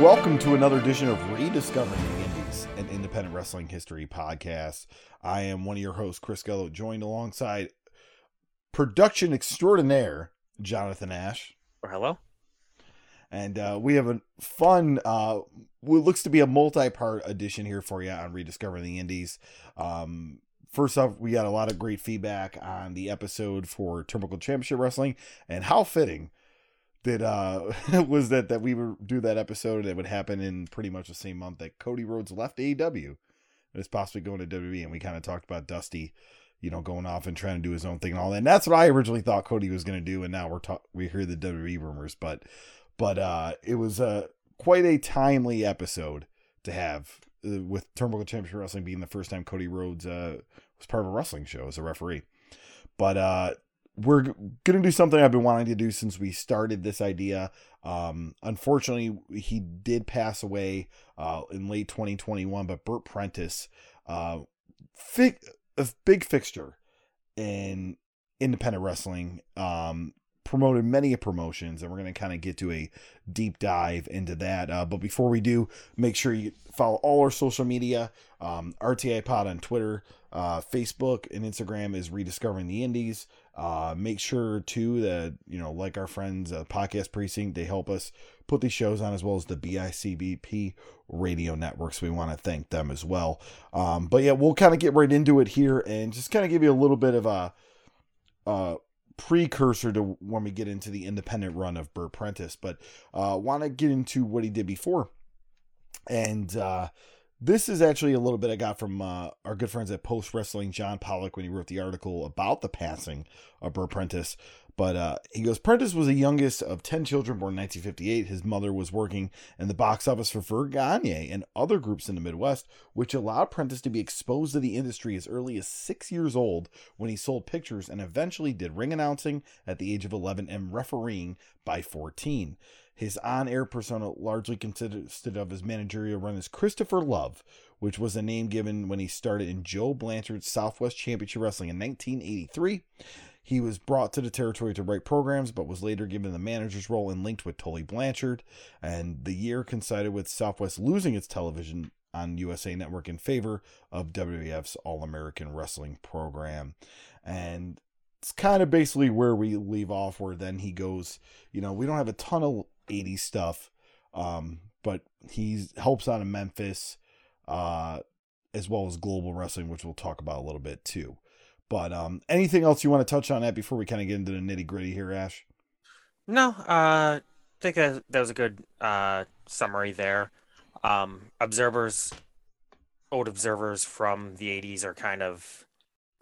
Welcome to another edition of Rediscovering the Indies, an independent wrestling history podcast. I am one of your hosts, Chris Gello, joined alongside production extraordinaire, Jonathan Ash. Hello. And uh, we have a fun, uh, what looks to be a multi part edition here for you on Rediscovering the Indies. Um, First off, we got a lot of great feedback on the episode for Turnbuckle Championship Wrestling, and how fitting that uh was that that we would do that episode that would happen in pretty much the same month that Cody Rhodes left AEW and is possibly going to WWE and we kind of talked about Dusty you know going off and trying to do his own thing and all that. And that's what I originally thought Cody was going to do and now we're talk we hear the WWE rumors but but uh it was uh quite a timely episode to have uh, with Turnbuckle Championship Wrestling being the first time Cody Rhodes uh was part of a wrestling show as a referee. But uh we're gonna do something I've been wanting to do since we started this idea. Um, unfortunately, he did pass away uh, in late 2021, but Bert Prentice, uh, fi- a big fixture in independent wrestling, um, promoted many promotions, and we're to kind of get to a deep dive into that. Uh, but before we do, make sure you follow all our social media um, RTI Pod on Twitter, uh, Facebook, and Instagram is Rediscovering the Indies. Uh, make sure too that you know, like our friends, uh, Podcast Precinct, they help us put these shows on as well as the BICBP radio networks. We want to thank them as well. Um, but yeah, we'll kind of get right into it here and just kind of give you a little bit of a, a precursor to when we get into the independent run of Bert Prentice. But uh, want to get into what he did before, and uh, this is actually a little bit I got from uh, our good friends at Post Wrestling, John Pollock, when he wrote the article about the passing of Bert Prentice. But uh, he goes, Prentice was the youngest of 10 children born in 1958. His mother was working in the box office for Verne Gagne and other groups in the Midwest, which allowed Prentice to be exposed to the industry as early as six years old when he sold pictures and eventually did ring announcing at the age of 11 and refereeing by 14. His on air persona largely consisted of his managerial run as Christopher Love, which was a name given when he started in Joe Blanchard's Southwest Championship Wrestling in 1983. He was brought to the territory to write programs, but was later given the manager's role and linked with Tully Blanchard. And the year coincided with Southwest losing its television on USA Network in favor of WWF's All American Wrestling program. And it's kind of basically where we leave off, where then he goes, you know, we don't have a ton of 80s stuff, um, but he helps out in Memphis, uh, as well as global wrestling, which we'll talk about a little bit too. But um, anything else you want to touch on that before we kind of get into the nitty gritty here, Ash? No, uh, I think that, that was a good uh, summary there. Um, observers, old observers from the 80s are kind of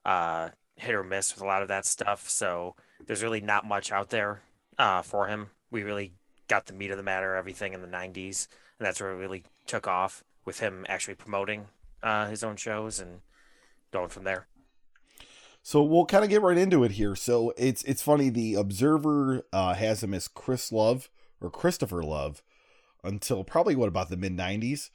uh, hit or miss with a lot of that stuff. So there's really not much out there uh, for him. We really got the meat of the matter, everything in the 90s. And that's where it really took off with him actually promoting uh, his own shows and going from there. So we'll kind of get right into it here. So it's it's funny. The Observer uh, has him as Chris Love or Christopher Love until probably what about the mid '90s,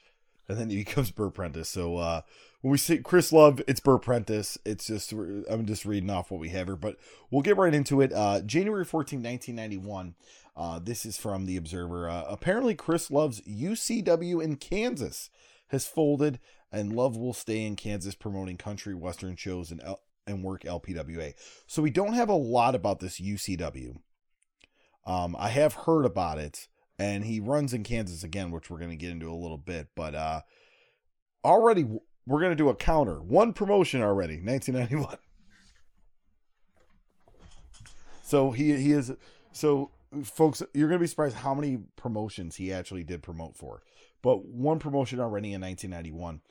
and then he becomes Bert Prentice. So uh, when we say Chris Love, it's Burt Prentice. It's just I'm just reading off what we have here, but we'll get right into it. Uh, January 14, 1991. Uh, this is from the Observer. Uh, apparently, Chris Love's UCW in Kansas has folded, and Love will stay in Kansas promoting country western shows and and work LPWA. So we don't have a lot about this UCW. Um, I have heard about it, and he runs in Kansas again, which we're going to get into a little bit. But uh, already we're going to do a counter. One promotion already, 1991. So he he is so folks. You're going to be surprised how many promotions he actually did promote for. But one promotion already in 1991.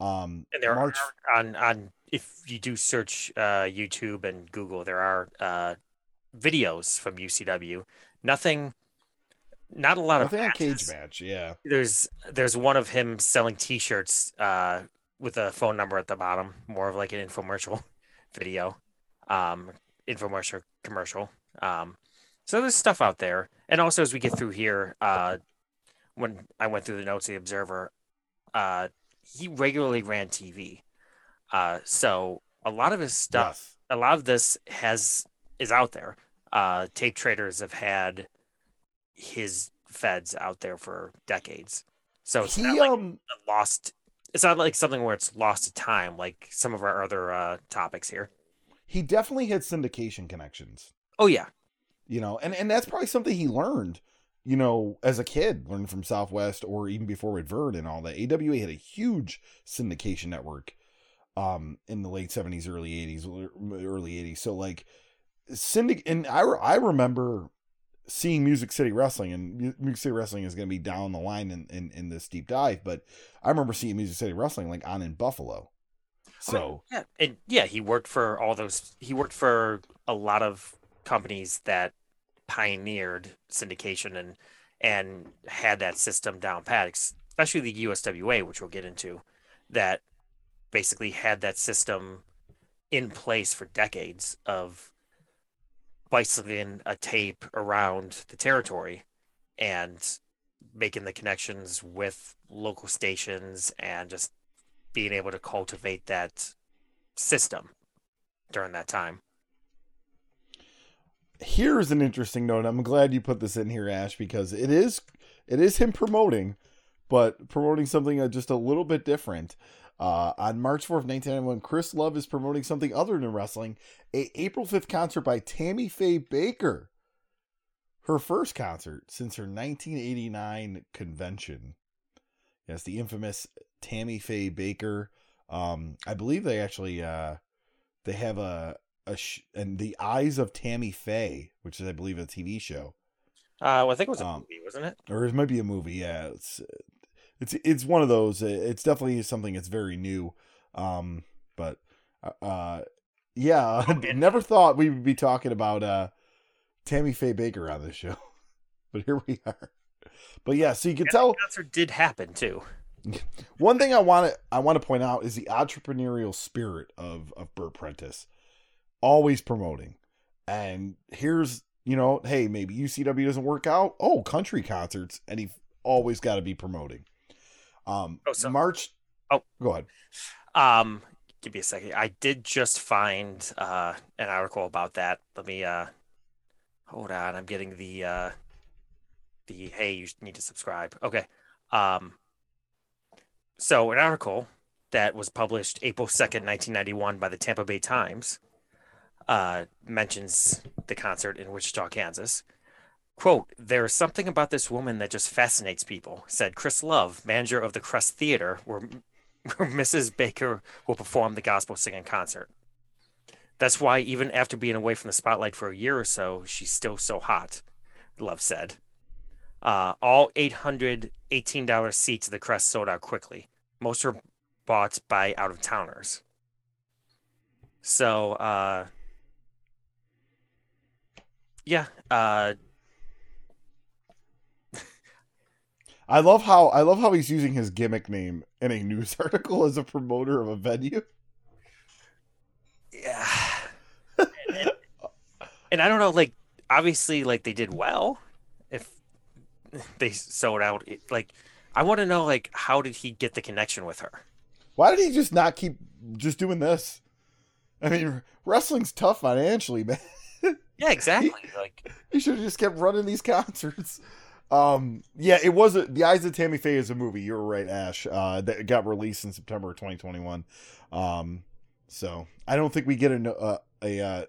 Um, and there March... are on on if you do search uh, YouTube and Google, there are uh, videos from UCW. Nothing, not a lot of cage match. Yeah, there's there's one of him selling T-shirts uh, with a phone number at the bottom, more of like an infomercial video, um, infomercial commercial. Um, so there's stuff out there, and also as we get through here, uh, when I went through the notes of the Observer, uh, he regularly ran TV, uh, so a lot of his stuff, Yes. a lot of this has is out there. Uh, tape traders have had his feds out there for decades, so it's He not like um lost. It's not like something where it's lost to time, like some of our other uh, topics here. he definitely had syndication connections. Oh yeah, you know and and that's probably something he learned you know as a kid learned from southwest or even before with vern and all that awa had a huge syndication network um in the late 70s early 80s early 80s so like syndic and i i remember seeing music city wrestling and music city wrestling is going to be down the line in, in in this deep dive but i remember seeing music city wrestling like on in buffalo oh, so yeah, and yeah, he worked for all those. He worked for a lot of companies that pioneered syndication and and had that system down pat, especially the USWA, which we'll get into, that basically had that system in place for decades of bicycling a tape around the territory and making the connections with local stations and just being able to cultivate that system during that time. here's an interesting note. I'm glad you put this in here, Ash, because it is it is him promoting, but promoting something uh, just a little bit different. Uh, on March 4th, 1991, Chris Love is promoting something other than wrestling, a April 5th concert by Tammy Faye Bakker. Her first concert since her 1989 convention. Yes, the infamous Tammy Faye Bakker. Um, I believe they actually uh, they have a a sh- and the eyes of Tammy Faye, which is I believe a TV show, Uh, well, I think it was a Um, movie, wasn't it? or it might be a movie. Yeah, it's it's it's one of those. It's definitely something that's very new. Um, but uh, yeah, Okay. never thought we would be talking about uh Tammy Faye Bakker on this show, but here we are. But yeah, so you can And tell the concert did happen too. one thing I want to I want to point out is the entrepreneurial spirit of of Bert Prentice, always promoting. And here's you know, hey, maybe UCW doesn't work out. Oh, country concerts, and he always got to be promoting. Um, Oh, so- March. Oh. go ahead. Um, give me a second. I did just find uh an article about that. Let me uh hold on. I'm getting the uh the hey, you need to subscribe. Okay. Um so an article that was published April 2nd, 1991 by the Tampa Bay Times uh mentions the concert in Wichita, Kansas. Quote, there is something about this woman that just fascinates people, said Chris Love, manager of the Crest Theater, where where Mrs. Bakker will perform the gospel singing concert. That's why, even after being away from the spotlight for a year or so, she's still so hot, Love said. Uh, all $818 seats of the Crest sold out quickly. Most were bought by out of towners. So, uh, yeah, uh, I love how I love how he's using his gimmick name in a news article as a promoter of a venue. yeah. and, and I don't know, like obviously, like they did well. If they sold out, it, like I want to know, like how did he get the connection with her? Why did he just not keep just doing this? I mean, wrestling's tough financially, man. Yeah, exactly. like He should have just kept running these concerts. Um, yeah, it was a, the Eyes of Tammy Faye is a movie. You were right, Ash. Uh, that got released in September of 2021. Um, so I don't think we get a a a, uh,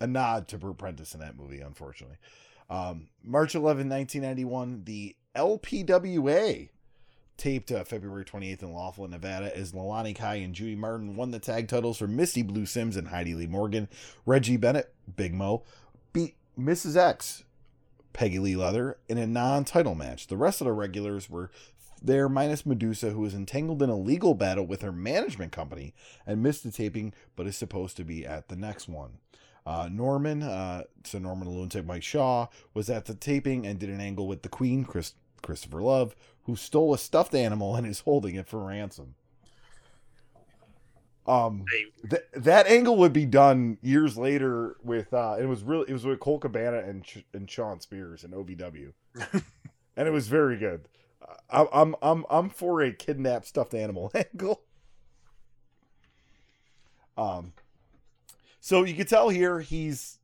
a nod to Bert Prentice in that movie, unfortunately. Um, March 11, 1991, the LPWA taped uh, February 28th in Laughlin, Nevada, as Leilani Kai and Judy Martin won the tag titles for Misty Blue Simmes and Heidi Lee Morgan. Reggie Bennett, Big Mo, beat Mrs. X, Peggy Lee Leather, in a non title match. The rest of the regulars were there, minus Medusa, who was entangled in a legal battle with her management company and missed the taping, but is supposed to be at the next one. Uh, Norman, uh, so Norman Lunatic Mike Shaw, was at the taping and did an angle with the Queen, Chris, Christopher Love, who stole a stuffed animal and is holding it for ransom. Um, th- that angle would be done years later with uh, it was really it was with Colt Cabana and Ch- and Shawn Spears and OVW, and it was very good. Uh, I'm I'm I'm for a kidnapped stuffed animal angle. Um, so you could tell here he's,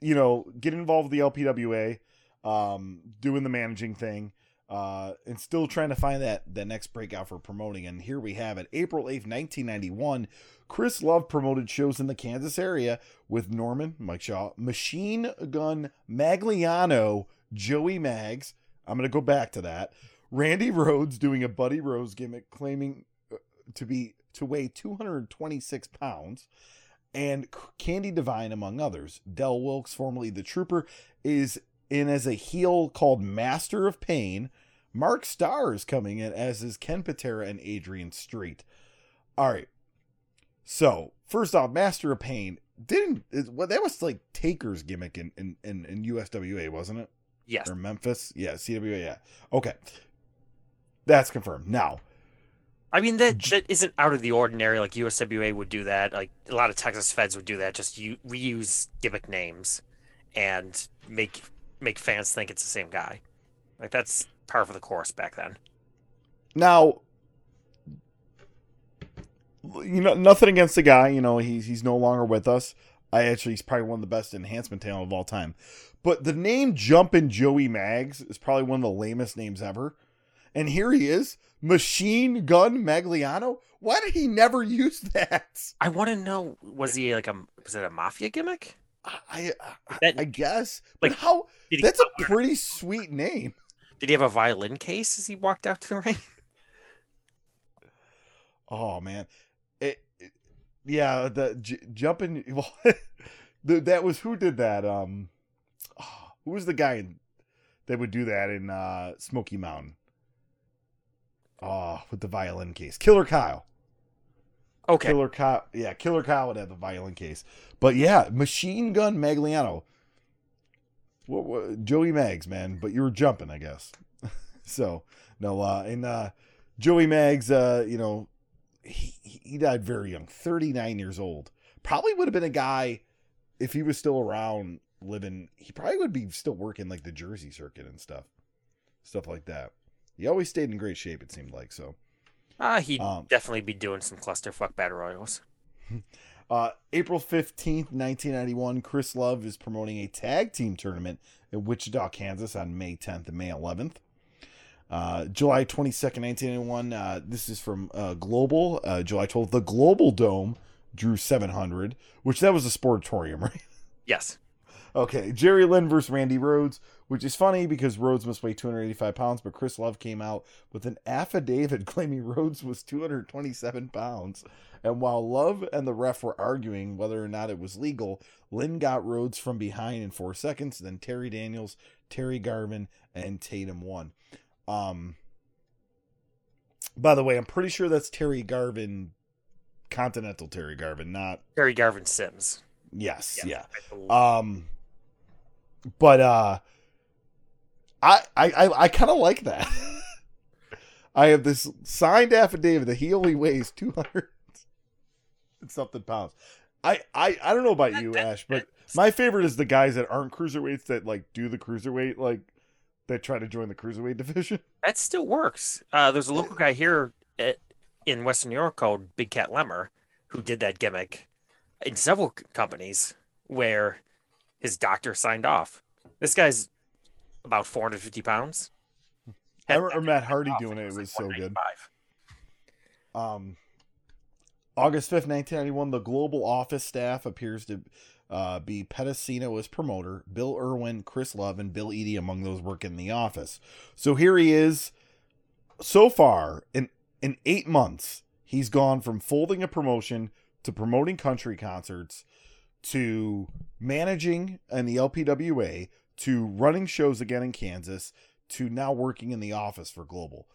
you know, getting involved with the LPWA, um, doing the managing thing, uh, and still trying to find that that next breakout for promoting. And here we have it, April eighth, nineteen ninety one. Chris Love promoted shows in the Kansas area with Norman, Mike Shaw, Machine Gun Magliano, Joey Maggs. I'm to go back to that. Randy Rhodes doing a Buddy Rose gimmick, claiming uh, to be to weigh 226 pounds, and Candy Divine, among others. Del Wilkes, formerly the Trooper, is in as a heel called Master of Pain. Mark Starr is coming in as is Ken Patera and Adrian Street. All right. So first off, Master of Pain didn't well that was like Taker's gimmick in in in, in USWA, wasn't it? Yes. Or Memphis? Yeah, CWA. Yeah. Okay. That's confirmed. Now, I mean that that isn't out of the ordinary. Like USWA would do that. Like a lot of Texas feds would do that. Just you reuse gimmick names and make make fans think it's the same guy. Like that's par for the course back then. Now, you know, nothing against the guy. You know, he's he's no longer with us. I actually he's probably one of the best enhancement talent of all time. But the name Jumpin' Joey Maggs is probably one of the lamest names ever. And here he is, Machine Gun Magliano. Why did he never use that? I want to know was he like a was it a mafia gimmick? I I, That- I guess, like, but how? That's a pretty sweet name. Did he have a violin case as he walked out to the ring? Oh man, it, it- yeah, the j- jumping. Well, the, that was who did that. Um, oh, who was the guy in, that would do that in uh, Smoky Mountain? Oh, with the violin case, Killer Kyle. Okay. Killer Kyle. Yeah, Killer Kyle would have the violin case. But yeah, Machine Gun Magliano. What, what, Joey Maggs, man. But you were jumping, I guess. so no, uh, and uh, Joey Maggs, uh, you know, he he died very young, thirty nine years old. Probably would have been a guy if he was still around living. He probably would be still working like the Jersey circuit and stuff, stuff like that. He always stayed in great shape. It seemed like so. Uh, he'd Um, definitely be doing some clusterfuck battle royals. Uh, April 15th, 1991, Chris Love is promoting a tag team tournament in Wichita, Kansas on May 10th and May 11th. Uh, July 22nd, 1991, uh, this is from uh, Global. Uh, July 12th, the Global Dome drew 700, which that was a sportatorium, right? Yes. Okay, Jerry Lynn versus Randy Rhodes, which is funny because Rhodes must weigh 285 pounds, but Chris Love came out with an affidavit claiming Rhodes was 227 pounds. And while Love and the ref were arguing whether or not it was legal, Lynn got Rhodes from behind in four seconds. Then Terry Daniels, Terry Garvin, and Tatum won. Um, by the way, I'm pretty sure that's Terry Garvin, Continental Terry Garvin, not Terry Garvin Sims. yes, Yes, yeah. Um, but uh, I I I, kind of like that. I have this signed affidavit that he only weighs two hundred and something pounds. I, I I don't know about you, Ash, but my favorite is the guys that aren't cruiserweights that like do the cruiserweight like that try to join the cruiserweight division. That still works. Uh, there's a local guy here at, in Western New York called Big Cat Lemmer who did that gimmick in several companies where his doctor signed off. This guy's about 450 pounds. I remember Matt Hardy doing it. It was so good. Um, August 5th, 1991, the global office staff appears to uh, be Pedicino as promoter, Bill Irwin, Chris Love, and Bill Eadie among those working in the office. So here he is. So far, in, in eight months, he's gone from folding a promotion to promoting country concerts to managing in the LPWA to running shows again in Kansas to now working in the office for Global.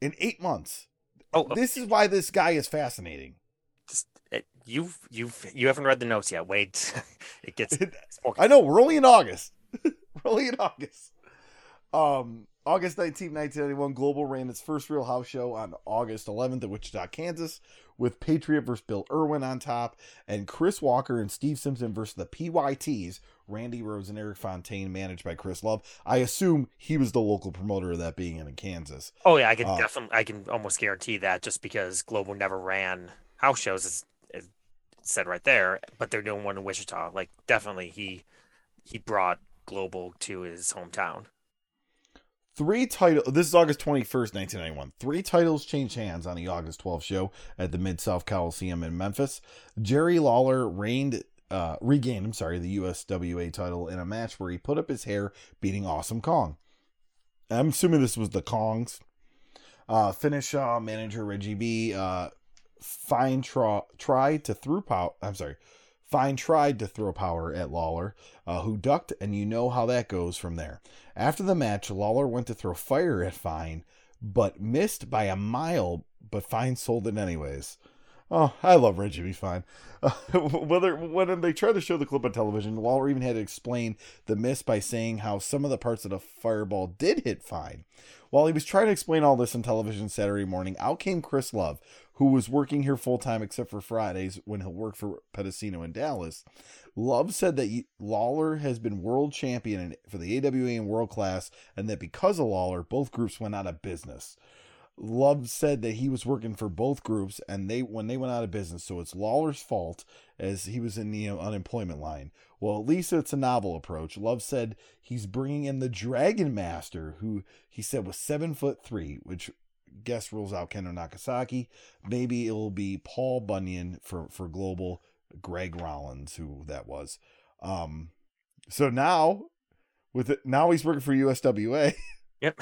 In eight months, Oh, this is why this guy is fascinating. just you've you've you haven't read the notes yet. Wait, it gets. I know we're only in August. we're only in August. Um, August 19, 1991, Global ran its first real house show on August 11th at Wichita, Kansas, with Patriot versus Bill Irwin on top, and Chris Walker and Steve Simpson versus the PYTs, Randy Rose and Eric Fontaine, managed by Chris Love. I assume he was the local promoter of that being in Kansas. Oh yeah, I can Uh, definitely, I can almost guarantee that just because Global never ran house shows, it's, it's said right there. But they're doing one in Wichita. Like definitely, he he brought Global to his hometown. Three title. This is August 21st, 1991. Three titles changed hands on the August 12th show at the Mid South Coliseum in Memphis. Jerry Lawler reigned, uh, regained, I'm sorry, the USWA title in a match where he put up his hair beating Awesome Kong. I'm assuming this was the Kongs. Uh, finish uh, manager Reggie B. Uh, fine try tried to throw power. I'm sorry. Fine tried to throw power at Lawler, uh, who ducked, and you know how that goes from there. After the match, Lawler went to throw fire at Fine, but missed by a mile, but Fine sold it anyways. Oh, I love Reggie B. Fine. Uh, whether when they tried to show the clip on television, Lawler even had to explain the miss by saying how some of the parts of the fireball did hit Fine. While he was trying to explain all this on television Saturday morning, out came Chris Love, who was working here full time except for Fridays when he'll work for Pedicino in Dallas. Love said that Lawler has been world champion for the AWA and world class, and that because of Lawler, both groups went out of business. Love said that he was working for both groups, and they when they went out of business, so it's Lawler's fault as he was in the unemployment line. Well, at least it's a novel approach. Love said he's bringing in the Dragon Master, who he said was seven foot three, which guess rules out Kendo Nagasaki. Maybe it'll be Paul Bunyan for for Global. Greg Rollins, who that was. Um, so now, with it, now he's working for USWA. Yep.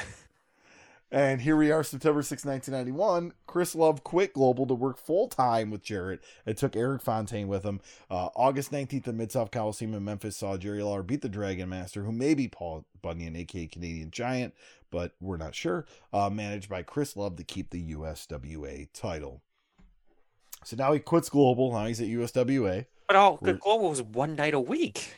And here we are, September 6, 1991. Chris Love quit Global to work full time with Jarrett and took Eric Fontaine with him. Uh, August 19th, the Mid South Coliseum in Memphis saw Jerry Lawler beat the Dragon Master, who may be Paul Bunyan, aka Canadian Giant, but we're not sure. Uh, managed by Chris Love to keep the USWA title. So now he quits Global. Now he's at USWA. But all We're- Global was one night a week.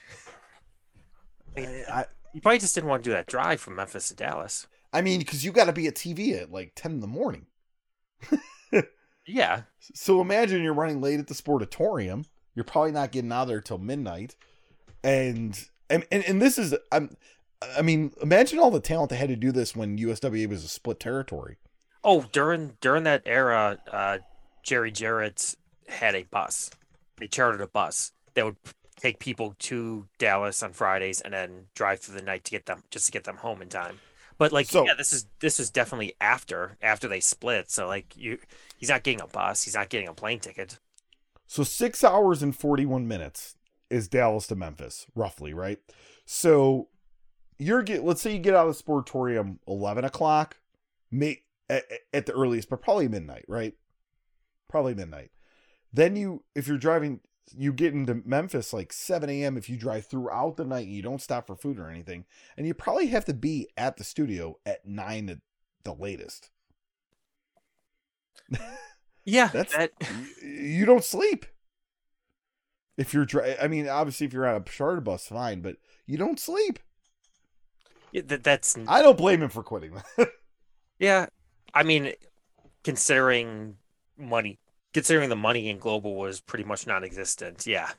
I mean, I, you probably just didn't want to do that drive from Memphis to Dallas. I mean, because you got to be at TV at like 10 in the morning. Yeah. So imagine you're running late at the Sportatorium. You're probably not getting out of there till midnight, and and and, and this is I'm. I mean, imagine all the talent that had to do this when USWA was a split territory. Oh, during during that era, uh, Jerry Jarrett had a bus. They chartered a bus that would take people to Dallas on Fridays and then drive through the night to get them just to get them home in time. But like, So- yeah, this is this is definitely after after they split. So like, you he's not getting a bus. He's not getting a plane ticket. So six hours and forty one minutes is Dallas to Memphis, roughly, right? So you're get let's say you get out of the Sportatorium eleven o'clock, may at, at the earliest, but probably midnight, right? Probably midnight. Then you, if you're driving, you get into Memphis like 7 a.m. if you drive throughout the night and you don't stop for food or anything. And you probably have to be at the studio at 9 at the latest. Yeah, That's that you, don't sleep. If you're dri I mean, obviously, if you're on a charter bus, fine, but you don't sleep. yeah, that that's I don't blame him for quitting. Yeah, I mean, considering money, considering the money in global was pretty much non-existent. Yeah,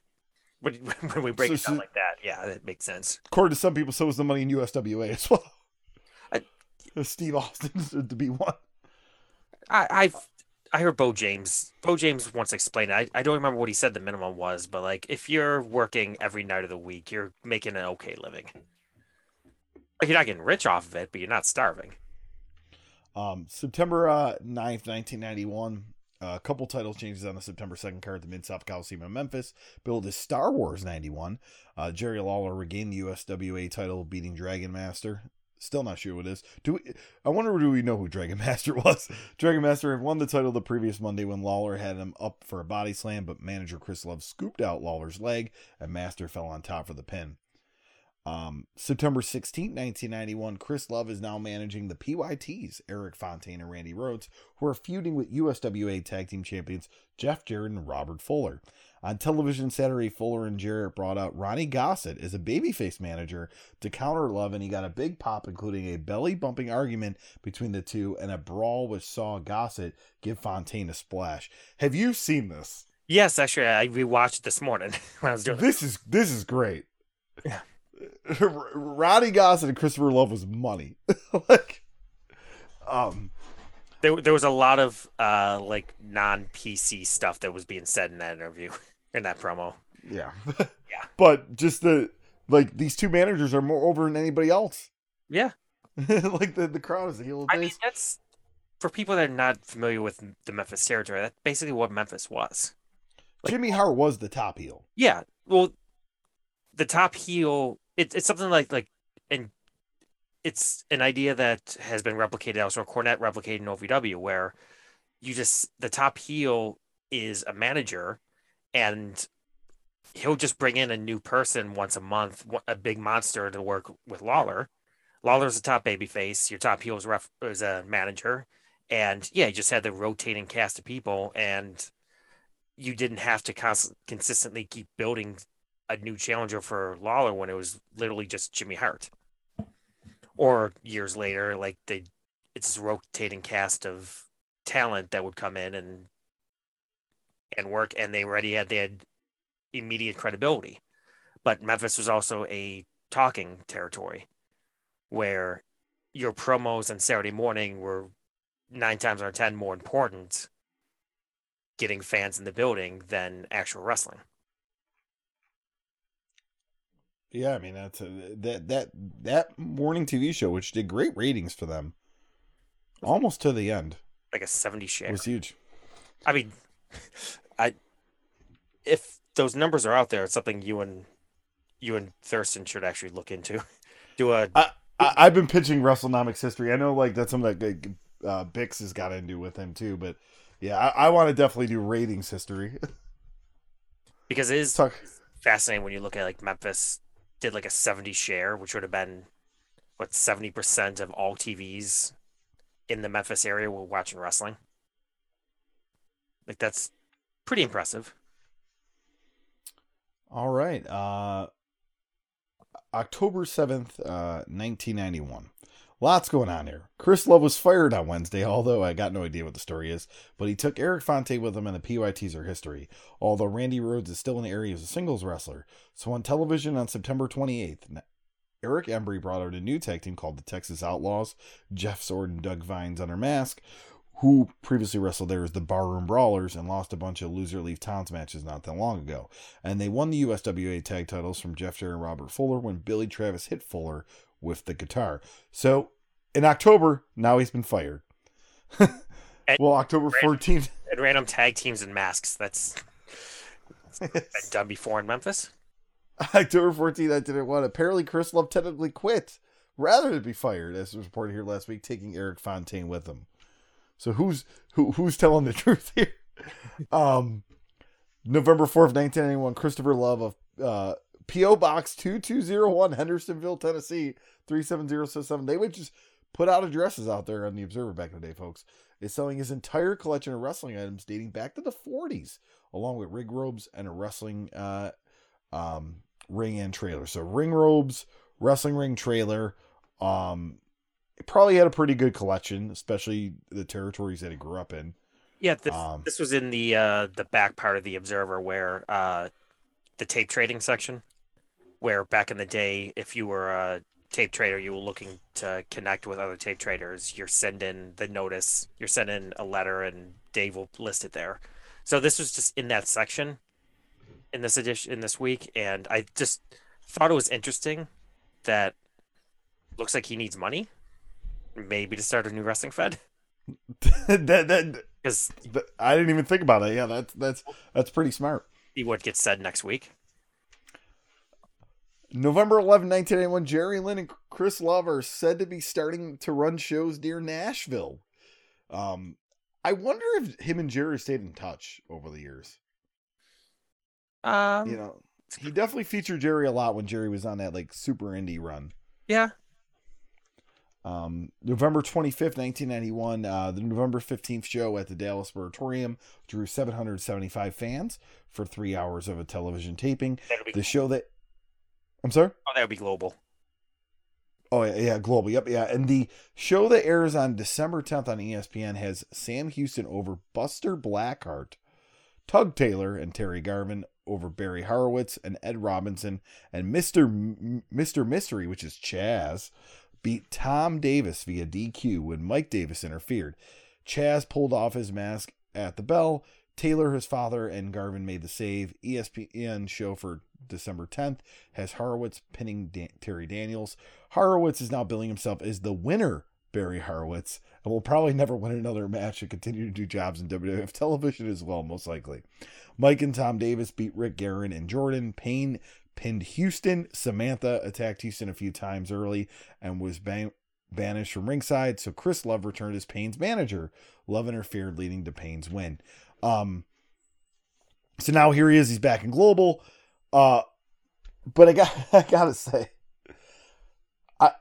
when, when we break So- it down so- like that, yeah, that makes sense. According to some people, so was the money in USWA as well. I- Steve Austin to be one. I I've I heard Bo James. Bo James once explained. It. I I don't remember what he said the minimum was, but like if you're working every night of the week, you're making an okay living. Like you're not getting rich off of it, but you're not starving. Um, September uh, 9th, 1991. Uh, a couple title changes on the September 2nd card at the Mid South Coliseum in Memphis. Billed as Star Wars 91. Uh, Jerry Lawler regained the USWA title, beating Dragon Master. Still not sure who it is. Do we, I wonder do we know who Dragon Master was? Dragon Master had won the title the previous Monday when Lawler had him up for a body slam, but manager Chris Love scooped out Lawler's leg, and Master fell on top for the pin. Um, September 16, 1991, Chris Love is now managing the PYTs, Eric Fontaine and Randy Rhodes, who are feuding with USWA Tag Team Champions Jeff Jarrett and Robert Fuller. On television Saturday, Fuller and Jarrett brought out Ronnie Gossett as a babyface manager to counter Love, and he got a big pop, including a belly bumping argument between the two and a brawl which saw Gossett give Fontaine a splash. Have you seen this? Yes, actually, I rewatched this morning when I was doing. This is this is great. Yeah. Ronnie Gossett and Christopher Love was money. like, um, there there was a lot of uh like non PC stuff that was being said in that interview in that promo. yeah, Yeah. But just the like these two managers are more over than anybody else. Yeah, like the the crowd is the heel of I mean that's for people that are not familiar with the Memphis territory. That's basically what Memphis was. like- Jimmy Hart was the top heel. Yeah, well, the top heel. It, it's something like like, and it's an idea that has been replicated elsewhere. Cornette replicated in OVW, where you just the top heel is a manager, and he'll just bring in a new person once a month, a big monster to work with Lawler. Lawler's the top babyface. Your top heel is, ref, is a manager, and yeah, you just had the rotating cast of people, and you didn't have to const- consistently keep building a new challenger for Lawler when it was literally just Jimmy Hart. Or years later, like they, it's this rotating cast of talent that would come in and and work, and they already had they had immediate credibility. But Memphis was also a talking territory, where your promos on Saturday morning were nine times out of ten more important getting fans in the building than actual wrestling. Yeah, I mean that's a, that that that morning TV show, which did great ratings for them, almost to the end, Like a 70 share. It was huge. I mean, I if those numbers are out there, it's something you and you and Thurston should actually look into. Do a I, I've been pitching WrestleNomics history. I know, like that's something that uh, Bix has got into with him too. But yeah, I, I want to definitely do ratings history. because it is Talk. fascinating when you look at like Memphis did like a 70 share, which would have been what 70% of all TVs in the Memphis area were watching wrestling. Like that's pretty impressive. All right. Uh, October 7th, uh, 1991. Lots going on here. Chris Love was fired on Wednesday, although I got no idea what the story is. But he took Eric Fonte with him, and the PYTs are history. Although Randy Rhodes is still in the area as a singles wrestler. So on television on September 28th, Eric Embry brought out a new tag team called the Texas Outlaws. Jeff Sword and Doug Vines under mask, who previously wrestled there as the Barroom Brawlers and lost a bunch of loser leave towns matches not that long ago. And they won the USWA tag titles from Jeff Jarrett and Robert Fuller when Billy Travis hit Fuller with the guitar. So in October, now he's been fired. well, October 14th. And random tag teams and masks. That's been done before in Memphis. October 14th, I didn't want. Apparently, Chris Love technically quit rather than be fired, as was reported here last week, taking Eric Fontaine with him. So who's who who's telling the truth here? Um, November 4th, 1991, Christopher Love of uh, P.O. Box 2201, Hendersonville, Tennessee, 37067. They would just put out addresses out there on the Observer back in the day, folks. Is selling his entire collection of wrestling items dating back to the 40s, along with rig robes and a wrestling uh, um, ring and trailer. So ring robes, wrestling ring trailer. Um, probably had a pretty good collection, especially the territories that he grew up in. Yeah, this, Um, this was in the uh, the back part of the Observer, where uh, the tape trading section, where back in the day, if you were a tape trader, you were looking to connect with other tape traders. You're sending the notice, you're sending a letter, and Dave will list it there. So this was just in that section, in this edition, in this week, and I just thought it was interesting that looks like he needs money, maybe to start a new wrestling fed, that, that, because I didn't even think about it. Yeah, that's that's that's pretty smart. see what gets said next week. November 11, 1991, Jerry Lynn and Chris Love are said to be starting to run shows near Nashville. Um, I wonder if him and Jerry stayed in touch over the years. Um, You know, he definitely featured Jerry a lot when Jerry was on that like super indie run. yeah, Um, November 25th, 1991, uh, the November 15th show at the Dallas Sportatorium drew 775 fans for three hours of a television taping. That'll be The show that. I'm sorry? oh, that would be global. Oh, yeah, yeah, Global. Yep, yeah. And the show that airs on December 10th on ESPN has Sam Houston over Buster Blackheart, Tug Taylor and Terry Garvin over Barry Horowitz and Ed Robinson, and Mr. M- Mr. Mystery, which is Chaz, beat Tom Davis via DQ when Mike Davis interfered. Chaz pulled off his mask at the bell. Taylor, his father, and Garvin made the save. ESPN show for December 10th has Horowitz pinning Dan- Terry Daniels. Horowitz is now billing himself as the winner, Barry Horowitz, and will probably never win another match and continue to do jobs in WWF television as well, most likely. Mike and Tom Davis beat Rick Guerin and Jordan. Payne pinned Houston. Samantha attacked Houston a few times early and was ban- banished from ringside. So Chris Love returned as Payne's manager. Love interfered, leading to Payne's win. Um, so now here he is. He's back in Global. Uh, but I got I gotta say, I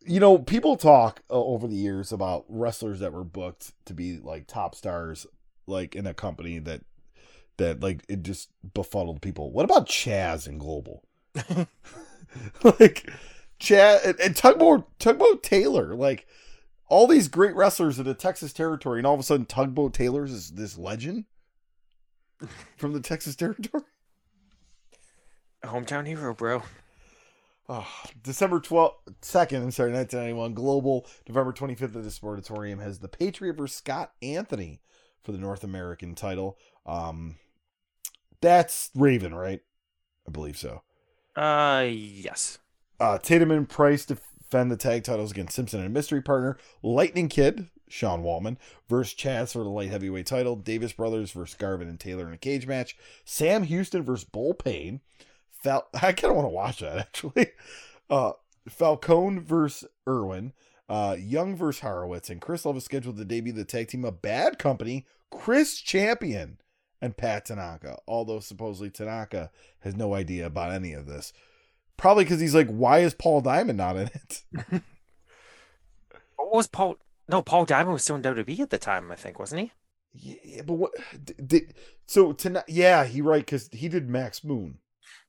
you know people talk uh, over the years about wrestlers that were booked to be like top stars, like in a company that that like it just befuddled people. What about Chaz in Global? like Chaz and, and Tugboat Tugboat Taylor, like all these great wrestlers in the Texas territory, and all of a sudden Tugboat Taylor's is this legend from the Texas territory. Hometown hero, bro. Oh, December 12th, 2nd, I'm sorry, 1991, Global, November 25th at the Sportatorium has the Patriot versus Scott Anthony for the North American title. Um, that's Raven, right? I believe so. Uh, yes. Uh, Tatum and Price defend the tag titles against Simpson and Mystery Partner. Lightning Kid, Sean Waltman, versus Chaz for the light heavyweight title. Davis Brothers versus Garvin and Taylor in a cage match. Sam Houston versus Bull Payne. Fal- I kind of want to watch that actually. Uh, Falcone versus Irwin. Uh, Young versus Horowitz. And Chris Love is scheduled to debut the tag team of Bad Company, Chris Champion, and Pat Tanaka. Although supposedly Tanaka has no idea about any of this. Probably because he's like, why is Paul Diamond not in it? What was Paul? No, Paul Diamond was still in WWE at the time, I think, wasn't he? Yeah, but what? Did, so tonight, yeah, he right because he did Max Moon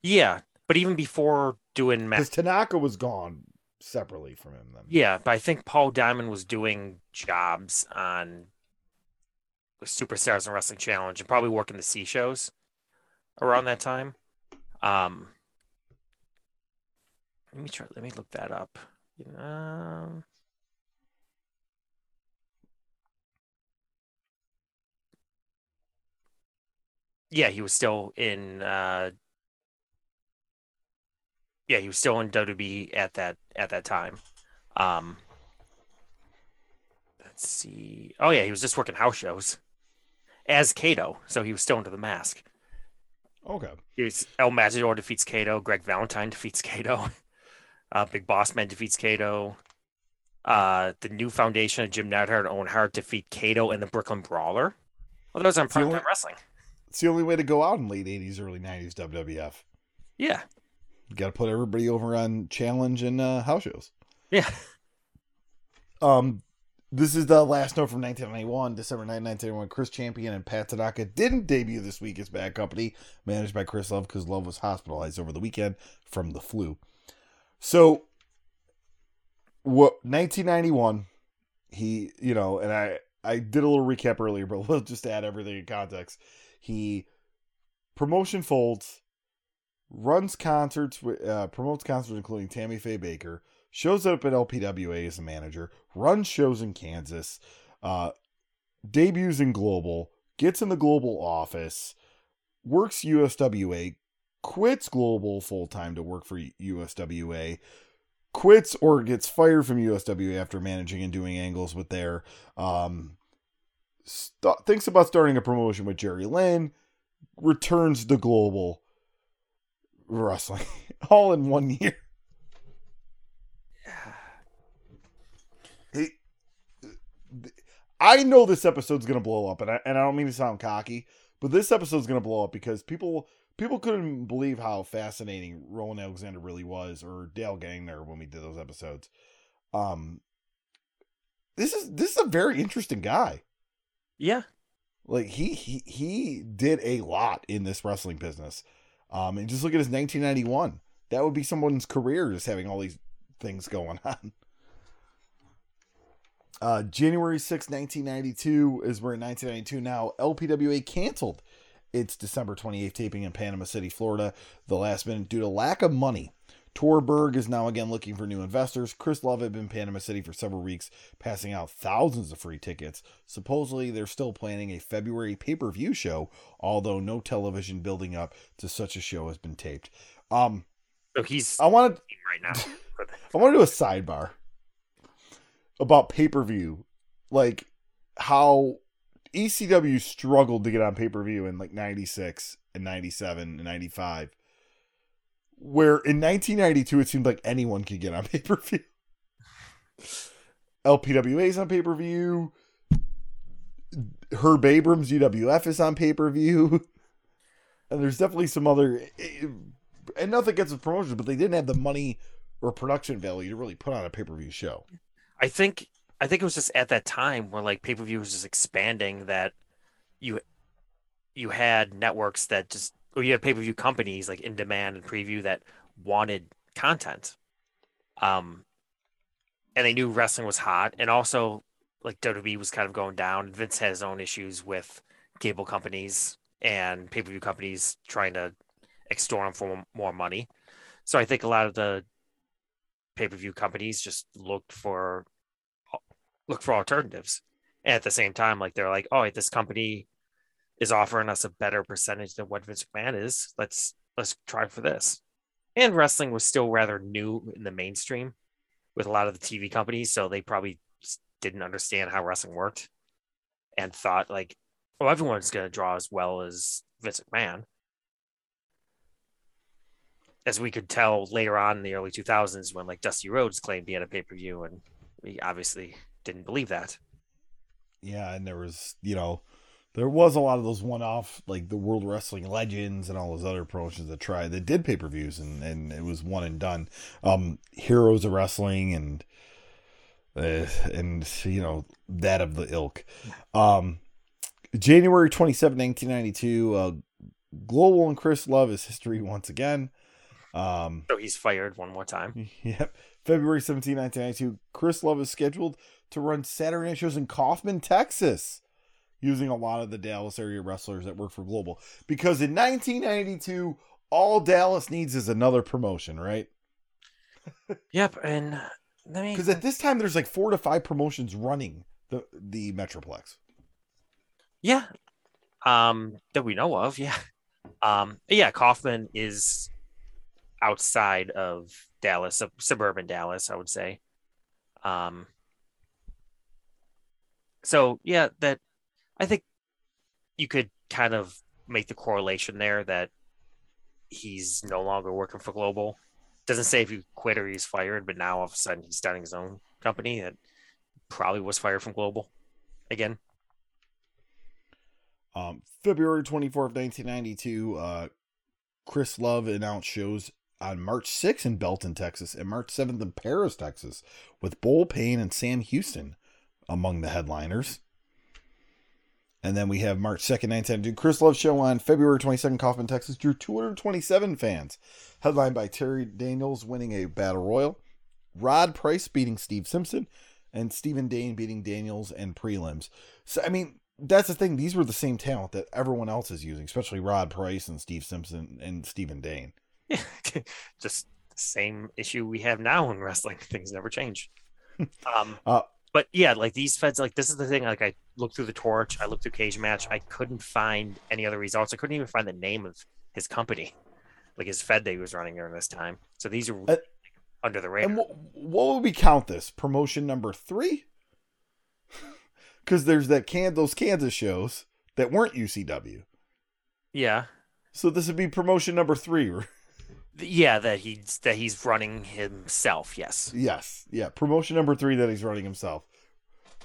Yeah, but even before doing because Max, Tanaka was gone separately from him. Then yeah, but I think Paul Diamond was doing jobs on Superstars and Wrestling Challenge and probably working the C shows around that time. Um, let me try. Let me look that up. Um, yeah, he was still in. Uh, yeah, he was still in WWE at that at that time. Um, let's see. Oh yeah, he was just working house shows as Kato, so he was still into the mask. okay, He was El Matador defeats Kato. Greg Valentine defeats Kato. Uh, Big Boss Man defeats Kato. Uh, the new foundation of Jim Neidhart and Owen Hart defeat Kato and the Brooklyn Brawler. Well, those the only- Wrestling. it's the only way to go out in late '80s, early '90s WWF. Yeah, You got to put everybody over on challenge and uh, house shows. yeah. Um, this is the last note from 1991, December 9, 1991. Chris Champion and Pat Tanaka didn't debut this week as Bad Company, managed by Chris Love, because Love was hospitalized over the weekend from the flu. So, what 1991, he, you know, and I, I did a little recap earlier, but we'll just add everything in context. He promotion folds, runs concerts, uh, promotes concerts including Tammy Faye Bakker, shows up at LPWA as a manager, runs shows in Kansas, uh, debuts in Global, gets in the Global office, works USWA, quits Global full time to work for USWA, quits or gets fired from USWA after managing and doing angles with their, um, st- thinks about starting a promotion with Jerry Lynn, returns to Global Wrestling all in one year. I know this episode's gonna blow up, and I and I don't mean to sound cocky, but this episode's gonna blow up because people people couldn't believe how fascinating Rowan Alexander really was, or Dale Gagner when we did those episodes. Um, this is this is a very interesting guy. Yeah. Like he he he did a lot in this wrestling business. Um, and just look at his 1991. That would be someone's career just having all these things going on. Uh, January 6, 1992 is where in 1992 now LPWA canceled its December 28th taping in Panama City, Florida, the last minute due to lack of money. Torberg is now again looking for new investors. Chris Love had been in Panama City for several weeks, passing out thousands of free tickets. Supposedly, they're still planning a February pay per view show, although no television building up to such a show has been taped. Um, So he's I wanted right now. I want to do a sidebar about pay per view, like how ECW struggled to get on pay per view in like '96 and '97 and '95, where in 1992 it seemed like anyone could get on pay per view. LPWA's on pay per view. Herb Abrams UWF is on pay per view, and there's definitely some other, eh, eh, and nothing gets the promotions, but they didn't have the money or production value to really put on a pay per view show. I think I think it was just at that time where like pay per view was just expanding that you you had networks that just or you had pay per view companies like in demand and preview that wanted content. Um and they knew wrestling was hot and also like WWE was kind of going down. Vince had his own issues with cable companies and pay per view companies trying to extort him for more money. So I think a lot of the pay per view companies just looked for look for alternatives. And at the same time, like they're like, oh, this company is offering us a better percentage than what Vince McMahon is. Let's let's try for this. And wrestling was still rather new in the mainstream with a lot of the TV companies, so they probably didn't understand how wrestling worked and thought like, oh, everyone's going to draw as well as Vince McMahon as we could tell later on in the early 2000s when like Dusty Rhodes claimed he had a pay per view, and we obviously didn't believe that. Yeah, and there was, you know, there was a lot of those one off, like the World Wrestling Legends and all those other promotions that tried that did pay per views, and, and it was one and done. Um, Heroes of Wrestling and, uh, and, you know, that of the ilk. Um, January 27, 1992, uh, Global and Chris Love is history once again. Um, so he's fired one more time. Yep. February 17, 1992, Chris Love is scheduled to run Saturday night shows in Kaufman, Texas, using a lot of the Dallas area wrestlers that work for Global. Because in 1992, all Dallas needs is another promotion, right? yep. And that means because at this time, there's like four to five promotions running the, the Metroplex. Yeah. Um, that we know of. Yeah. Um, yeah. Kaufman is outside of Dallas, suburban Dallas, I would say. Um, so yeah, that I think you could kind of make the correlation there that he's no longer working for Global. Doesn't say if he quit or he's fired, but now all of a sudden he's starting his own company that probably was fired from Global again. Um, February 24th, 1992, uh, Chris Love announced shows on March 6th in Belton, Texas, and March 7th in Paris, Texas, with Bull Payne and Sam Houston among the headliners. And then we have March 2nd, 1992, Chris Love Show on February 22nd, Kaufman, Texas, drew 227 fans, headlined by Terry Daniels winning a Battle Royal, Rod Price beating Steve Simpson, and Stephen Dane beating Daniels and prelims. So, I mean, that's the thing. These were the same talent that everyone else is using, especially Rod Price and Steve Simpson and Stephen Dane. Yeah, just the same issue we have now in wrestling. Things never change. Um, uh, but yeah, like these feds, like this is the thing. Like I looked through the torch, I looked through Cage Match, I couldn't find any other results. I couldn't even find the name of his company, like his fed that he was running during this time. So these are uh, under the radar. And what, what would we count this promotion number three? Because there's that can those Kansas shows that weren't UCW. Yeah. So this would be promotion number three. Yeah, that he's that he's running himself. Yes. Yes. Yeah. Promotion number three that he's running himself.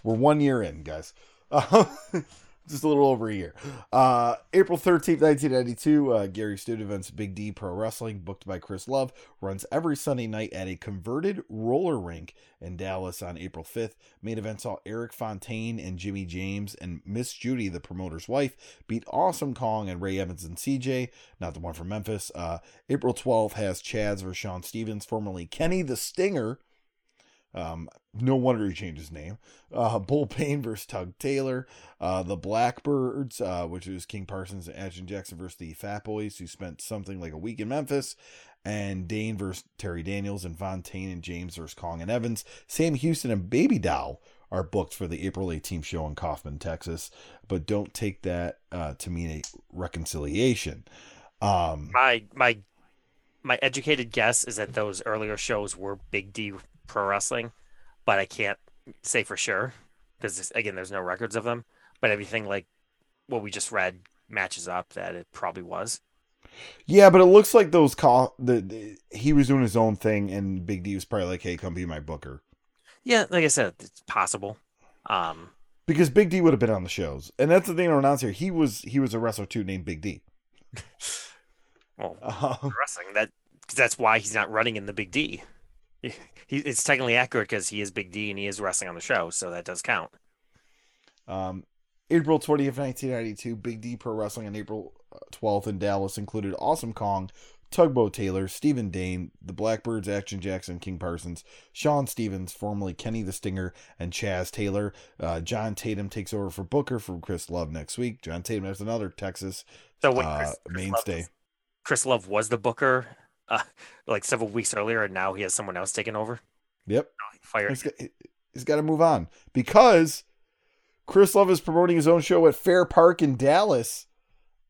We're one year in, guys. Uh, just a little over a year. Uh, April 13th, 1992, uh, Gary Studevant's Big D Pro Wrestling, booked by Chris Love, runs every Sunday night at a converted roller rink in Dallas on April 5th. Main event saw Eric Fontaine and Jimmy James and Miss Judy, the promoter's wife, beat Awesome Kong and Ray Evans and CJ, not the one from Memphis. Uh, April 12th has Chads versus Sean Stevens, formerly Kenny the Stinger. Um, no wonder he changed his name. Uh, Bull Payne versus Tug Taylor. Uh, the Blackbirds, uh, which is King Parsons and Action Jackson versus the Fat Boys, who spent something like a week in Memphis. And Dane versus Terry Daniels and Fontaine and James versus Kong and Evans. Sam Houston and Baby Doll are booked for the April 18th show in Kaufman, Texas. But don't take that uh, to mean a reconciliation. Um, My my my educated guess is that those earlier shows were Big D Pro Wrestling, but I can't say for sure because again, there's no records of them. But everything like what we just read matches up that it probably was. Yeah, but it looks like those call the, the he was doing his own thing, and Big D was probably like, "Hey, come be my booker," Yeah, like I said, it's possible. Um, because Big D would have been on the shows, and that's the thing to announce here. He was he was a wrestler too named Big D. well, Um, wrestling that that's why he's not running in the Big D. He, he, it's technically accurate because he is Big D and he is wrestling on the show, so that does count. um, April twentieth, nineteen ninety two, Big D Pro Wrestling on April uh, twelfth in Dallas included Awesome Kong, Tugboat Taylor, Stephen Dane, the Blackbirds, Action Jackson, King Parsons, Sean Stevens, formerly Kenny the Stinger, and Chaz Taylor. Uh, John Tatum takes over for Booker from Chris Love next week. John Tatum has another Texas So wait, uh, Chris, Chris Love mainstay. was- Chris Love was the booker, uh, like several weeks earlier, and now he has someone else taking over. Yep. Fired. He's got, he's got to move on because Chris Love is promoting his own show at Fair Park in Dallas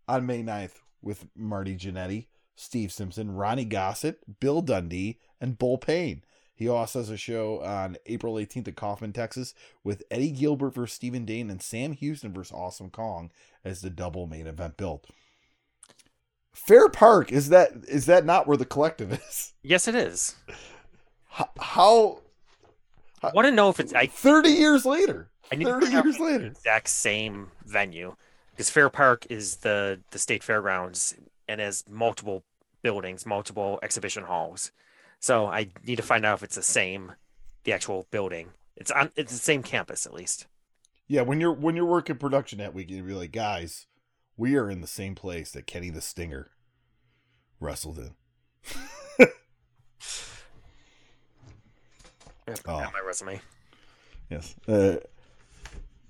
on May 9th with Marty Jannetty, Steve Simpson, Ronnie Gossett, Bill Dundee, and Bull Payne. He also has a show on April 18th at Kaufman, Texas, with Eddie Gilbert versus Stephen Dane and Sam Houston versus Awesome Kong as the double main event build. Fair Park is that is that not where the collective is? Yes, it is. H- How I want to know if it's. I, 30 years later. I need 30 figure years if it's the later. exact same venue because Fair Park is the the state fairgrounds and has multiple buildings, multiple exhibition halls. So I need to find out if it's the same, the actual building. It's on. It's the same campus at least. Yeah, when you're when you're working production that week, you'd be like, guys, we are in the same place that Kenny the Stinger wrestled in. Oh. My resume. Yes. Uh,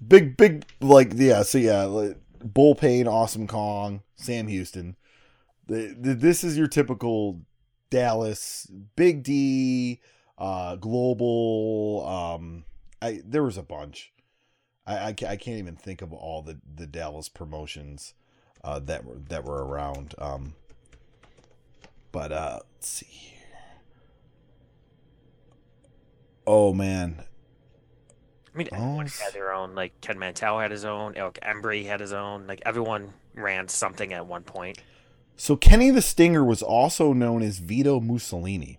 big, big, like, yeah, so yeah, like, Bull Payne, Awesome Kong, Sam Houston. The, the, this is your typical Dallas, Big D, uh, Global. Um, I There was a bunch. I, I, I can't even think of all the, the Dallas promotions uh, that were that were around. Um, but uh, let's see here. Oh man, I mean, Oh, everyone s- had their own. Like Ken Mantell had his own. Eric Embry had his own. Like everyone ran something at one point. So Kenny the Stinger was also known as Vito Mussolini.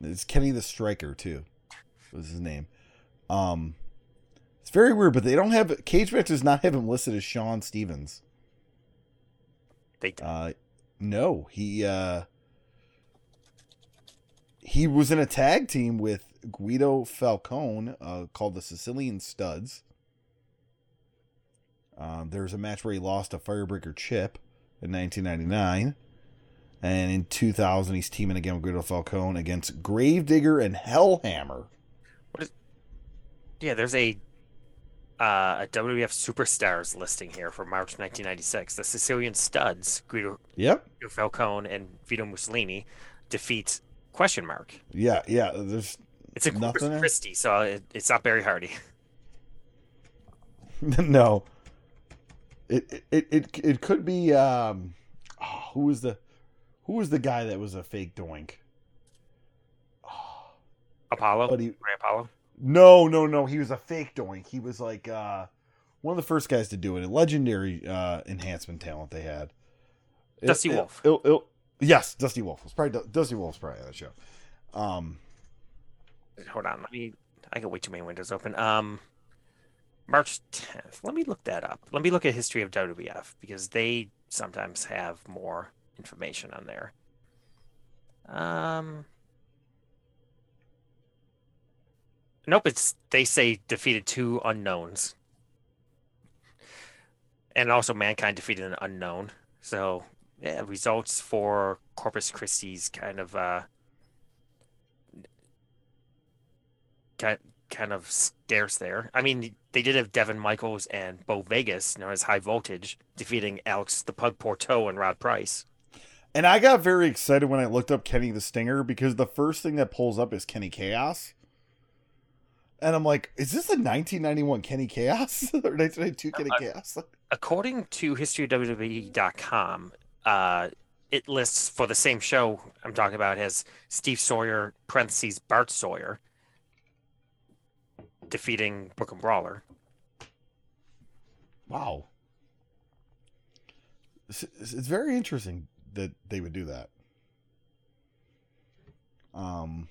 It's Kenny the Striker too. Was his name. Um it's very weird, but they don't have Cage Match does not have him listed as Sean Stevens. They do. Uh, no, he uh he was in a tag team with Guido Falcone uh, called the Sicilian Studs. Um, there was a match where he lost to Firebreaker Chip in 1999. And in 2000, he's teaming again with Guido Falcone against Gravedigger and Hellhammer. Yeah, there's a uh, a WWF Superstars listing here for March 1996. The Sicilian Studs, Guido, Yep. Guido Falcone and Vito Mussolini, defeat question mark. Yeah, yeah. There's It's Corpus Nothing there? Christi, so it, it's not Barry Hardy. no. It, it it it could be um oh, who was the who was the guy that was a fake doink? Apollo, But he Ray Apollo. No, no, no. He was a fake doink. He was like uh one of the first guys to do it. A legendary uh enhancement talent they had. It- Dusty it- Wolfe. it- yes, Dusty Wolfe. Was probably Dusty Wolfe's probably on the show. Um Hold on, let me. I got way too many windows open. Um, March 10th. Let me look that up. Let me look at history of WWF because they sometimes have more information on there. Um. Nope, it's they say defeated two unknowns. And also mankind defeated an unknown. So yeah, results for Corpus Christi's kind of uh kind of scarce there. I mean, they did have Devin Michaels and Bo Vegas, known as High Voltage, defeating Alex the Pug Porteau and Rod Price. And I got very excited when I looked up Kenny the Stinger because the first thing that pulls up is Kenny Kaos. And I'm like, is this a 1991 Kenny Kaos or 1992 Kenny uh, Kaos? According to historywwe.com, uh, it lists for the same show I'm talking about as Steve Sawyer, parentheses, Bart Sawyer, defeating Brooklyn Brawler. Wow. It's, it's very interesting that they would do that. Um.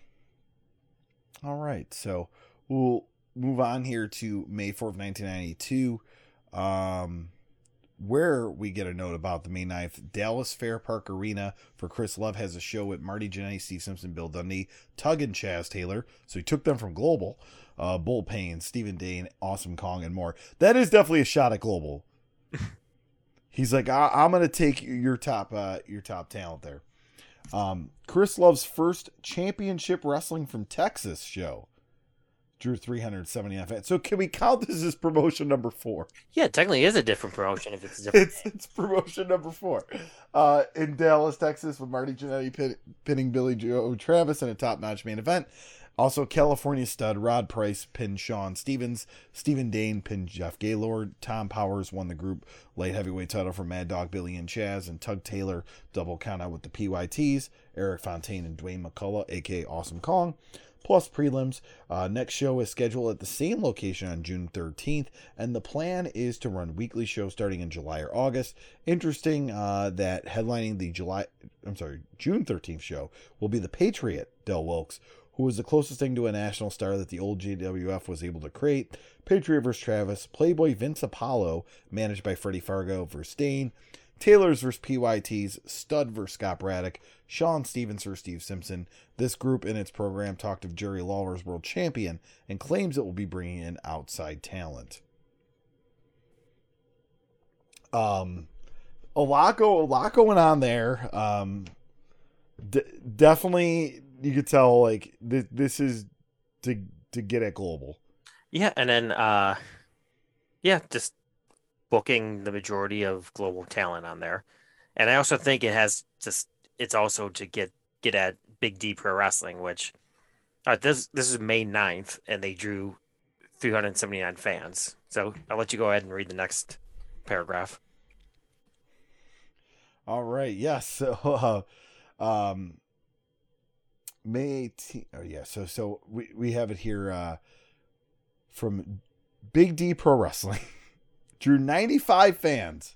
All right, so we'll move on here to May fourth, nineteen ninety two, um, where we get a note about the May 9th Dallas Fair Park Arena for Chris Love has a show with Marty Jannetty, Steve Simpson, Bill Dundee, Tug and Chaz Taylor. So he took them from Global, uh, Bull Payne, Stephen Dane, Awesome Kong, and more. That is definitely a shot at Global. He's like, I- am gonna take your top uh, your top talent there. Um, Chris Love's first championship wrestling from Texas show drew 379 fans. So can we count this as promotion number four? Yeah, technically is a different promotion if it's different. it's, it's promotion number four. Uh, in Dallas, Texas, with Marty Jannetty pin, pinning Billy Joe Travis in a top-notch main event. Also, California stud Rod Price pinned Shawn Stevens. Stephen Dane pinned Jeff Gaylord. Tom Powers won the group light heavyweight title for Mad Dog Billy and Chaz. And Tug Taylor double count out with the PYTs. Eric Fontaine and Dwayne McCullough, aka Awesome Kong. Plus prelims. Uh, next show is scheduled at the same location on June 13th, and the plan is to run weekly shows starting in July or August. Interesting uh, that headlining the July, I'm sorry, June 13th show will be the Patriot Del Wilkes, who was the closest thing to a national star that the old GWF was able to create. Patriot vs. Travis, Playboy Vince Apollo, managed by Freddie Fargo vs. Dane, Taylor's vs. PYT's, Stud vs. Scott Braddock, Sean Stevens vs. Steve Simpson. This group in its program talked of Jerry Lawler's world champion and claims it will be bringing in outside talent. Um, a lot go a lot going on there. Um, d- definitely you could tell like th- this is to to get at global. Yeah, and then uh yeah, just booking the majority of global talent on there. And I also think it has just it's also to get get at Big D Pro Wrestling, which uh, this this is May 9th and they drew 379 fans. So I'll let you go ahead and read the next paragraph. All right. Yes. So, uh, um, May 18th. Oh yeah, so so we we have it here uh from Big D Pro Wrestling. Drew 95 fans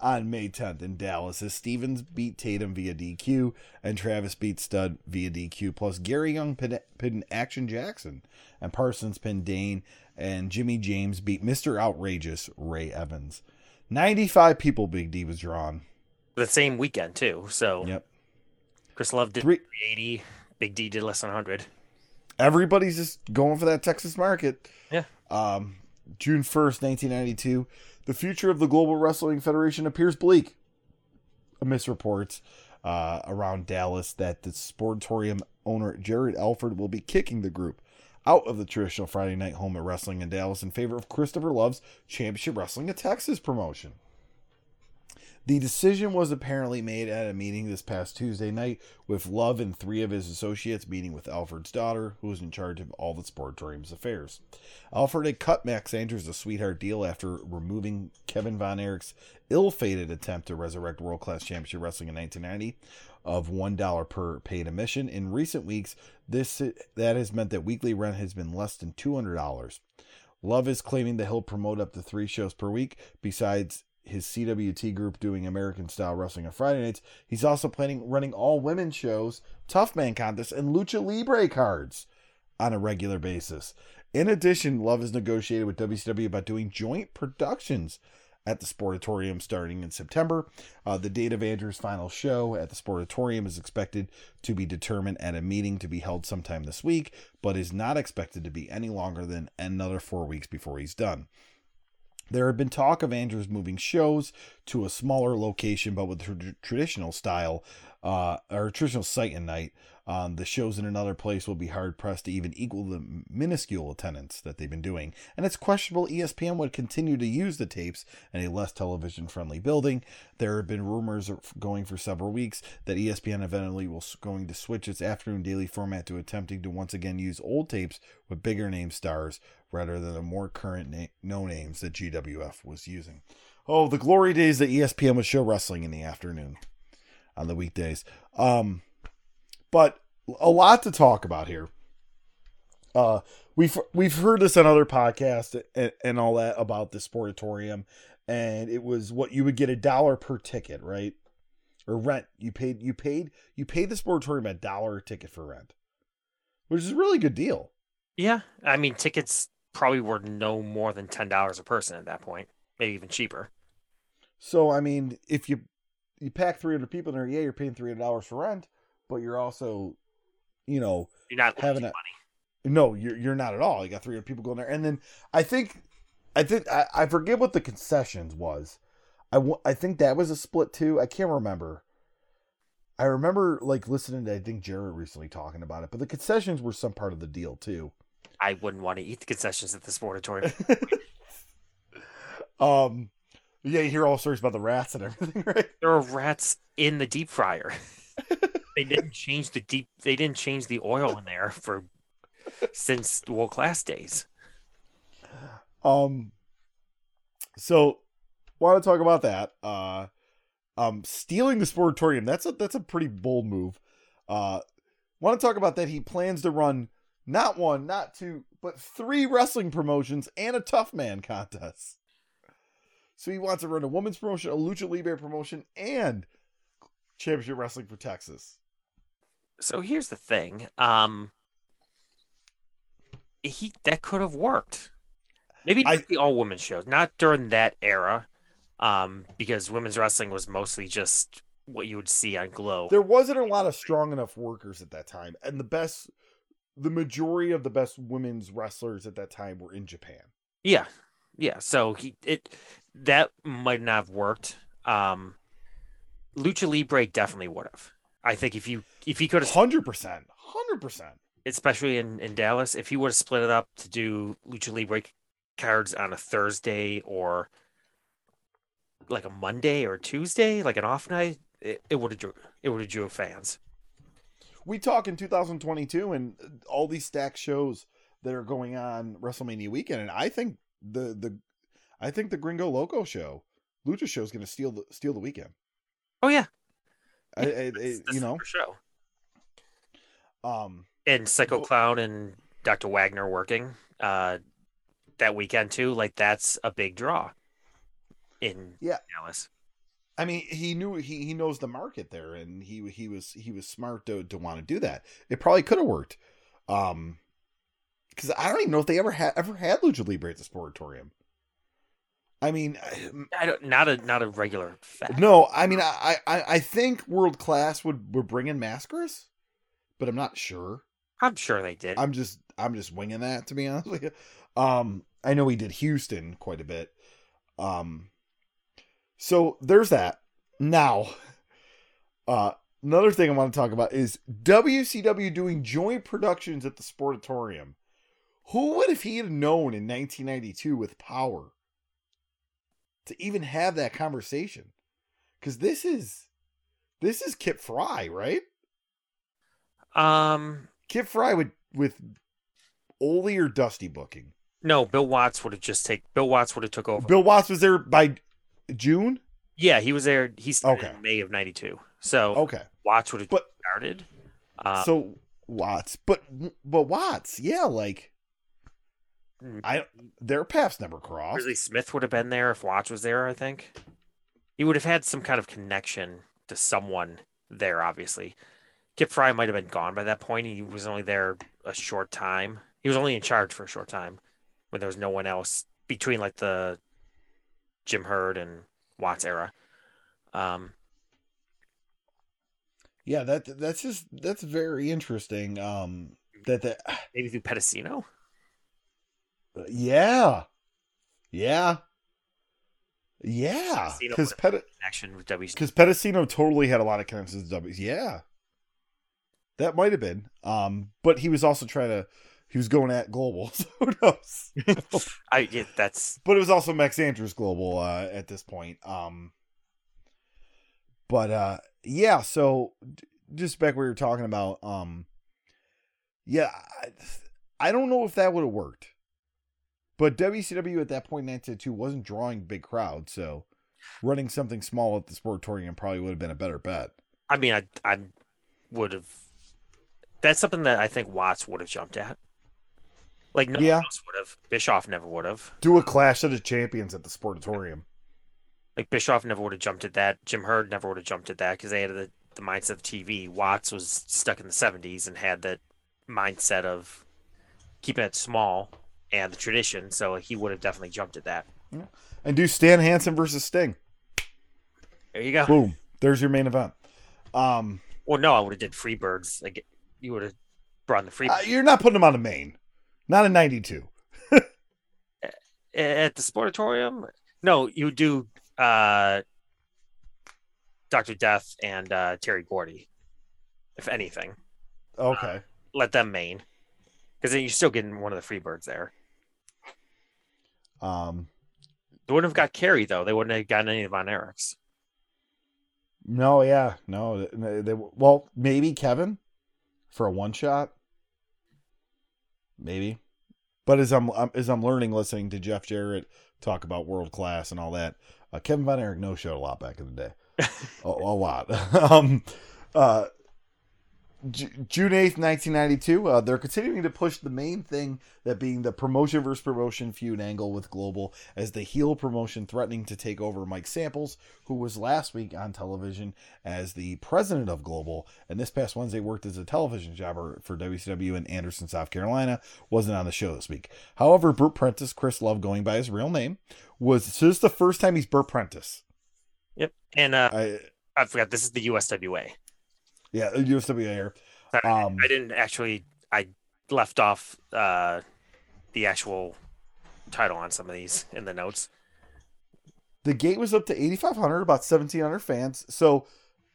on May 10th in Dallas as Stevens beat Tatum via DQ and Travis beat Stud via DQ. Plus Gary Young pinned, pinned Action Jackson and Parsons pinned Dane and Jimmy James beat Mr. Outrageous Ray Evans. 95 people Big D was drawn. The same weekend too. So Yep. Chris Love did Three, 380. Big D did less than 100. Everybody's just going for that Texas market. Yeah. Um, June 1st, 1992. The future of the Global Wrestling Federation appears bleak. Amidst reports uh, around Dallas that the Sportatorium owner Jared Alford will be kicking the group out of the traditional Friday night home at wrestling in Dallas in favor of Christopher Love's Championship Wrestling in Texas promotion. The decision was apparently made at a meeting this past Tuesday night with Love and three of his associates meeting with Alfred's daughter, who was in charge of all the Sportatorium's affairs. Alfred had cut Max Andrews a sweetheart deal after removing Kevin Von Erich's ill-fated attempt to resurrect World Class Championship Wrestling in 1990 of $1 per paid admission. In recent weeks, this that has meant that weekly rent has been less than $200. Love is claiming that he'll promote up to three shows per week, besides his CWT group doing American style wrestling on Friday nights. He's also planning running all women shows, tough man contests, and lucha libre cards on a regular basis. In addition, Love has negotiated with WCW about doing joint productions at the Sportatorium starting in September. Uh, the date of Andrew's final show at the Sportatorium is expected to be determined at a meeting to be held sometime this week, but is not expected to be any longer than another four weeks before he's done. There had been talk of Andrews moving shows to a smaller location, but with the traditional style uh, or traditional site and night. Um, the shows in another place will be hard pressed to even equal the minuscule attendance that they've been doing. And it's questionable ESPN would continue to use the tapes in a less television friendly building. There have been rumors going for several weeks that ESPN eventually was going to switch its afternoon daily format to attempting to once again use old tapes with bigger name stars rather than the more current na- no names that GWF was using. Oh, the glory days that ESPN would show wrestling in the afternoon on the weekdays. Um, but a lot to talk about here. Uh, we've we've heard this on other podcasts and, and all that about the sportatorium, and it was what you would get a dollar per ticket, right? Or rent. You paid you paid you paid the sportatorium a dollar a ticket for rent, which is a really good deal. Yeah, I mean tickets probably were no more than ten dollars a person at that point, maybe even cheaper. So I mean, if you you pack 300 people in there, yeah, you're paying $300 for rent, but you're also, you know, you're not having a, money. No, you're you're not at all. You got 300 people going there, and then I think, I think I, I forget what the concessions was. I I think that was a split too. I can't remember. I remember like listening to I think Jared recently talking about it, but the concessions were some part of the deal too. I wouldn't want to eat the concessions at the sportatorium. um, yeah, you hear all stories about the rats and everything, right? There are rats in the deep fryer. they didn't change the deep. They didn't change the oil in there for since world class days. Um. So, want to talk about that? Uh, um, stealing the sportatorium. That's a that's a pretty bold move. Uh, want to talk about that? He plans to run not one, not two, but three wrestling promotions and a tough man contest. So he wants to run a women's promotion, a lucha libre promotion, and championship wrestling for Texas. So here's the thing. Um he that could have worked. Maybe I, the all women shows, not during that era. Um, because women's wrestling was mostly just what you would see on Glow. There wasn't a lot of strong enough workers at that time, and the best, the majority of the best women's wrestlers at that time were in Japan. Yeah, yeah. So he it that might not have worked. Um, Lucha Libre definitely would have. I think if you if he could have hundred percent, hundred percent, especially in in Dallas, if he would have split it up to do Lucha Libre cards on a Thursday or like a Monday or Tuesday, like an off night, it, it would have drew it would have drew fans. We talk in 2022 and all these stack shows that are going on WrestleMania weekend, and I think the the I think the Gringo Loco show, Lucha show, is going to steal the steal the weekend. Oh yeah, I, I, I you know show. Um, and Psycho Clown and Dr. Wagner working uh that weekend too. Like that's a big draw in yeah Dallas. I mean, he knew he, he knows the market there, and he he was he was smart to to want to do that. It probably could have worked. Um, because I don't even know if they ever had ever had lucha libre at the sportatorium. I mean, I don't not a not a regular fact. No, I mean, I I, I think world class would would bring in maskers, but I'm not sure. I'm sure they did. I'm just I'm just winging that to be honest with you. Um, I know he did Houston quite a bit. Um, so there's that. Now, uh, another thing I want to talk about is WCW doing joint productions at the Sportatorium. Who would have he have known in 1992 with power to even have that conversation? Because this is this is Kip Frey, right? Um, Kip Frey with with Ole or Dusty booking. No, Bill Watts would have just take Bill Watts would have took over. Bill Watts was there by June. Yeah, he was there. He started okay. in May of '92. So okay, Watts would have but, started. Uh, so Watts, but but Watts, yeah, like Mm. I their paths never crossed. Grizzly Smith would have been there if Watts was there. I think he would have had some kind of connection to someone there. Obviously, Kip Frey might have been gone by that point. He was only there a short time. he was only in charge for a short time when there was no one else between like the Jim Herd and Watts era. Um, Yeah, that that's just that's very interesting. Um, that that maybe through Pedicino. yeah, yeah, yeah. Because Pet Connection with WC. because Pedicino totally had a lot of connections to W. Yeah, that might have been. Um, but he was also trying to. He was going at global. So who knows? I yeah, that's but it was also Max Andrews Global uh, at this point. Um, but uh, yeah, so d- just back where you're talking about, um, yeah, I, I don't know if that would have worked, but WCW at that point in 1992 wasn't drawing big crowds, so running something small at the Sportatorium probably would have been a better bet. I mean I I would have that's something that I think Watts would have jumped at. Like no Yeah. one else would have. Bischoff never would have. Do a Clash of the Champions at the Sportatorium. Like Bischoff never would have jumped at that. Jim Herd never would have jumped at that because they had the, the mindset of TV. Watts was stuck in the '70s and had that mindset of keeping it small and the tradition. So he would have definitely jumped at that. And do Stan Hansen versus Sting. There you go. Boom. There's your main event. Um, Well, no, I would have did Freebirds. Like you would have brought in the Freebirds Uh, you're not putting them on the main. Not in 92. at the Sportatorium. No, you do uh, Doctor Death and uh, Terry Gordy, if anything. Okay. let them main because then you're still getting one of the Freebirds there. Um, They wouldn't have got Kerry though. They wouldn't have gotten any of Von Erichs. no, yeah. No, they, they, well, maybe Kevin for a one shot. Maybe. But as I'm, as I'm learning listening to Jeff Jarrett talk about world class and all that, uh, Kevin Von Erich no showed a lot back in the day. a, a lot. um, uh, J- June 8th, 1992, uh, they're continuing to push the main thing that being the promotion versus promotion feud angle with Global as the heel promotion threatening to take over Mike Samples, who was last week on television as the president of Global, and this past Wednesday worked as a television jobber for WCW in Anderson, South Carolina, wasn't on the show this week. However, Bert Prentice, Chris Love going by his real name, was so this is the first time he's Bert Prentice. Yep. And uh, I, I forgot this is the USWA. Yeah, USWA here. I, Um, I didn't actually. I left off uh, the actual title on some of these in the notes. the gate was up to 8500 about 1700 fans so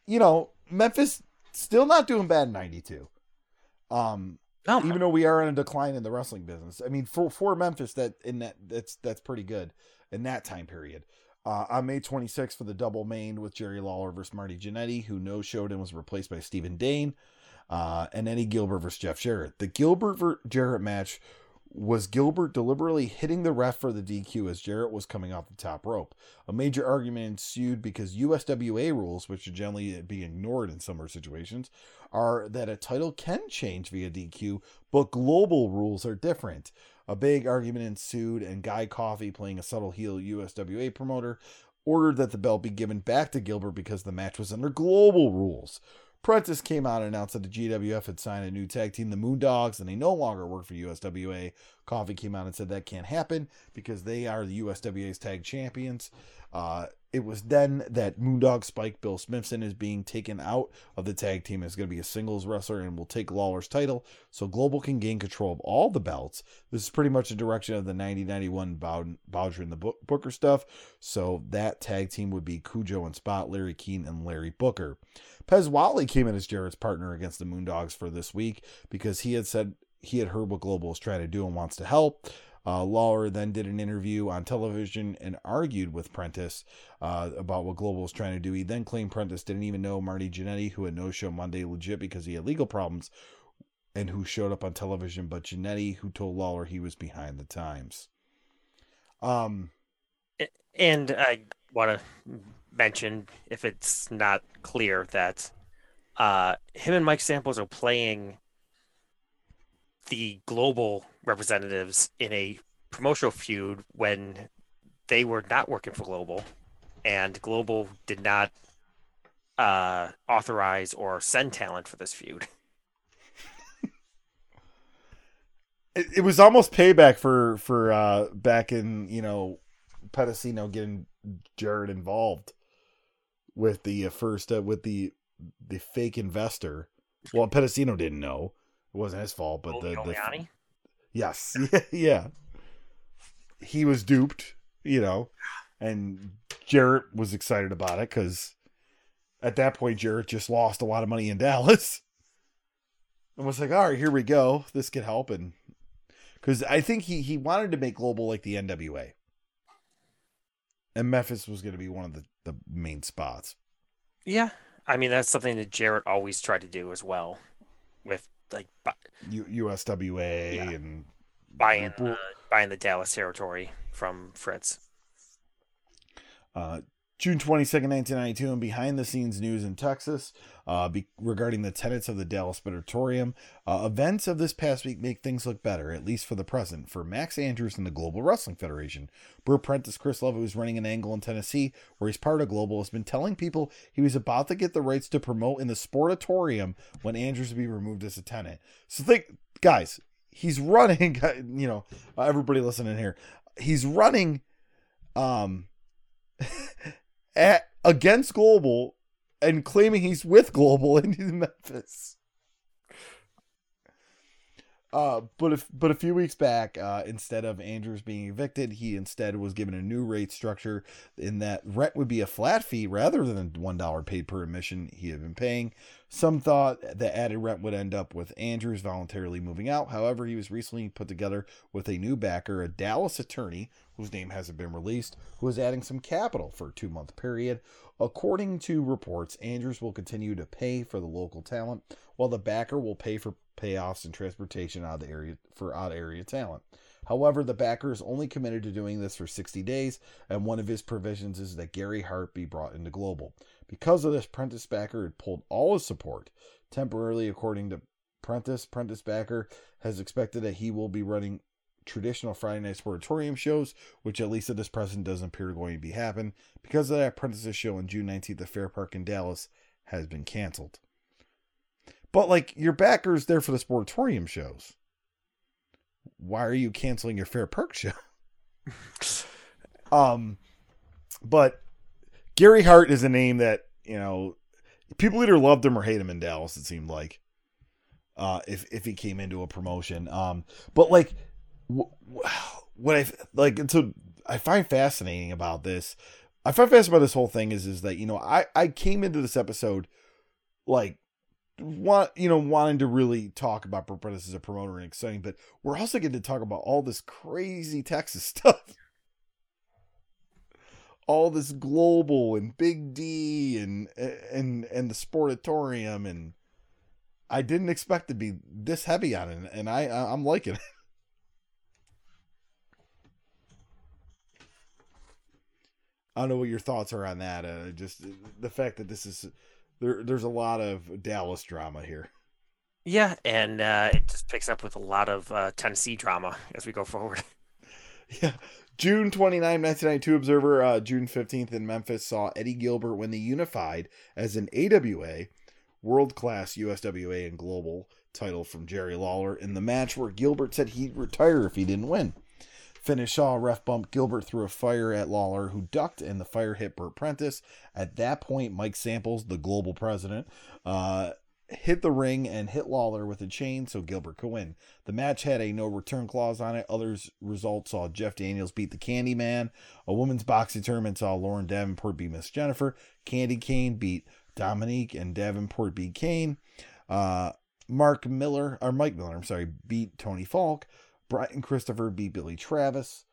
you know memphis still not doing bad in 92 um No, even though we are in a decline in the wrestling business i mean for for memphis that in that that's that's pretty good in that time period uh, on May 26th for the double main with Jerry Lawler versus Marty Jannetty, who no showed and was replaced by Stephen Dane, uh, and Eddie Gilbert versus Jeff Jarrett. The Gilbert Jarrett match was Gilbert deliberately hitting the ref for the DQ as Jarrett was coming off the top rope. A major argument ensued because USWA rules, which should generally be ignored in similar situations, are that a title can change via DQ, but global rules are different. A big argument ensued, and Guy Coffey, playing a subtle heel USWA promoter, ordered that the belt be given back to Gilbert because the match was under global rules. Prentice came out and announced that the GWF had signed a new tag team, the Moondogs, and they no longer work for USWA. Coffey came out and said that can't happen because they are the USWA's tag champions. Uh, it was then that Moondog Spike Bill Smithson is being taken out of the tag team as going to be a singles wrestler and will take Lawler's title so Global can gain control of all the belts. This is pretty much the direction of the 9091 Bow- Bowser and the Bo- Booker stuff. So that tag team would be Cujo and Spot, Larry Keane, and Larry Booker. Pez Whatley came in as Jarrett's partner against the Moondogs for this week because he had said he had heard what Global is trying to do and wants to help. Uh, Lawler then did an interview on television and argued with Prentice uh, about what Global was trying to do. He then claimed Prentice didn't even know Marty Jannetty, who had no show Monday legit because he had legal problems, and who showed up on television, but Jannetty, who told Lawler he was behind the times. Um, And I want to mention, if it's not clear, that uh, him and Mike Samples are playing the global representatives in a promotional feud when they were not working for Global, and Global did not uh, authorize or send talent for this feud. it, it was almost payback for for uh back in you know Pedicino getting Jarrett involved with the uh, first uh, with the the fake investor. Well, Pedicino didn't know it wasn't his fault, but the, the? Yes, yeah, he was duped, you know, and Jarrett was excited about it because at that point Jarrett just lost a lot of money in Dallas. And was like, all right, here we go, this could help, and because I think he he wanted to make global like the NWA, and Memphis was going to be one of the the main spots. Yeah, I mean that's something that Jarrett always tried to do as well, with like U- USWA Yeah. and buying uh, buying the Dallas territory from Fritz. Uh, June 22nd, 1992, and behind the scenes news in Texas uh, be- regarding the tenants of the Dallas Sportatorium. Uh, events of this past week make things look better, at least for the present, for Max Andrews and the Global Wrestling Federation. Bert Prentice Chris Love, who's running an angle in Tennessee where he's part of Global, has been telling people he was about to get the rights to promote in the Sportatorium when Andrews would be removed as a tenant. So think, guys, he's running, you know, everybody listening here, he's running um at against Global and claiming he's with Global in Memphis. Uh, but if but a few weeks back, uh, instead of Andrews being evicted, he instead was given a new rate structure in that rent would be a flat fee rather than one dollar paid per admission he had been paying. Some thought that added rent would end up with Andrews voluntarily moving out. However, he was recently put together with a new backer, a Dallas attorney whose name hasn't been released, who is adding some capital for a two month period. According to reports, Andrews will continue to pay for the local talent, while the backer will pay for payoffs and transportation out of the area for out area talent. However, the backer is only committed to doing this for 60 days, and one of his provisions is that Gary Hart be brought into Global. Because of this, Prentice Backer had pulled all his support. Temporarily, according to Prentice, Prentice Backer has expected that he will be running traditional Friday night sportatorium shows, which at least at this present doesn't appear going to be happen. Because of that, Prentice's show on June 19th at Fair Park in Dallas has been canceled. But like your backers there for the sportatorium shows. Why are you canceling your Fair Park show? um but Gary Hart is a name that, you know, people either loved him or hate him in Dallas, it seemed like. Uh if if he came into a promotion. Um but like wh- wh- what I like and so I find fascinating about this I find fascinating about this whole thing is is that you know I I came into this episode like want you know wanting to really talk about Brooke as a promoter and exciting, but we're also getting to talk about all this crazy Texas stuff, all this global and Big D and and and the Sportatorium and I didn't expect to be this heavy on it, and I I'm liking it. I don't know what your thoughts are on that. Uh, just the fact that this is there. There's a lot of Dallas drama here. Yeah, and uh, it just picks up with a lot of uh, Tennessee drama as we go forward. Yeah. June 29, 1992 Observer, uh, June 15th in Memphis saw Eddie Gilbert win the Unified as an AWA, world class USWA and global title from Jerry Lawler in the match where Gilbert said he'd retire if he didn't win. Finish saw a ref bump Gilbert threw a fire at Lawler, who ducked, and the fire hit Bert Prentice. At that point, Mike Samples, the global president, uh, hit the ring and hit Lawler with a chain so Gilbert could win. The match had a no return clause on it. Others results saw Jeff Daniels beat the Candyman. A women's boxing tournament saw Lauren Davenport beat Miss Jennifer. Candy Kane beat Dominique and Davenport beat Kane. Uh, Mark Miller or Mike Miller, I'm sorry, beat Tony Falk. Brian Christopher beat Billy Travis.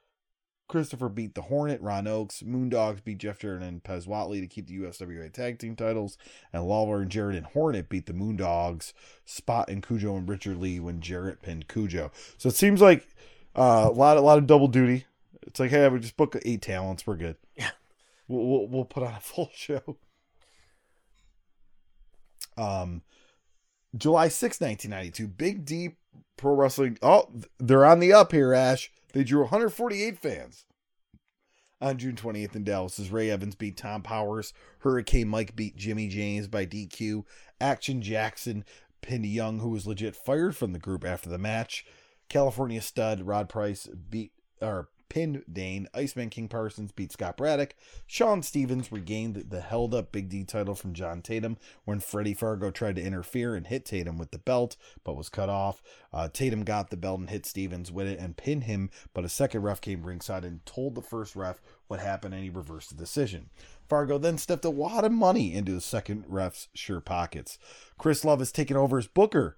Christopher beat the Hornet, Ron Oakes. Moondogs beat Jeff Jarrett and Pez Whatley to keep the USWA tag team titles. And Lawler and Jarrett and Hornet beat the Moondogs, Spot and Cujo and Richard Lee when Jarrett pinned Cujo. So it seems like uh, a lot, a lot of double duty. It's like, hey, we just book eight talents, we're good. Yeah. We'll, we'll, we'll put on a full show. Um, July 6, 1992, Big D Pro Wrestling. Oh, they're on the up here, Ash. They drew 148 fans. On June 20th in Dallas, as Ray Evans beat Tom Powers, Hurricane Mike beat Jimmy James by DQ, Action Jackson pinned Young, who was legit fired from the group after the match. California stud Rod Price beat or pinned Dane. Iceman King Parsons beat Scott Braddock. Sean Stevens regained the held up Big D title from John Tatum when Freddie Fargo tried to interfere and hit Tatum with the belt, but was cut off. Uh, Tatum got the belt and hit Stevens with it and pinned him, but a second ref came ringside and told the first ref what happened and he reversed the decision. Fargo then stuffed a lot of money into the second ref's sure pockets. Chris Love has taken over as Booker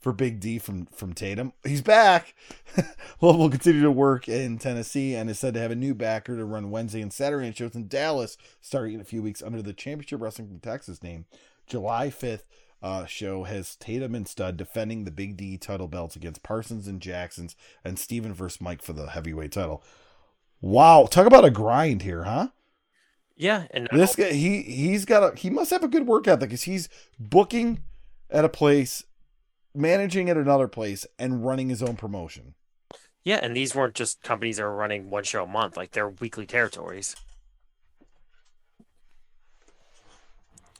for Big D from from Tatum. He's back. Love will continue to work in Tennessee and is said to have a new backer to run Wednesday and Saturday shows in Dallas starting in a few weeks under the Championship Wrestling from Texas name. July 5th uh, show has Tatum and Stud defending the Big D title belts against Parsons and Jacksons and Steven versus Mike for the heavyweight title. Wow, talk about a grind here, huh? Yeah, and This guy, he he's got a he must have a good work ethic because he's booking at a place, managing at another place, and running his own promotion. yeah, and these weren't just companies that were running one show a month; like they're weekly territories.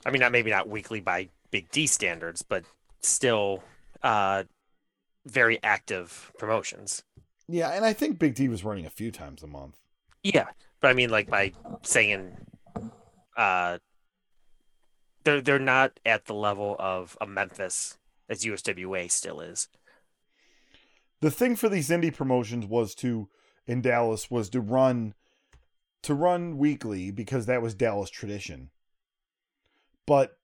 I mean, not maybe not weekly by Big D standards, but still uh, very active promotions. Yeah, and I think Big D was running a few times a month. Yeah, but I mean, like by saying, uh, they're they're not at the level of a Memphis as USWA still is. The thing for these indie promotions was to in Dallas was to run to run weekly because that was Dallas tradition. But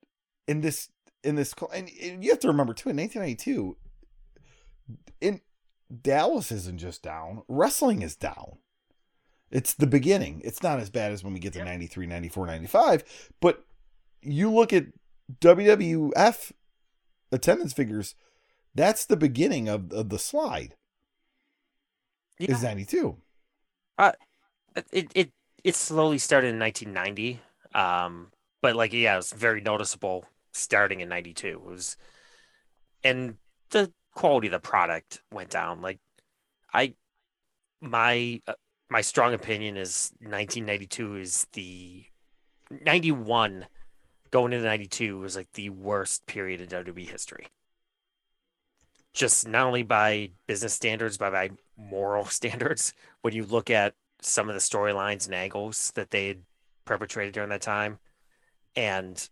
in this in this and, and you have to remember too in 1992 in Dallas isn't just down, wrestling is down. It's the beginning. It's not as bad as when we get to 93, 94, 95, but you look at WWF attendance figures, that's the beginning of, of the slide. Yeah. Is 92. it it it slowly started in 1990 um but like yeah it was very noticeable starting in 92 it was and the quality of the product went down like i my uh, my strong opinion is 1992 is the 91 going into 92 was like the worst period in WWE history just not only by business standards but by moral standards when you look at some of the storylines and angles that they had perpetrated during that time. And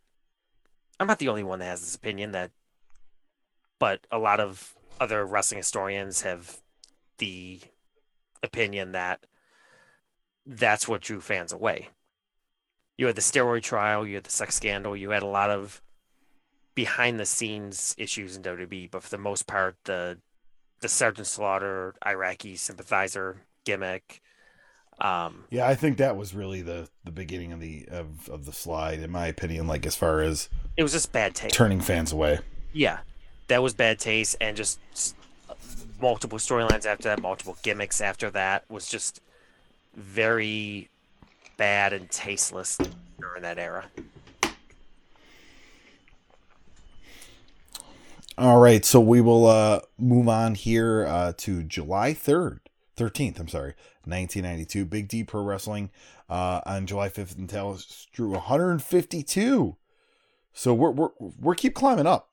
I'm not the only one that has this opinion that, but a lot of other wrestling historians have the opinion that that's what drew fans away. You had the steroid trial, you had the sex scandal, you had a lot of behind the scenes issues in WWE, but for the most part, the the Sergeant Slaughter Iraqi sympathizer gimmick, um, Yeah, I think that was really the the beginning of the of, of the slide, in my opinion, like as far as it was just bad taste. turning fans away. Yeah, that was bad taste, and just multiple storylines after that, multiple gimmicks after that was just very bad and tasteless during that era. All right, so we will uh, move on here uh, to July 3rd, 13th, I'm sorry, 1992. Big D Pro Wrestling uh, on July 5th in Dallas drew 152. So we're, we're, we're keep climbing up.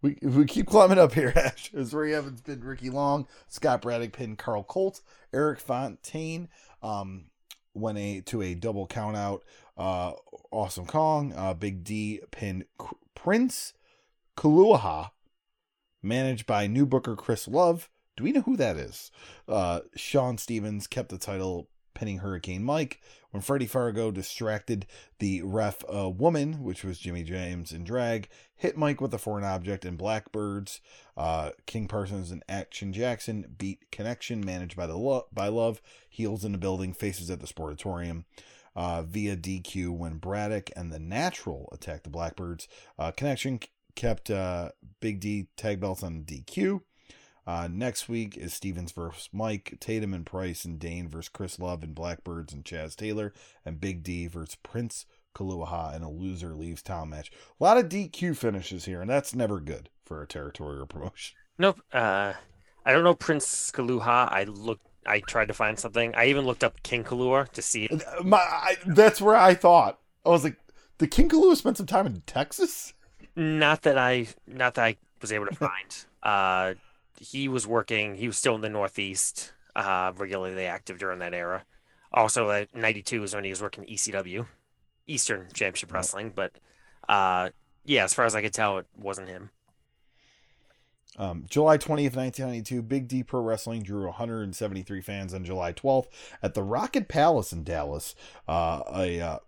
We, we keep climbing up here, Ash. As Ray Evans pinned Ricky Long, Scott Braddock pinned Carl Colt, Eric Fontaine um, went a to a double count out. Uh, awesome Kong, uh, Big D pinned K- Prince Kaluaha, managed by new booker Chris Love. Do we know who that is? Uh, Sean Stevens kept the title, pinning Hurricane Mike. When Freddie Fargo distracted the ref uh, woman, which was Jimmy James in drag, hit Mike with a foreign object and Blackbirds. Uh, King Parsons and Action Jackson beat Connection, managed by the Lo- by Love. Heels in the building, faces at the Sportatorium. Uh, via DQ when Braddock and the Natural attacked the Blackbirds. Uh, Connection kept uh, Big D tag belts on DQ. Uh, next week is Stevens versus Mike, Tatum and Price, and Dane versus Chris Love and Blackbirds and Chaz Taylor, and Big D versus Prince Kaluaha and a loser leaves town match. A lot of DQ finishes here, and that's never good for a territorial promotion. Nope. Uh, I don't know Prince Kaluha. I looked. I tried to find something. I even looked up King Kalua to see. My, I, that's where I thought. I was like, did King Kalua spend some time in Texas? Not that I. Not that I was able to find. Uh, he was working. He was still in the Northeast, uh, regularly active during that era. Also, at '92 was when he was working ECW, Eastern Championship Wrestling. But uh, yeah, as far as I could tell, it wasn't him. Um, July 20th, 1992, Big D Pro Wrestling drew 173 fans on July 12th at the Rocket Palace in Dallas. Uh, a uh,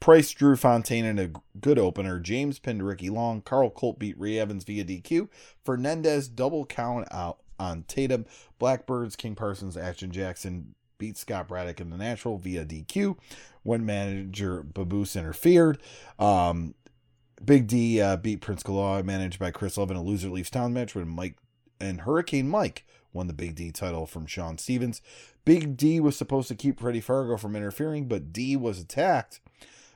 Price drew Fontaine in a good opener. James pinned Ricky Long. Carl Colt beat Ray Evans via DQ. Fernandez double count out on Tatum. Blackbirds, King Parsons, Action Jackson beat Scott Braddock in the natural via DQ when manager Baboose interfered. Um, Big D uh, beat Prince Kalaw, managed by Chris Love in a loser leaves town match when Mike and Hurricane Mike won the Big D title from Sean Stevens. Big D was supposed to keep Freddie Fargo from interfering, but D was attacked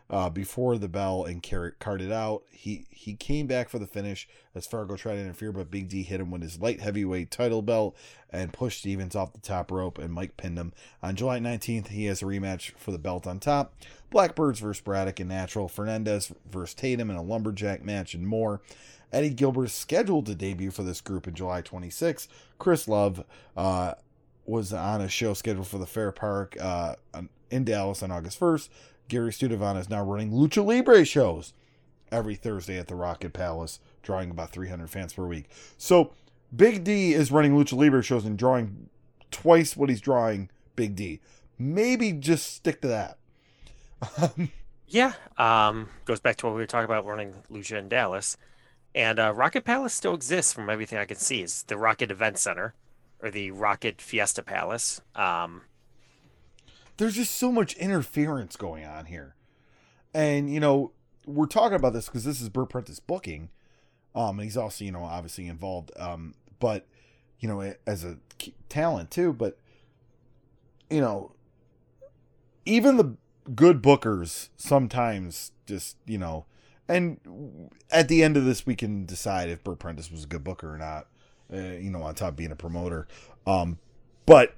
uh, before the bell and carted out. He he came back for the finish as Fargo tried to interfere, but Big D hit him with his light heavyweight title belt and pushed Stevens off the top rope, and Mike pinned him. On July 19th, he has a rematch for the belt on top. Blackbirds versus Braddock and Natural, Fernandez versus Tatum in a lumberjack match, and more. Eddie Gilbert is scheduled to debut for this group in July 26. Chris Love uh, was on a show scheduled for the Fair Park uh, in Dallas on August 1st. Gary Studevan is now running Lucha Libre shows every Thursday at the Rocket Palace, drawing about 300 fans per week. So Big D is running Lucha Libre shows and drawing twice what he's drawing Big D. Maybe just stick to that. yeah, um, goes back to what we were talking about running Lucha in Dallas. And uh, Rocket Palace still exists from everything I can see. It's the Rocket Event Center or the Rocket Fiesta Palace. Um, there's just so much interference going on here. And, you know, we're talking about this because this is Bert Prentice booking. Um, and he's also, you know, obviously involved. Um, but, you know, as a talent too. But, you know, even the good bookers sometimes just, you know, and at the end of this, we can decide if Bert Prentice was a good booker or not. Uh, you know, on top of being a promoter. Um, but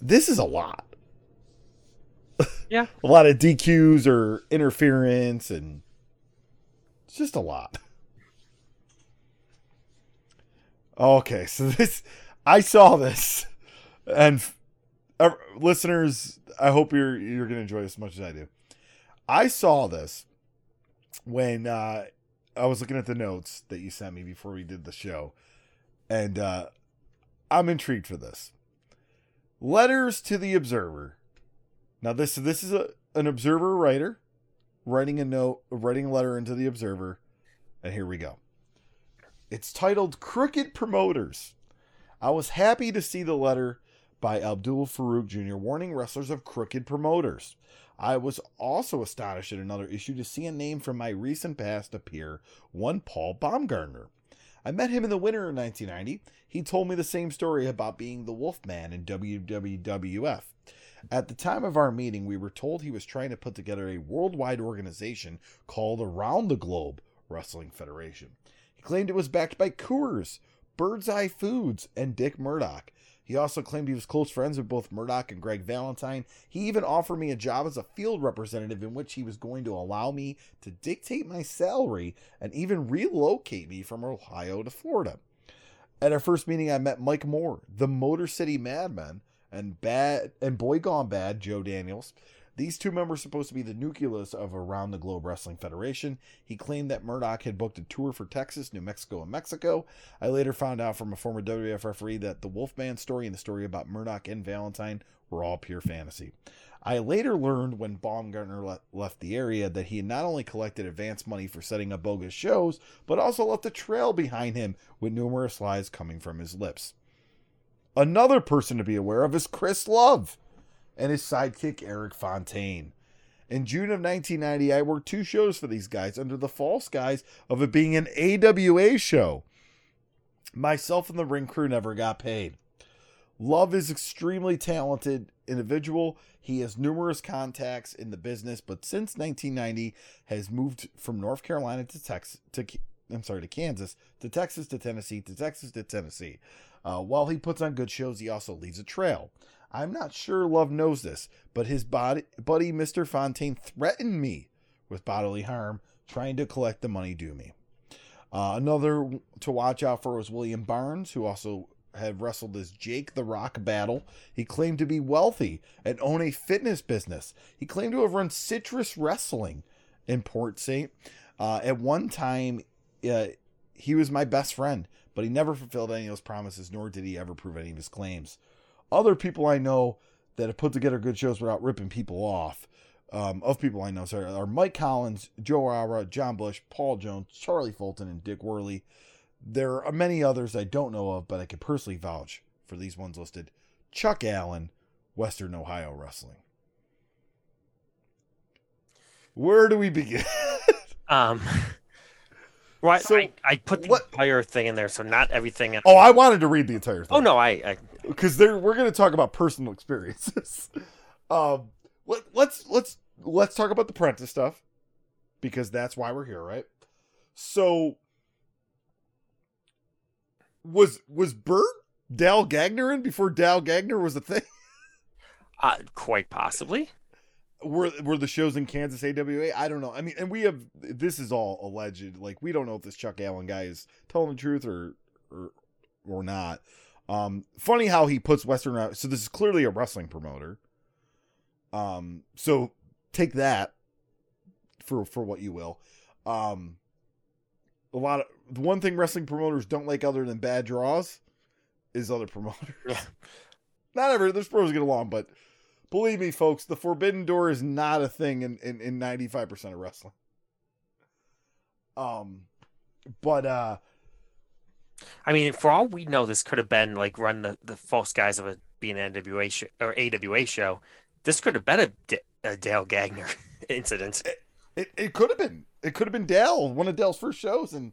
this is a lot. Yeah. a lot of DQs or interference and it's just a lot. Okay, so this I saw this and uh, listeners, I hope you're you're going to enjoy as much as I do. I saw this when uh I was looking at the notes that you sent me before we did the show and uh I'm intrigued for this. Letters to the Observer now this this is a an observer writer writing a note, writing a letter into the observer, and here we go. It's titled "Crooked Promoters." I was happy to see the letter by Abdul Farouk Jr. warning wrestlers of crooked promoters. I was also astonished at another issue to see a name from my recent past appear, one Paul Baumgartner. I met him in the winter of 1990. He told me the same story about being the Wolfman in WWF. At the time of our meeting, we were told he was trying to put together a worldwide organization called Around the Globe Wrestling Federation. He claimed it was backed by Coors, Bird's Eye Foods, and Dick Murdoch. He also claimed he was close friends with both Murdoch and Greg Valentine. He even offered me a job as a field representative in which he was going to allow me to dictate my salary and even relocate me from Ohio to Florida. At our first meeting, I met Mike Moore, the Motor City Madman, and bad and boy gone bad joe daniels these two members supposed to be the nucleus of around the globe wrestling federation. He claimed that murdoch had booked a tour for texas new mexico and mexico. I later found out from a former wwf referee that the wolfman story and the story about murdoch and valentine were all pure fantasy. I later learned when Baumgartner le- left the area that he had not only collected advance money for setting up bogus shows, but also left a trail behind him with numerous lies coming from his lips. Another person to be aware of is Chris Love and his sidekick Eric Fontaine. In June of 1990, I worked two shows for these guys under the false guise of it being an AWA show. Myself and the ring crew never got paid. Love is extremely talented individual. He has numerous contacts in the business, but since 1990 has moved from North Carolina to Texas to I'm sorry to Kansas to Texas to Tennessee to Texas to Tennessee. Uh, while he puts on good shows, he also leaves a trail. I'm not sure Love knows this, but his body, buddy Mr. Fontaine threatened me with bodily harm, trying to collect the money due me. Uh, another to watch out for was William Barnes, who also had wrestled as Jake the Rock Battle. He claimed to be wealthy and own a fitness business. He claimed to have run Citrus Wrestling in Port St. Uh, at one time, uh, he was my best friend, but he never fulfilled any of those promises, nor did he ever prove any of his claims. Other people I know that have put together good shows without ripping people off, um, of people I know, sorry, are Mike Collins, Joe Ara, John Bush, Paul Jones, Charlie Fulton, and Dick Worley. There are many others I don't know of, but I can personally vouch for these ones listed. Chuck Allen, Western Ohio Wrestling. Where do we begin? Um, right. So, I, I put the what- entire thing in there, so not everything. In, oh, I wanted to read the entire thing. oh no, I, I because there we're going to talk about personal experiences. um, let, let's let's let's talk about the Prentice stuff because that's why we're here, right? So, was was Bert Dale Gagner in before Dale Gagner was a thing? uh, quite possibly. Were were the shows in Kansas AWA? I don't know. I mean, and we have this is all alleged. Like we don't know if this Chuck Allen guy is telling the truth or or or not. Um, funny how he puts Western. So this is clearly a wrestling promoter. Um, so take that for for what you will. Um, a lot of the one thing wrestling promoters don't like other than bad draws is other promoters. Not every there's pros get along, but believe me, folks, the forbidden door is not a thing in in, in 95% of wrestling. Um, but uh, I mean, for all we know, this could have been like run the, the false guise of a being an NWA show, or AWA show. This could have been a, D- a Dale Gagner incident. it it could have been it could have been Dale, one of Dale's first shows, and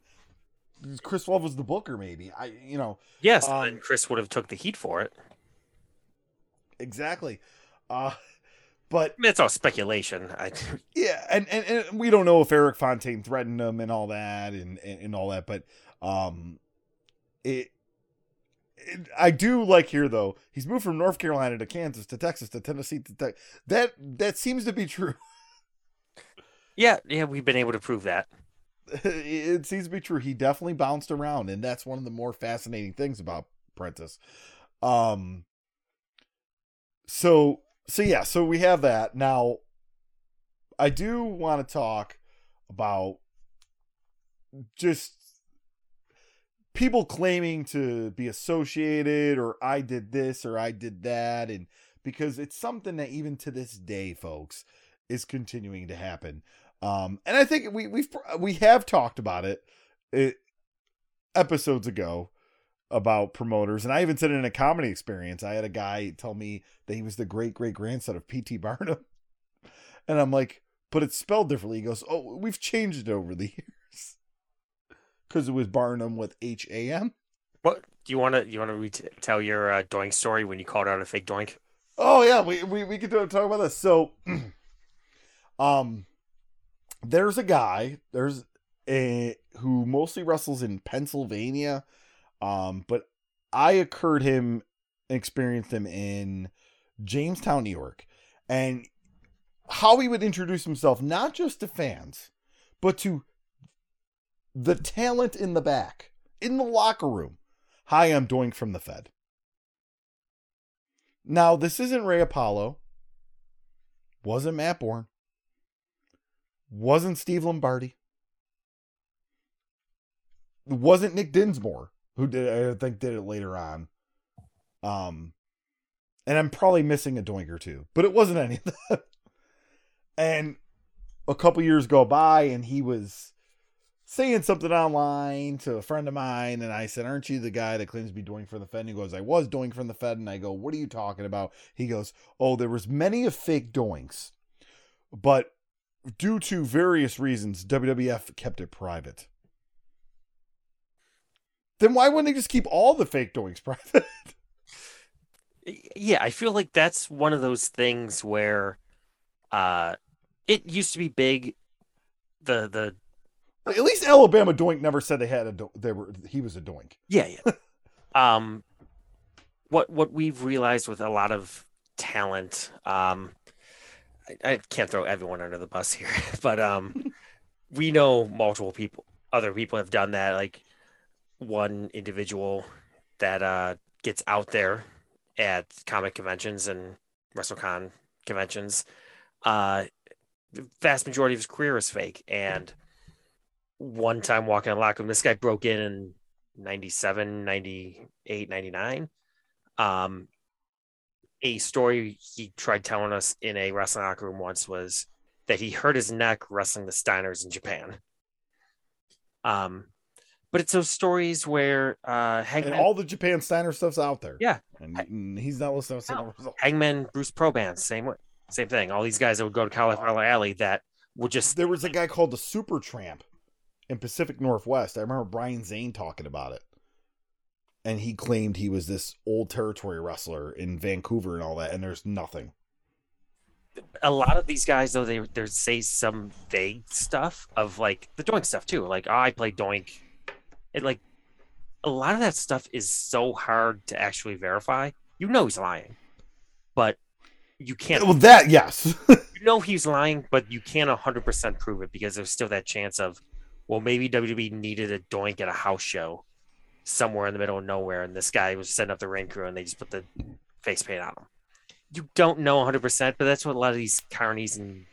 Chris Love was the booker. Maybe I you know Yes, Um, and Chris would have took the heat for it. exactly. Uh, but I mean, it's all speculation. I, Yeah, and, and, and we don't know if Eric Fontaine threatened him and all that and, and, and all that, but um it, it I do like here though. He's moved from North Carolina to Kansas to Texas to Tennessee to Tex that that seems to be true. yeah, yeah, we've been able to prove that. it seems to be true. He definitely bounced around, and that's one of the more fascinating things about Prentice. Um. So so yeah, so we have that now. I do want to talk about just people claiming to be associated or I did this or I did that and because it's something that even to this day folks is continuing to happen. Um, and I think we we've we have talked about it, it episodes ago about promoters, and I even said it in a comedy experience. I had a guy tell me that he was the great great grandson of P.T. Barnum, and I'm like, but it's spelled differently. He goes, oh, we've changed it over the years because it was Barnum with H A M. What do you want to you want to ret- tell your uh, doink story when you called out a fake doink? Oh yeah, we we we could talk about this. So, um, there's a guy. There's a who mostly wrestles in Pennsylvania, um, but I occurred him, experienced him in Jamestown, New York, and how he would introduce himself not just to fans, but to the talent in the back in the locker room. Hi, I'm Doink from the Fed. Now, this isn't Ray Apollo. Wasn't Matt Bourne. Wasn't Steve Lombardi. Wasn't Nick Dinsmore, who did I think did it later on. Um and I'm probably missing a doink or two, but it wasn't any of that. And a couple years go by and he was saying something online to a friend of mine, and I said, Aren't you the guy that claims to be Doink from the Fed? And he goes, I was Doink from the Fed. And I go, What are you talking about? He goes, Oh, there was many of fake doinks, but due to various reasons, WWF kept it private. Then why wouldn't they just keep all the fake doinks private? Yeah, I feel like that's one of those things where uh it used to be big the the At least Alabama doink never said they had a do- they were he was a doink. yeah, yeah. um what what we've realized with a lot of talent um I, I can't throw everyone under the bus here, but um we know multiple people other people have done that like one individual that uh gets out there at comic conventions and WrestleCon conventions, uh, the vast majority of his career is fake. And one time walking in a locker room, this guy broke in in 97, 98, 99. Um, a story he tried telling us in a wrestling locker room once was that he hurt his neck wrestling the Steiners in Japan. Um, but it's those stories where uh, Hangman, and all the Japan Steiner stuff's out there. Yeah. and, and he's not listening to No. Hangman, Bruce Proban, same way, same thing. All these guys that would go to Cauliflower Alley that would just There was a guy called the Super Tramp in Pacific Northwest. I remember Brian Zane talking about it. And he claimed he was this old territory wrestler in Vancouver and all that, and there's nothing. a lot of these guys though they they say some vague stuff of like the doink stuff too like oh, i play doink it like a lot of that stuff is so hard to actually verify you know he's lying but you can't Well, that yes, you know he's lying but you can't 100% prove it because there's still that chance of well maybe wwe needed a doink at a house show somewhere in the middle of nowhere and this guy was setting up the ring crew and they just put the face paint on him you don't know 100% but that's what a lot of these carnies and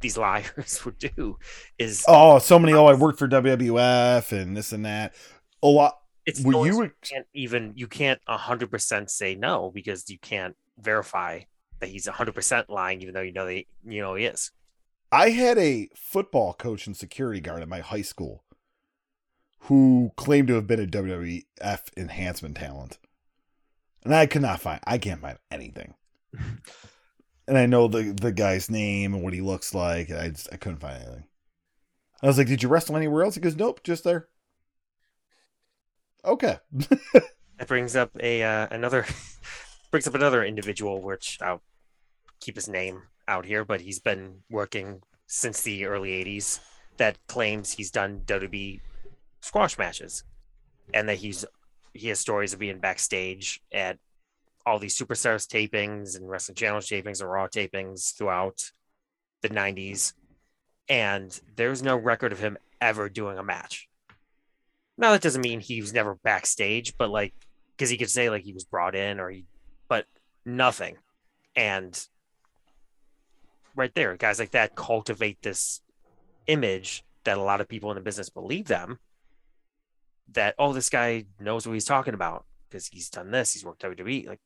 these liars would do is oh, so many. Oh, I worked for WWF and this and that. A lot. it's Were you? you can't even you can't 100% say no because you can't verify that he's 100% lying even though you know they you know he is I had a football coach and security guard at my high school who claimed to have been a WWF enhancement talent. And I could not find I can't find anything. and I know the the guy's name and what he looks like. And I just I couldn't find anything. I was like, "Did you wrestle anywhere else?" He goes, "Nope, just there." Okay. That brings up a uh, another brings up another individual, which I'll keep his name out here, but he's been working since the early '80s. That claims he's done WWE squash matches, and that he's he has stories of being backstage at all these superstars tapings and wrestling challenge tapings and raw tapings throughout the '90s, and there's no record of him ever doing a match. Now that doesn't mean he was never backstage, but like because he could say like he was brought in or he, but nothing. And right there, guys like that cultivate this image that a lot of people in the business believe them. That oh, this guy knows what he's talking about because he's done this, he's worked WWE. Like,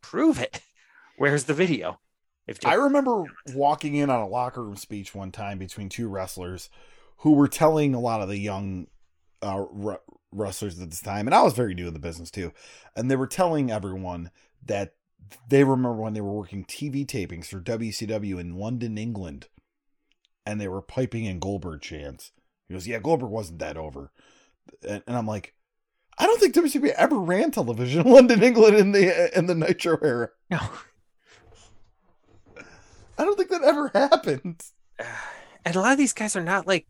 prove it. Where's the video? If I remember walking in on a locker room speech one time between two wrestlers who were telling a lot of the young uh, re- wrestlers at this time, and I was very new in the business too, and they were telling everyone that they remember when they were working TV tapings for WCW in London, England, and they were piping in Goldberg chants. He goes, "Yeah, Goldberg wasn't that over," and, and I'm like. I don't think WCW ever ran television in London, England in the in the Nitro era. no, I don't think that ever happened. and a lot of these guys are not like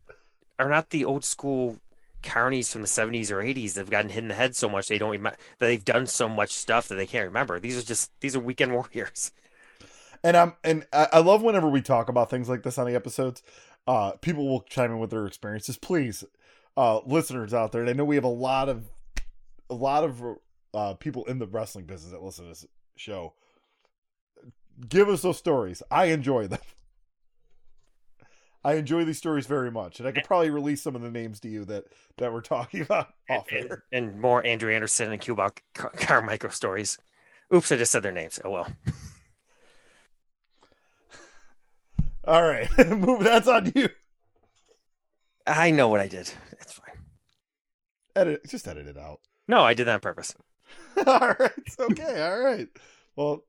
are not the old school carnies from the 70s or 80s that've gotten hit in the head so much they don't remember they've done so much stuff that they can't remember these are just these are weekend warriors And I'm and I I love whenever we talk about things like this on the episodes. Uh, people will chime in with their experiences. Please, uh, listeners out there, and I know we have a lot of a lot of uh, people in the wrestling business that listen to this show. Give us those stories. I enjoy them. I enjoy these stories very much, and I could probably release some of the names to you that that we're talking about off and, air. and more andrew anderson and cuba Car- carmichael stories oops i just said their names oh well All right, move. That's on you. i know what i did it's fine Edit. Just edit it out. no i did that on purpose all right. Okay. All right. Well,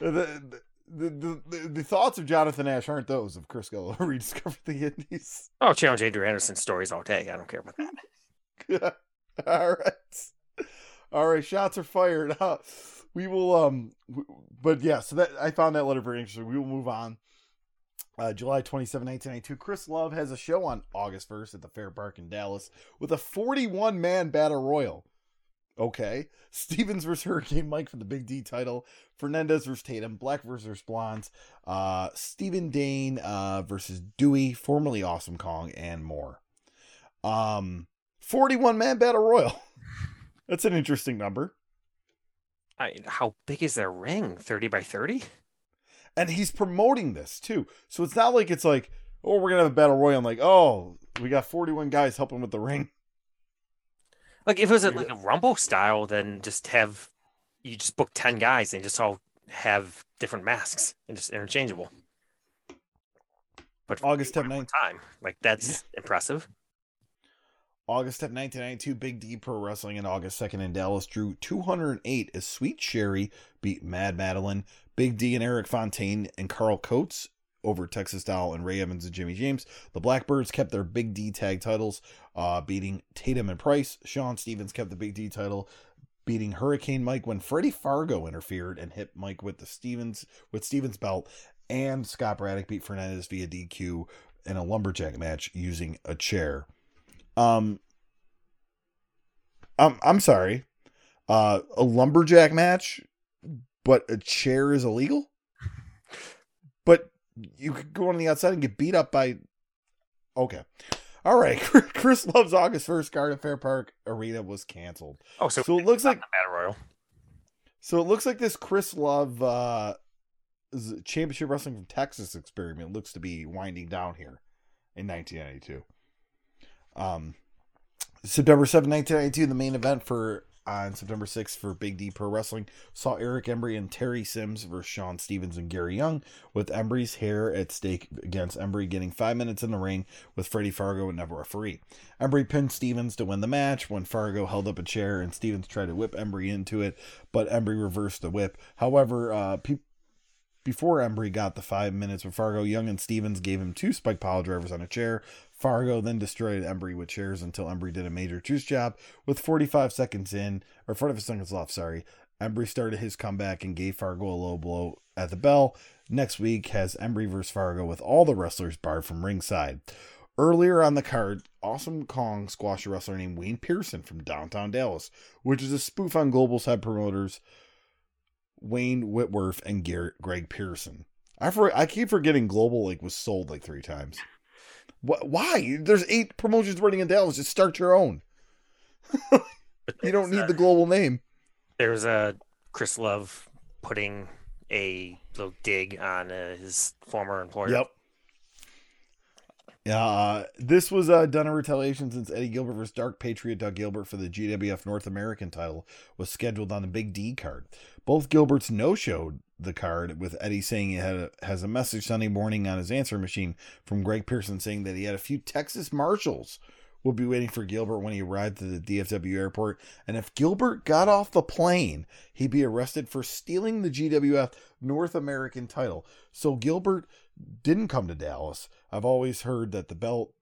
the the, the the the thoughts of Jonathan Ash aren't those of Chris Gello rediscovered the Indies. i'll challenge andrew anderson stories all day i don't care about that all right. All right. Shots are fired. Uh, we will. Um. But yeah. So that I found that letter very interesting. We will move on. Uh, July 27, 1992. Chris Love has a show on August 1st at the Fair Park in Dallas with a 41 man battle royal. Okay. Stevens versus Hurricane Mike for the Big D title. Fernandez versus Tatum. Black versus Blondes. Uh, Stephen Dane uh, versus Dewey, formerly Awesome Kong, and more. Um, 41 man battle royal. That's an interesting number. I, how big is their ring? Thirty by thirty. And he's promoting this too, so it's not like it's like, oh, we're gonna have a battle royal. I'm like, oh, we got 41 guys helping with the ring. Like if it was a, like a rumble style, then just have you just book ten guys and just all have different masks and just interchangeable. But August 10th, 10th, time like that's impressive. August 10th, 1992, Big D Pro Wrestling in August 2nd in Dallas drew 208 as Sweet Sherry beat Mad Madeline, Big D and Eric Fontaine and Carl Coates over Texas Doll and Ray Evans and Jimmy James. The Blackbirds kept their Big D tag titles, uh, beating Tatum and Price. Sean Stevens kept the Big D title, beating Hurricane Mike when Freddie Fargo interfered and hit Mike with the Stevens with Stevens belt. And Scott Braddock beat Fernandez via DQ in a lumberjack match using a chair. Um, I'm I'm sorry. Uh, a lumberjack match, but a chair is illegal. You could go on the outside and get beat up by. Okay, all right. Chris Love's August first card at Fair Park Arena was canceled. Oh, so, So it looks like battle royal. so it looks like this Chris Love uh, Championship Wrestling from Texas experiment looks to be winding down here in 1992. Um, September 7, 1992, the main event for on September 6th for Big D Pro Wrestling saw Eric Embry and Terry Sims versus Sean Stevens and Gary Young, with Embry's hair at stake against Embry getting five minutes in the ring with Freddie Fargo and never referee. Embry pinned Stevens to win the match when Fargo held up a chair and Stevens tried to whip Embry into it, but Embry reversed the whip. However, uh, before Embry got the five minutes with Fargo, Young and Stevens gave him two spike pile drivers on a chair. Fargo then destroyed Embry with chairs until Embry did a major juice job. With 45 seconds in, or 45 seconds left, sorry, Embry started his comeback and gave Fargo a low blow at the bell. Next week has Embry versus Fargo with all the wrestlers barred from ringside. Earlier on the card, Awesome Kong squashed a wrestler named Wayne Pearson from downtown Dallas, which is a spoof on Global's head promoters Wayne Whitworth and Greg Pearson. I for, I keep forgetting Global like was sold like three times. Wh- Why? There's eight promotions running in Dallas. Just start your own. You don't need the global name. There's a Chris Love putting a little dig on uh, his former employer. Yep. Yeah, uh, this was uh, done in retaliation since Eddie Gilbert versus Dark Patriot Doug Gilbert for the GWF North American title was scheduled on the Big D card. Both Gilberts no-showed the card, with Eddie saying he had a, has a message Sunday morning on his answer machine from Greg Pearson saying that he had a few Texas Marshals will be waiting for Gilbert when he arrived to the DFW airport, and if Gilbert got off the plane, he'd be arrested for stealing the GWF North American title. So Gilbert didn't come to Dallas. I've always heard that the belt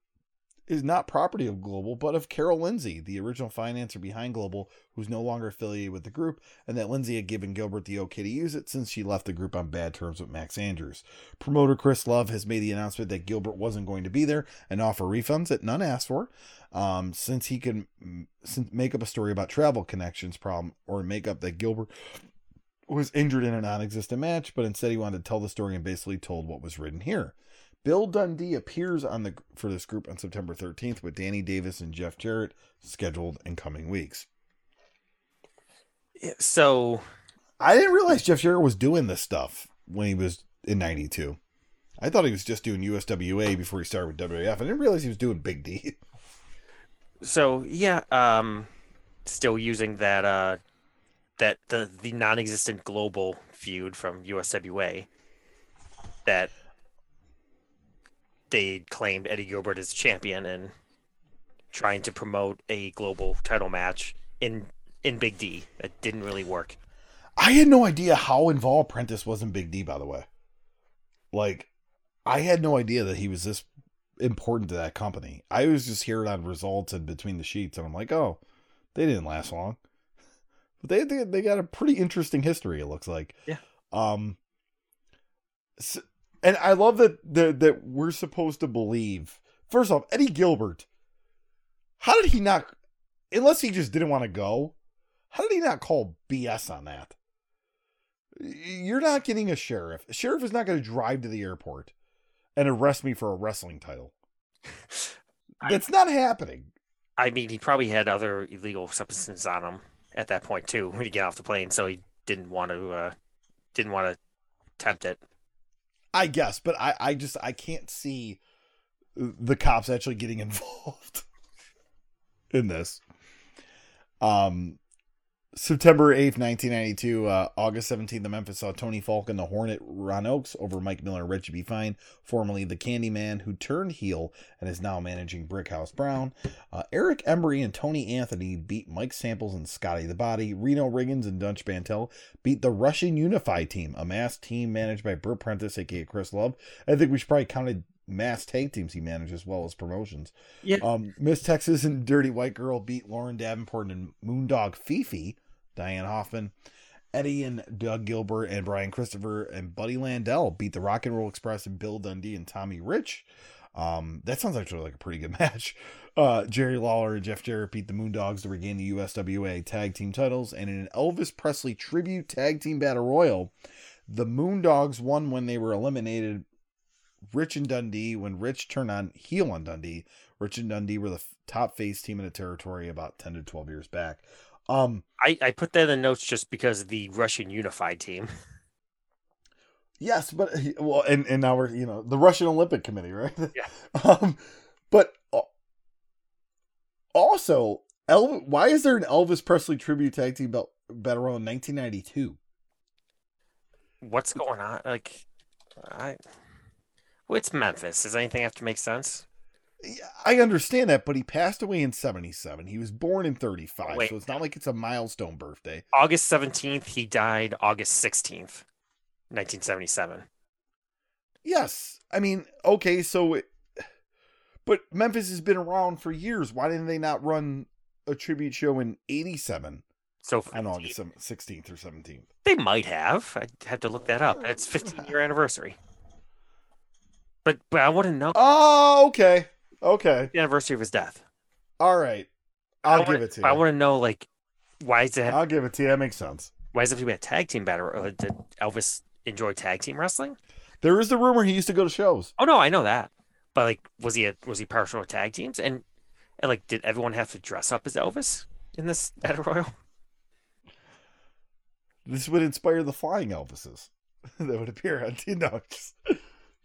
is not property of Global, but of Carol Lindsay, the original financer behind Global, who's no longer affiliated with the group, and that Lindsay had given Gilbert the okay to use it since she left the group on bad terms with Max Andrews. Promoter Chris Love has made the announcement that Gilbert wasn't going to be there and offer refunds that none asked for, um, since he can make up a story about travel connections problem or make up that Gilbert was injured in a non-existent match, but instead he wanted to tell the story and basically told what was written here. Bill Dundee appears on the for this group on September 13th with Danny Davis and Jeff Jarrett scheduled in coming weeks. So I didn't realize Jeff Jarrett was doing this stuff when he was in 92. I thought he was just doing USWA before he started with WAF. I didn't realize he was doing Big D. so yeah, um, still using that uh, that the the non-existent global feud from USWA that they claimed Eddie Gilbert as champion and trying to promote a global title match in in Big D. It didn't really work. I had no idea how involved Prentice was in Big D, by the way. Like, I had no idea that he was this important to that company. I was just hearing on results and between the sheets, and I'm like, oh, they didn't last long. But they they, they got a pretty interesting history. It looks like. Yeah. Um. s and I love that that that we're supposed to believe. First off, Eddie Gilbert. How did he not? Unless he just didn't want to go. How did he not call BS on that? You're not getting a sheriff. A sheriff is not going to drive to the airport and arrest me for a wrestling title. That's not happening. I mean, he probably had other illegal substances on him at that point too when he get off the plane, so he didn't want to uh, didn't want to tempt it. I guess, but I, I just I can't see the cops actually getting involved in this. Um, September 8th, 1992, uh, August 17th, the Memphis saw Tony Falk and the Hornet Ron Oaks over Mike Miller and Richie B. Fine, formerly the Candyman, who turned heel and is now managing Brickhouse Brown. Uh, Eric Embry and Tony Anthony beat Mike Samples and Scotty the Body. Reno Riggins and Dutch Mantel beat the Russian Unified team, a mass team managed by Bert Prentice, aka Chris Love. I think we should probably count mass tag teams he managed as well as promotions. Yeah. Um, Miss Texas and Dirty White Girl beat Lauren Davenport and Moondog Fifi. Diane Hoffman. Eddie and Doug Gilbert and Brian Christopher and Buddy Landell beat the Rock and Roll Express and Bill Dundee and Tommy Rich. Um, that sounds actually like a pretty good match. Uh, Jerry Lawler and Jeff Jarrett beat the Moondogs to regain the USWA tag team titles. And in an Elvis Presley tribute tag team battle royal, the Moondogs won when they were eliminated. Rich and Dundee, when Rich turned on heel on Dundee, Rich and Dundee were the top face team in the territory about 10 to 12 years back. Um, I, I put that in the notes just because of the Russian unified team. Yes, but well, and and now we're you know the Russian Olympic Committee, right? Yeah. um, but also, El- why is there an Elvis Presley tribute tag team belt battle in 1992? What's going on? Like, I. Well, it's Memphis. Does anything have to make sense? I understand that, but he passed away in 77. He was born in 35, Wait. so it's not like it's a milestone birthday. August 17th, he died August 16th, 1977. Yes. I mean, okay, so it, but Memphis has been around for years. Why didn't they not run a tribute show in 87 So on August 16th or 17th? they might have. I'd have to look that up. It's 15 year anniversary. But but I want to know Oh, okay. Okay. the anniversary of his death. All right. I'll give it to you. I want to know like why is it I'll give it to you. That makes sense. why is it to be a tag team battle? Or did Elvis enjoy tag team wrestling? There is the rumor he used to go to shows. Oh no, I know that. But like, was he a, was he partial to tag teams? And, and like, did everyone have to dress up as Elvis in this battle royal? This would inspire the flying Elvises that would appear on you know, just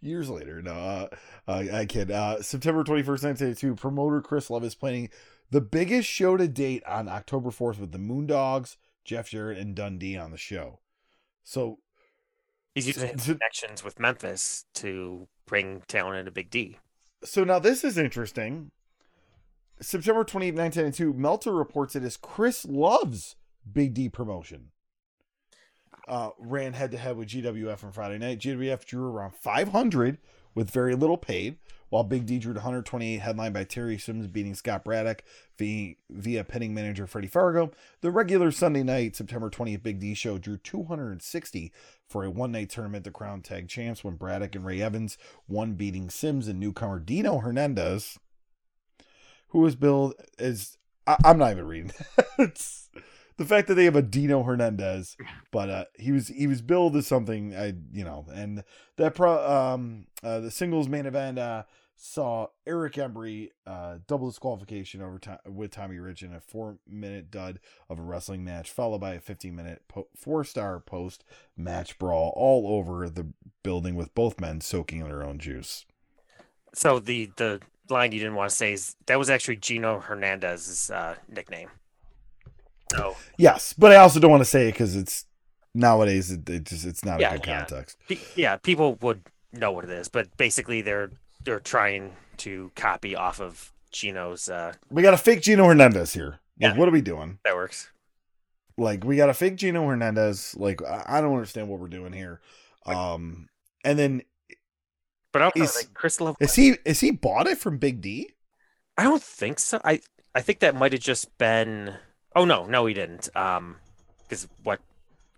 years later. No, uh, uh, I kid. Uh, September 21st, 1982, promoter Chris Love is planning the biggest show to date on October 4th with the Moondogs, Jeff Jarrett, and Dundee on the show. So, He's using his connections with Memphis to bring talent into Big D. so now this is interesting. September 28th, 1992, Meltzer reports it as Chris Love's Big D promotion. Uh, ran head to head with GWF on Friday night. GWF drew around 500 with very little paid, while Big D drew 128, headlined by Terry Sims beating Scott Braddock via, via pinning manager Freddie Fargo. The regular Sunday night, September 20th Big D show drew 260 for a one night tournament to crown tag champs when Braddock and Ray Evans won, beating Sims and newcomer Dino Hernandez, who was billed as. I, I'm not even reading. it's the fact that they have a Dino Hernandez, but uh, he was he was billed as something I you know, and that pro um uh, the singles main event uh saw Eric Embry uh double disqualification over time with Tommy Rich in a four minute dud of a wrestling match, followed by a 15 minute po- four star post match brawl all over the building with both men soaking in their own juice. So the the line you didn't want to say is that was actually Gino Hernandez's uh, nickname. So Yes, but I also don't want to say it because it's nowadays it, it just it's not Yeah, a good yeah. context. pe- yeah, people would know what it is, but basically they're they're trying to copy off of Gino's. Uh, We got a fake Gino Hernandez here. Like, Yeah. what are we doing? that works. Like, we got a fake Gino Hernandez. Like, I, I don't understand what we're doing here. Um, and then But I don't know, Is- like Chris Love. is he is he bought it from Big D? I don't think so. I I think that might have just been. Oh no, no, he didn't. Um, because what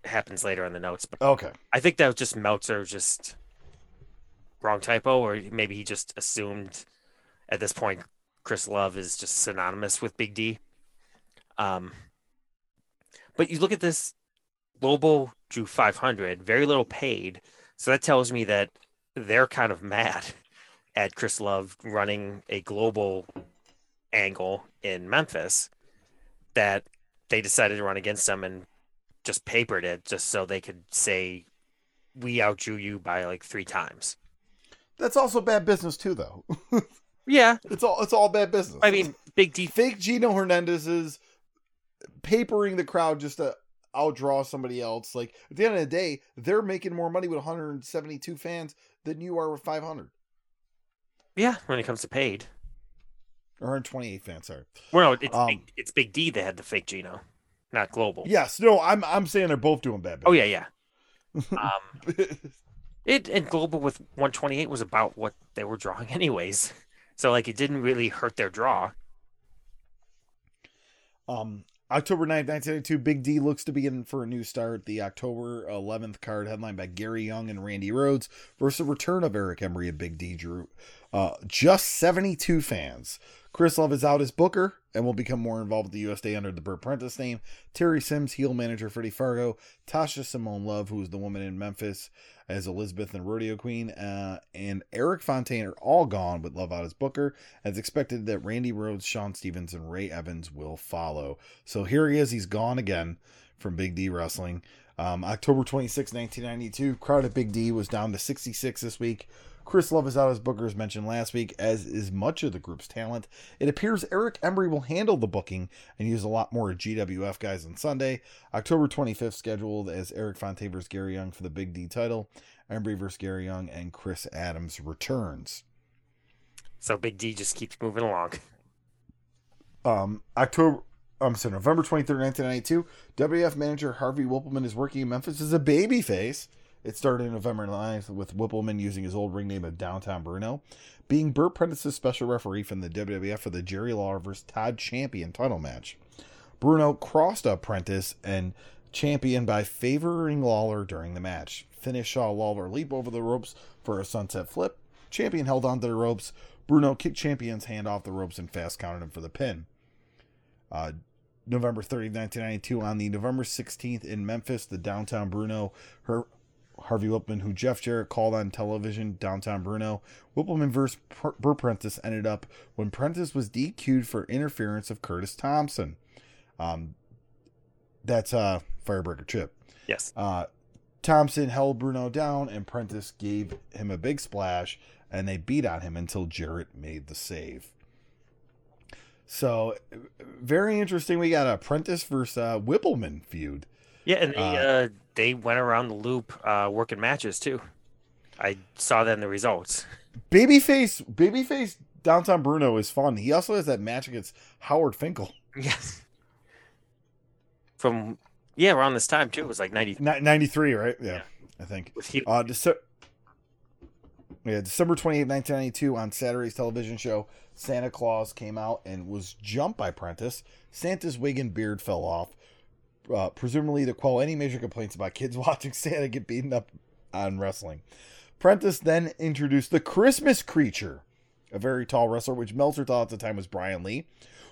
happens later in the notes. But Okay, I think that was just Meltzer, just wrong typo, or maybe he just assumed at this point Chris Love is just synonymous with Big D. Um, but you look at this, Global drew 500, very little paid, so that tells me that they're kind of mad at Chris Love running a global angle in Memphis that they decided to run against them and just papered it just so they could say we outdrew you by like three times. That's also bad business too, though. Yeah, it's all it's all bad business. I mean, Big D. fake Gino Hernandez is papering the crowd just to outdraw somebody else. Like at the end of the day, they're making more money with 172 fans than you are with 500 Yeah, when it comes to paid. Or 128 fans. Sorry. Well, it's Um, big, it's Big D that had the fake Gino, not Global. Yes, no, I'm I'm saying they're both doing bad. Oh yeah, yeah. Um, it and Global with 128 was about what they were drawing anyways. So like it didn't really hurt their draw. Um, October 9th, 1992, Big D looks to be in for a new start. The October 11th card, headlined by Gary Young and Randy Rhodes, versus the return of Eric Embry and Big D drew uh, just 72 fans. Chris Love is out as Booker and will become more involved with the USD under the Bert Prentice name. Terry Sims, heel manager Freddie Fargo. Tasha Simone Love, who is the woman in Memphis as Elizabeth and Rodeo Queen. Uh, and Eric Fontaine are all gone with Love out as Booker. As expected that Randy Rhodes, Sean Stevens, and Ray Evans will follow. So here he is. He's gone again from Big D Wrestling. Um, October 26, 1992. Crowd at Big D was down to 66 this week. Chris Love is out as Booker, as mentioned last week, as is much of the group's talent. It appears Eric Embry will handle the booking and use a lot more GWF guys on Sunday. October 25th, scheduled as Eric versus Gary Young for the Big D title. Embry versus Gary Young and Chris Adams returns. So Big D just keeps moving along. um, October, I'm sorry, November 23rd, 1992, WF manager Harvey Whippleman is working in Memphis as a babyface. It started in November 9th with Whippleman using his old ring name of Downtown Bruno, being Bert Prentice's special referee from the WWF for the Jerry Lawler vs. Todd Champion title match. Bruno crossed up Prentice and Champion by favoring Lawler during the match. Finish saw Lawler leap over the ropes for a sunset flip. Champion held onto the ropes. Bruno kicked Champion's hand off the ropes and fast counted him for the pin. Uh, November 30th, 1992. On the November 16th in Memphis, the downtown Bruno, her Harvey Whippleman, who Jeff Jarrett called on television, downtown Bruno. Whippleman versus Pr- Prentice ended up when Prentice was DQ'd for interference of Curtis Thompson. Um, that's uh, Firebreaker Chip. Yes. Uh, Thompson held Bruno down, and Prentice gave him a big splash, and they beat on him until Jarrett made the save. So, very interesting. We got a Prentice versus uh, Whippleman feud. Yeah, and they Uh, uh, they went around the loop uh, working matches too. I saw that in the results. Babyface, babyface downtown Bruno is fun. He also has that match against Howard Finkel. Yes. From yeah, around this time too. It was like ninety 93, right? Yeah, Yeah. I think. he, Uh, Dece- yeah, December 28, 1992, on Saturday's television show, Santa Claus came out and was jumped by Prentice. Santa's wig and beard fell off, uh, presumably to quell any major complaints about kids watching Santa get beaten up on wrestling. Prentice then introduced the Christmas creature, a very tall wrestler, which Meltzer thought at the time was Brian Lee,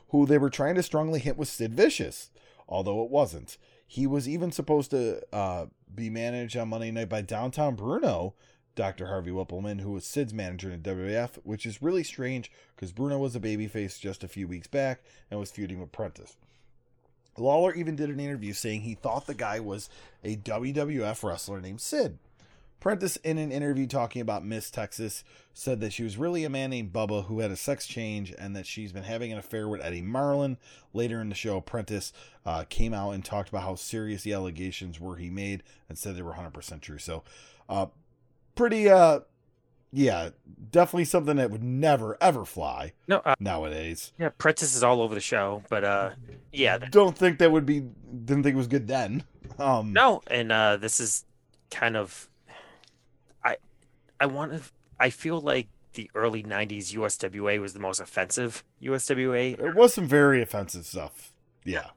who they were trying to strongly hint was Sid Vicious, although it wasn't. He was even supposed to uh, be managed on Monday night by Downtown Bruno, Dr. Harvey Whippleman, who was Sid's manager in WWF, which is really strange because Bruno was a babyface just a few weeks back and was feuding with Prentice. Lawler even did an interview saying he thought the guy was a WWF wrestler named Sid. Prentice, in an interview talking about Miss Texas, said that she was really a man named Bubba who had a sex change and that she's been having an affair with Eddie Marlin. Later in the show, Prentice uh, came out and talked about how serious the allegations were he made and said they were 100% true. So, uh, pretty, uh, yeah, definitely something that would never, ever fly no uh, nowadays. yeah Prentice is all over the show, but uh yeah Don't think that would be, didn't think it was good then. Um, no, and uh this is kind of I I want to I feel like the early '90s USWA was the most offensive USWA There was some very offensive stuff. Yeah.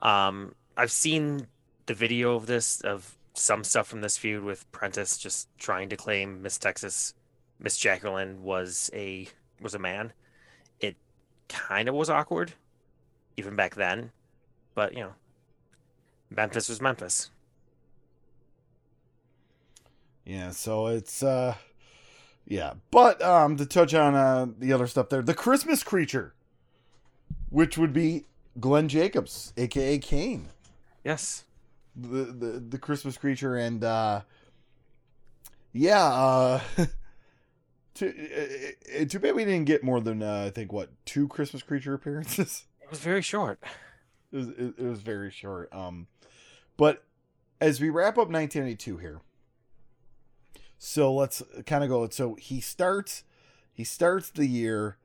Um, I've seen the video of this of some stuff from this feud with Prentice just trying to claim Miss Texas, Miss Jacqueline was a was a man. It kind of was awkward, even back then, but you know, Memphis was Memphis. Yeah, so it's uh yeah. But um to touch on uh the other stuff there, the Christmas creature, which would be Glenn Jacobs, aka Kane. Yes, the the, the Christmas creature, and uh, yeah, uh, too, uh, uh, too bad we didn't get more than uh, I think what two Christmas creature appearances. It was very short. It was, it, it was very short. Um, but as we wrap up 1982 here, so let's kind of go. So he starts, he starts the year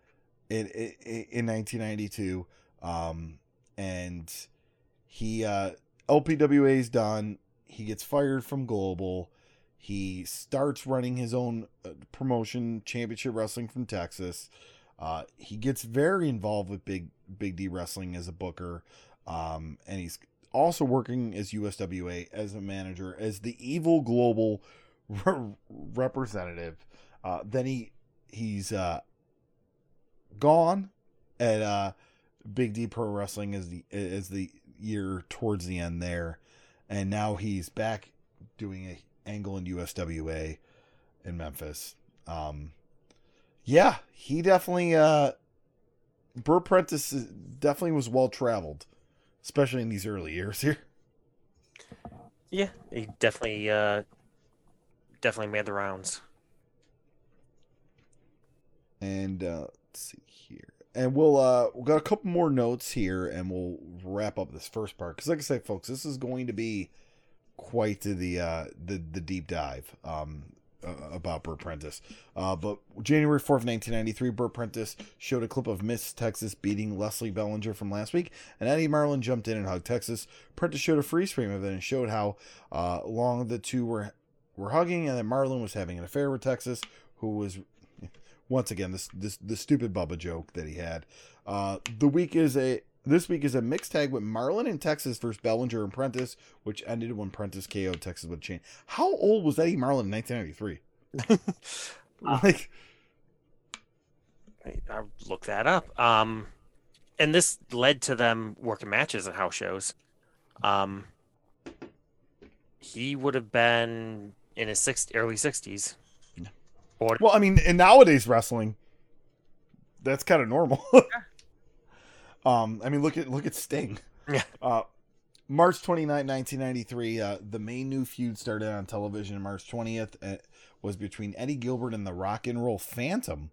in in, in 1992, um, and he uh, LPWA's done. He gets fired from Global. He starts running his own uh, promotion, Championship Wrestling from Texas. Uh, he gets very involved with Big Big D Wrestling as a booker, um, and he's also working as USWA as a manager, as the evil global re- representative. Uh, then he he's uh, gone at uh, Big D Pro Wrestling as the as the year towards the end there, and now he's back doing a angle and USWA in Memphis. Um, yeah, he definitely uh Bert Prentice definitely was well traveled, especially in these early years here. Yeah, he definitely uh definitely made the rounds. And uh let's see here. And we'll uh we got a couple more notes here and we'll wrap up this first part cuz like I said folks, this is going to be quite the uh the the deep dive. Um about Bert Prentice. Uh, but January 4th, 1993, Bert Prentice showed a clip of Miss Texas beating Leslie Bellinger from last week, and Eddie Marlin jumped in and hugged Texas. Prentice showed a freeze frame of it and showed how uh, long the two were were hugging, and that Marlin was having an affair with Texas, who was once again this this the stupid Bubba joke that he had. Uh, the week is a this week is a mixed tag with Marlin and Texas versus Bellinger and Prentice, which ended when Prentice KO'd Texas with a chain. How old was Eddie Marlin in 1993? like, I, I look that up. Um, and this led to them working matches at house shows. Um, he would have been in his six, early sixties. well, I mean, in nowadays wrestling, that's kind of normal. um, I mean, look at look at Sting. Yeah. Uh, March 29, 1993, uh, the main new feud started on television March 20th. Uh, was between Eddie Gilbert and the Rock and Roll Phantom.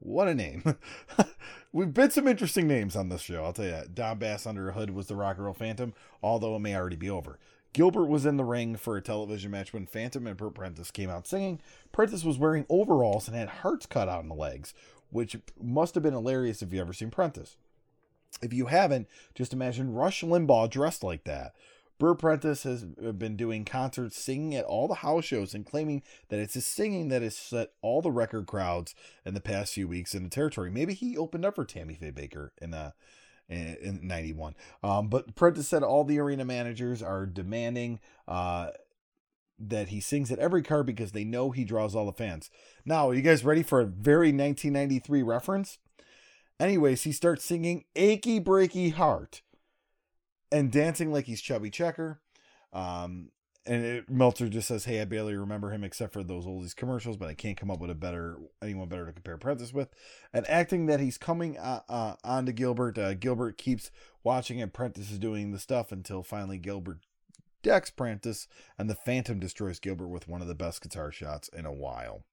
What a name. We've been some interesting names on this show, I'll tell you that. Don Bass under a hood was the Rock and Roll Phantom, although it may already be over. Gilbert was in the ring for a television match when Phantom and Prentice came out singing. Prentice was wearing overalls and had hearts cut out on the legs, which must have been hilarious if you ever seen Prentice. If you haven't, just imagine Rush Limbaugh dressed like that. Bert Prentice has been doing concerts, singing at all the house shows, and claiming that it's his singing that has set all the record crowds in the past few weeks in the territory. Maybe he opened up for Tammy Faye Bakker in uh in, 91. Um, but Prentice said all the arena managers are demanding uh, that he sings at every card because they know he draws all the fans. Now, are you guys ready for a very 1993 reference? Anyways, he starts singing Achy Breaky Heart and dancing like he's Chubby Checker. Um, and it, Meltzer just says, "Hey, I barely remember him except for those oldies commercials, but I can't come up with a better anyone better to compare Prentice with." And acting that he's coming uh, uh, on to Gilbert, uh, Gilbert keeps watching, and Prentice is doing the stuff until finally Gilbert decks Prentice, and the Phantom destroys Gilbert with one of the best guitar shots in a while.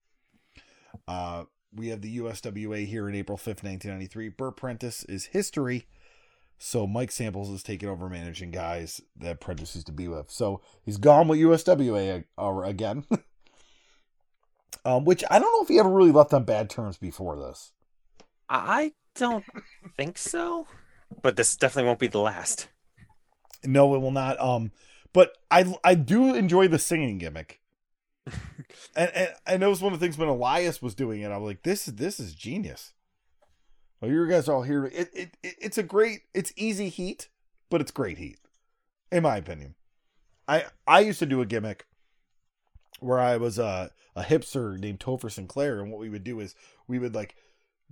Uh, we have the USWA here in April 5th, 1993. Bert Prentice is history. So Mike Samples is taking over managing guys that Prentice used to be with. So he's gone with USWA again. um, which I don't know if he ever really left on bad terms before this. I don't think so. But this definitely won't be the last. No, it will not. Um, but I I do enjoy the singing gimmick. and, and and it was one of the things when Elias was doing it. I was like, this is this is genius. Well, you guys are all here. It, it, it it's a great. It's easy heat, but it's great heat, in my opinion. I I used to do a gimmick where I was a a hipster named Topher Sinclair, and what we would do is we would like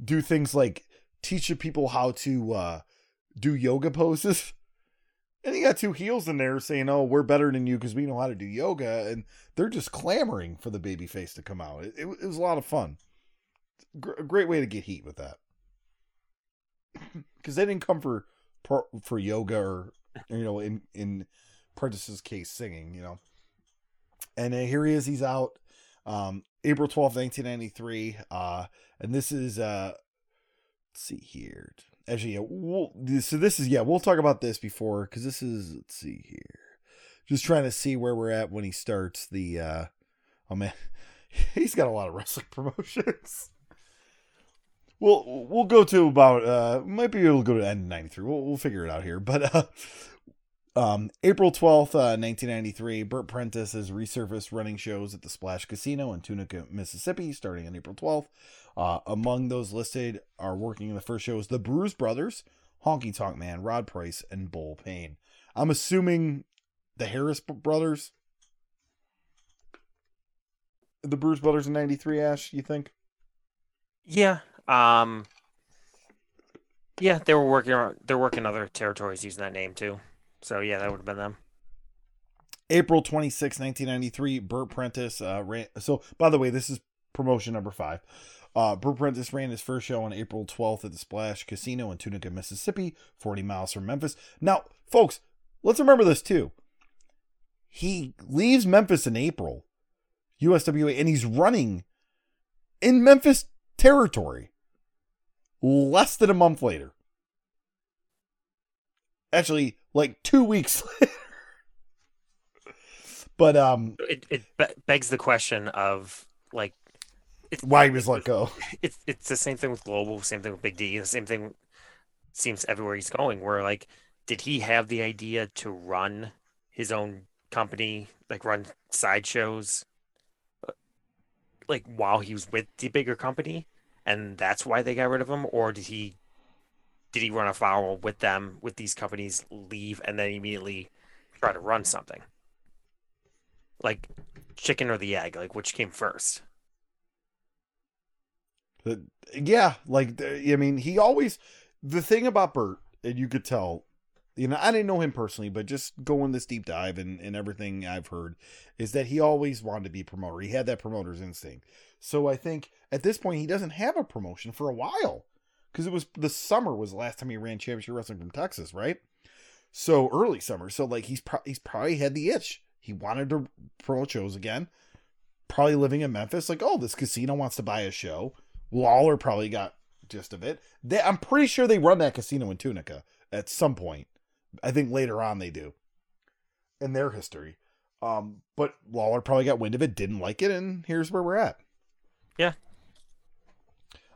do things like teach people how to uh, do yoga poses. And you got two heels in there saying, "Oh, we're better than you because we know how to do yoga," and they're just clamoring for the baby face to come out. It, it, it was a lot of fun. a great way to get heat with that because they didn't come for for yoga or you know in in Prentice's case singing, you know. And here he is, he's out. Um, April 12th, 1993. Uh, and this is, uh, let's see here. Actually, yeah, we'll, so this is, yeah, we'll talk about this before because this is, let's see here. Just trying to see where we're at when he starts the, uh, oh man, he's got a lot of wrestling promotions. We'll we'll go to about uh might be able to go to end ninety three. We'll we'll figure it out here. But uh um April twelfth, uh nineteen ninety three, Bert Prentice has resurfaced running shows at the Splash Casino in Tunica, Mississippi, starting on April twelfth. Uh among those listed are working in the first shows the Bruise Brothers, Honky Tonk Man, Rod Price, and Bull Payne. I'm assuming the Harris brothers. The Bruise Brothers in ninety three, Ash, you think? Yeah, um, yeah, they were working. They're working other territories using that name too. So yeah, that would have been them. April 26, 1993, Bert Prentice uh, ran. So, by the way, this is promotion number five. Uh, Bert Prentice ran his first show on April 12th at the Splash Casino in Tunica, Mississippi, 40 miles from Memphis. Now, folks, let's remember this too. He leaves Memphis in April, USWA, and he's running in Memphis territory less than a month later. Actually, like two weeks later. but um, it it be- begs the question of like, why he was let go. It's it's the same thing with Global, same thing with Big D, the same thing seems everywhere he's going. Where like, did he have the idea to run his own company, like run sideshows, like while he was with the bigger company? and that's why they got rid of him, or did he did he run afoul with them with these companies, leave, and then immediately try to run something? Like chicken or the egg? Like which came first? Yeah, like I mean, he always the thing about Bert, and you could tell you know, I didn't know him personally, but just going this deep dive and, and everything I've heard is that he always wanted to be promoter. He had that promoter's instinct. So I think at this point he doesn't have a promotion for a while because it was the summer was the last time he ran championship wrestling from Texas, right? So early summer. So like he's pro- he's probably had the itch. He wanted to promote shows again. Probably living in Memphis, like oh this casino wants to buy a show. Lawler probably got gist of it. They, I'm pretty sure they run that casino in Tunica at some point. I think later on they do in their history. Um, but Lawler probably got wind of it, didn't like it, and here's where we're at. Yeah.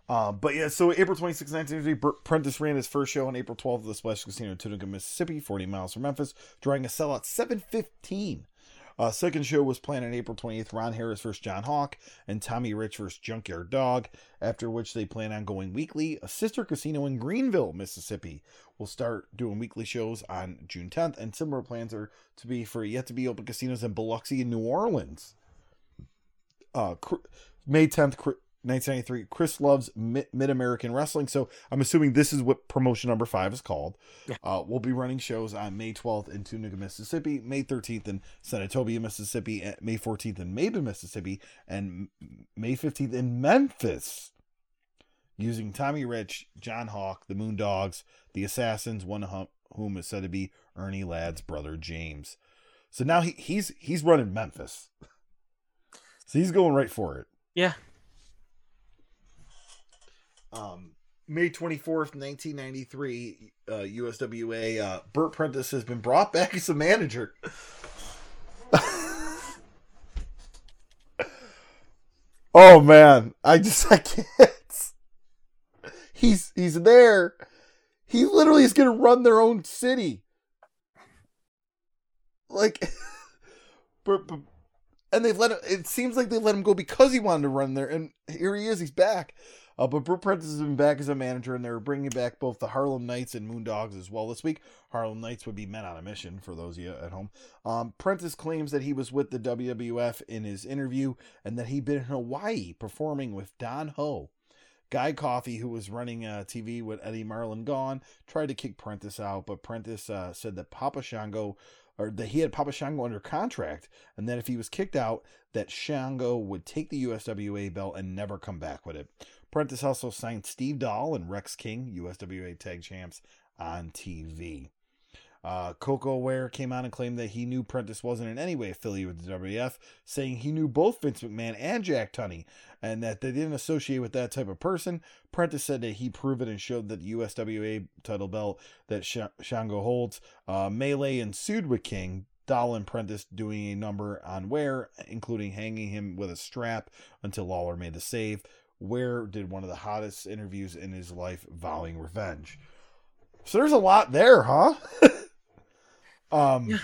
Um, but yeah, so April 26, 1983, Prentice ran his first show on April 12th at the Splash Casino in Tunica, Mississippi, 40 miles from Memphis, drawing a sellout 715. Uh, second show was planned on April 20th. Ron Harris versus John Hawk and Tommy Rich versus Junkyard Dog. After which they plan on going weekly. A sister casino in Greenville, Mississippi, will start doing weekly shows on June 10th, and similar plans are to be for yet to be open casinos in Biloxi and New Orleans. Uh, May 10th, 1993. Chris loves Mid American Wrestling. So I'm assuming this is what promotion number five is called. Yeah. Uh, we'll be running shows on May 12th in Tunica, Mississippi, May 13th in Senatobia, Mississippi, May 14th in Maben, Mississippi, and May 15th in Memphis. Using Tommy Rich, John Hawk, the Moondogs, the Assassins, one of whom is said to be Ernie Ladd's brother James. So now he, he's he's running Memphis. So he's going right for it. Yeah, um, May 24th, 1993, uh, USWA, uh, Bert Prentice has been brought back as a manager. oh man, I just I can't. He's he's there. He literally is going to run their own city. Like, but, but, and they've let him. It seems like they let him go because he wanted to run there, and here he is. He's back. Uh, but Bert Prentice has been back as a manager, and they're bringing back both the Harlem Knights and Moondogs as well this week. Harlem Knights would be men on a mission for those of you at home. Um, Prentice claims that he was with the WWF in his interview and that he'd been in Hawaii performing with Don Ho. Guy Coffey, who was running uh, TV with Eddie Marlin gone, tried to kick Prentice out, but Prentice uh, said that Papa Shango or that he had Papa Shango under contract, and that if he was kicked out, that Shango would take the USWA belt and never come back with it. Prentice also signed Steve Doll and Rex King, USWA Tag Champs, on TV. Uh, Koko Ware came out and claimed that he knew Prentice wasn't in any way affiliated with the WWF, saying he knew both Vince McMahon and Jack Tunney, and that they didn't associate with that type of person. Prentice said that he proved it and showed that the USWA title belt that Sh- Shango holds. Uh, Melee ensued with King, Dahl and Prentice doing a number on Ware, including hanging him with a strap until Lawler made the save. Ware did one of the hottest interviews in his life, vowing revenge. So there's a lot there, huh? um,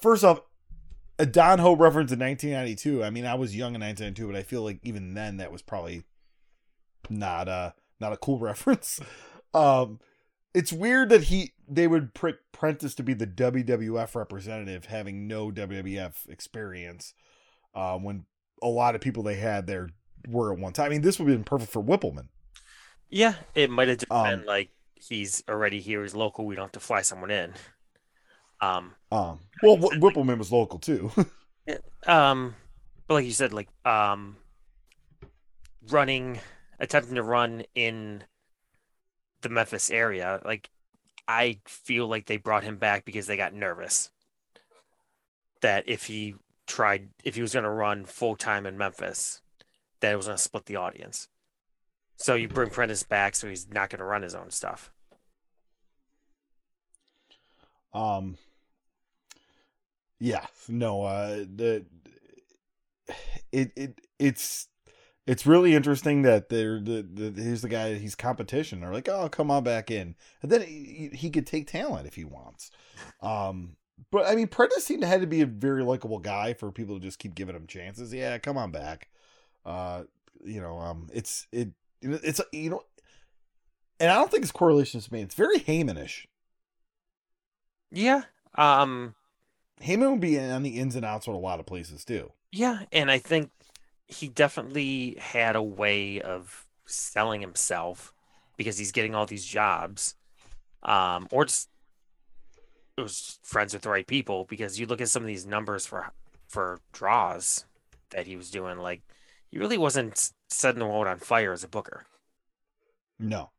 first off, a Don Ho reference in 1992. I mean, I was young in 1992, but I feel like even then that was probably not a not a cool reference. Um, it's weird that he they would Prentice to be the WWF representative, having no WWF experience. Uh, when a lot of people they had there were at one time. I mean, this would have been perfect for Whippleman. Yeah, it might have just Um, been like he's already here, he's local, we don't have to fly someone in. Um, Um, well, Wh- Whippleman was local too. um, but like you said, like um, running, attempting to run in the Memphis area, like I feel like they brought him back because they got nervous that if he tried, if he was going to run full time in Memphis, that it was going to split the audience. So you bring Prentice back, so he's not going to run his own stuff. Um, yeah, no, uh, the it it it's it's really interesting that they're the, the here's the guy he's competition. They're like, oh, come on back in, and then he, he could take talent if he wants. Um, but I mean, Prentice seemed to had to be a very likable guy for people to just keep giving him chances. Yeah, come on back. Uh, you know, um, it's it it's you know, and I don't think it's correlation to me. It's very Heymanish. Yeah. Um. Heyman would be on the ins and outs with a lot of places too. Yeah, and I think he definitely had a way of selling himself because he's getting all these jobs, um, or just it was friends with the right people. Because you look at some of these numbers for for draws that he was doing, like he really wasn't setting the world on fire as a booker. No.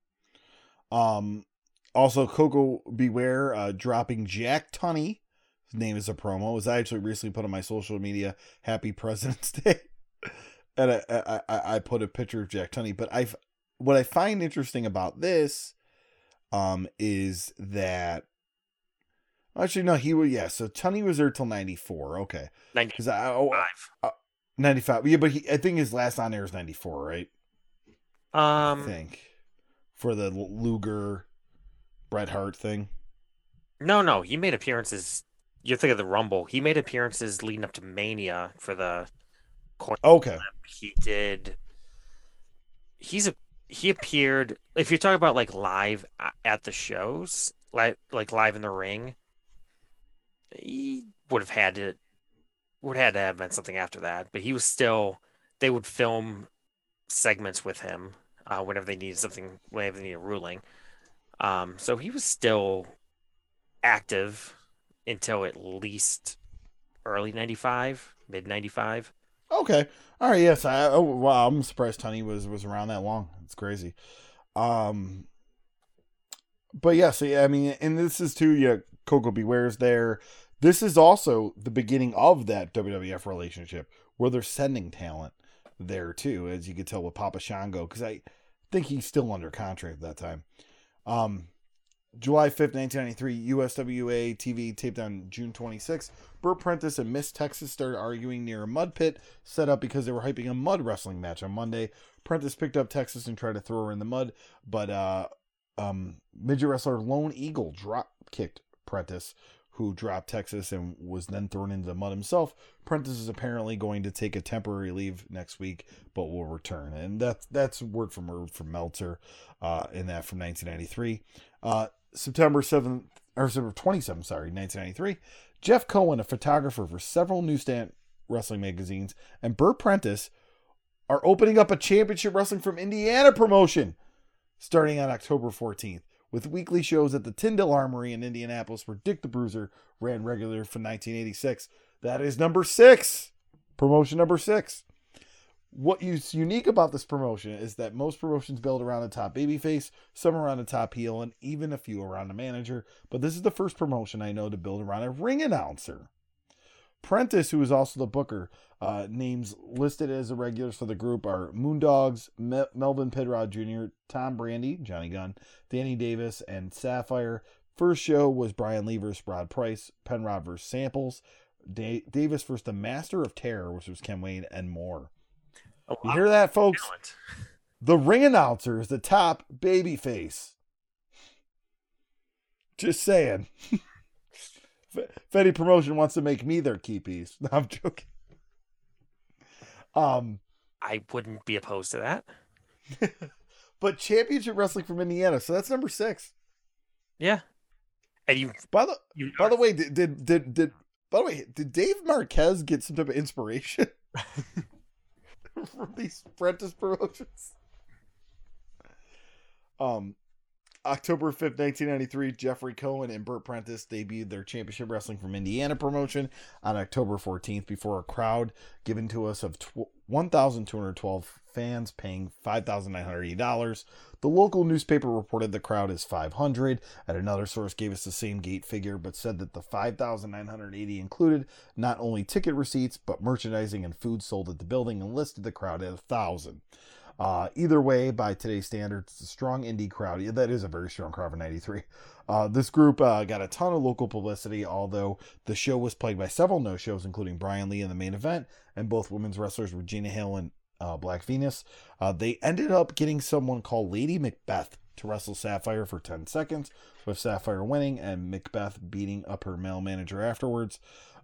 Um. Also, Coco Beware uh, dropping Jack Tunney. His name is a promo. It was actually recently put on my social media. Happy President's Day. and I, I I I put a picture of Jack Tunney. But I've what I find interesting about this, um, is that actually no, he was yeah. So Tunney was there till ninety four. Okay, Ninety because I oh, five. 95 yeah but he, i think his last on air is 94 right Um, i think for the luger bret hart thing no, no, he made appearances. You're thinking of the Rumble. He made appearances leading up to Mania for the okay he did he's a he appeared if you're talking about like live at the shows like like live in the ring he would have had to would have had to have been something after that but he was still they would film segments with him uh, whenever they needed something whenever they needed a ruling. Um so he was still active until at least early 95 mid 95 okay. All right. Yes. I oh wow. I'm surprised Tunney was was around that long. It's crazy. Um but yeah so yeah i mean and this is too yeah Koko B. Ware's there this is also the beginning of that wwf relationship where they're sending talent there too as you could tell with papa shango because i think he's still under contract at that time um July 5th, 1993, USWA TV taped on June 26th. Bert Prentice and Miss Texas started arguing near a mud pit set up because they were hyping a mud wrestling match on Monday. Prentice picked up Texas and tried to throw her in the mud, but uh, um, midget wrestler Lone Eagle drop kicked Prentice, who dropped Texas and was then thrown into the mud himself. Prentice is apparently going to take a temporary leave next week, but will return. And that's that's word from word from Meltzer uh, in that from 1993. Uh, September 7th, or September 27th, sorry, 1993, Jeff Cohen, a photographer for several newsstand wrestling magazines, and Bert Prentice are opening up a championship wrestling from Indiana promotion starting on October 14th, with weekly shows at the Tyndall Armory in Indianapolis, where Dick the Bruiser ran regular from 1986. That is number six, promotion number six. what is unique about this promotion is that most promotions build around a top babyface, some around a top heel, and even a few around a manager. But this is the first promotion I know to build around a ring announcer. Prentice, who is also the booker, uh, names listed as the regulars for the group are Moondogs, Me- Melvin Penrod Jr., Tom Brandi, Johnny Gunn, Danny Davis, and Sapphire. First show was Brian Lee versus Rod Price, Penrod versus Samples, da- Davis versus the Master of Terror, which was Ken Wayne, and more. You hear that, folks? The ring announcer is the top baby face. Just saying. any promotion wants to make me their key piece, no, I'm joking. Um, I wouldn't be opposed to that. but championship wrestling from Indiana, so that's number six. Yeah. And you, By the you by the way, did did did, did by the way, did Dave Marquez get some type of inspiration from these apprentice promotions? Um, October 5th, 1993, Jeffrey Cohen and Bert Prentice debuted their Championship Wrestling from Indiana promotion on October 14th before a crowd given to us of 1,212 fans paying $5,980. The local newspaper reported the crowd as 500, and another source gave us the same gate figure but said that the 5,980 included not only ticket receipts but merchandising and food sold at the building and listed the crowd at 1,000. Uh, either way, by today's standards, it's a strong indie crowd. Yeah, that is a very strong crowd for 93. Uh, this group uh, got a ton of local publicity, although the show was plagued by several no shows, including Brian Lee in the main event, and both women's wrestlers Regina Hill and uh, Black Venus. Uh, they ended up getting someone called Lady Macbeth to wrestle Sapphire for 10 seconds, with Sapphire winning and Macbeth beating up her male manager afterwards.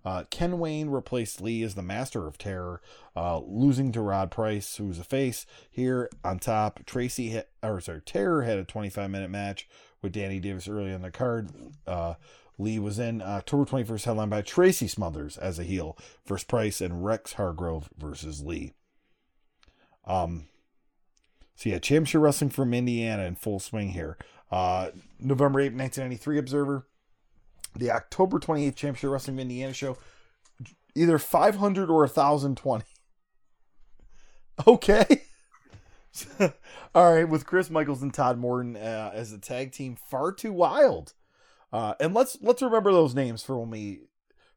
Uh, Ken Wayne replaced Lee as the Master of Terror, uh, losing to Rod Price, who's a face. Here on top, Tracy or sorry, Terror had a 25 minute match with Danny Davis early on the card. Uh, Lee was in October 21st, headlined by Tracy Smothers as a heel versus Price and Rex Hargrove versus Lee. Um, so yeah, Championship Wrestling from Indiana in full swing here. Uh, November 8, 1993 Observer. The October 28th Championship Wrestling Indiana show. Either 500 or 1,020. Okay. All right, with Chris Michaels and Todd Morton uh, as the tag team, far too wild. Uh, and let's let's remember those names for when we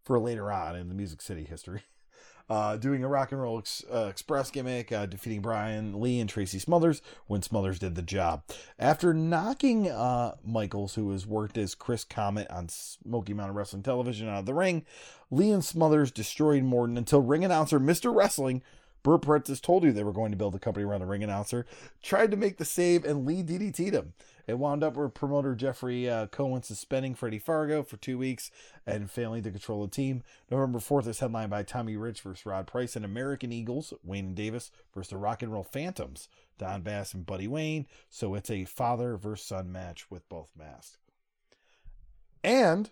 for later on in the Music City history. Uh, doing a rock and roll ex, uh, express gimmick, uh, defeating Brian Lee and Tracy Smothers when Smothers did the job. After knocking uh, Michaels, who has worked as Chris Comet on Smoky Mountain Wrestling Television, out of the ring, Lee and Smothers destroyed Morton until ring announcer Mr. Wrestling Bert Prentice told you they were going to build a company around the ring announcer, tried to make the save, and Lee DDT'd him. It wound up with promoter Jeffrey uh, Cohen suspending Freddie Fargo for two weeks and failing to control the team. November 4th is headlined by Tommy Rich versus Rod Price and American Eagles, Wayne and Davis versus the Rock and Roll Phantoms, Don Bass and Buddy Wayne. So it's a father versus son match with both masked. And,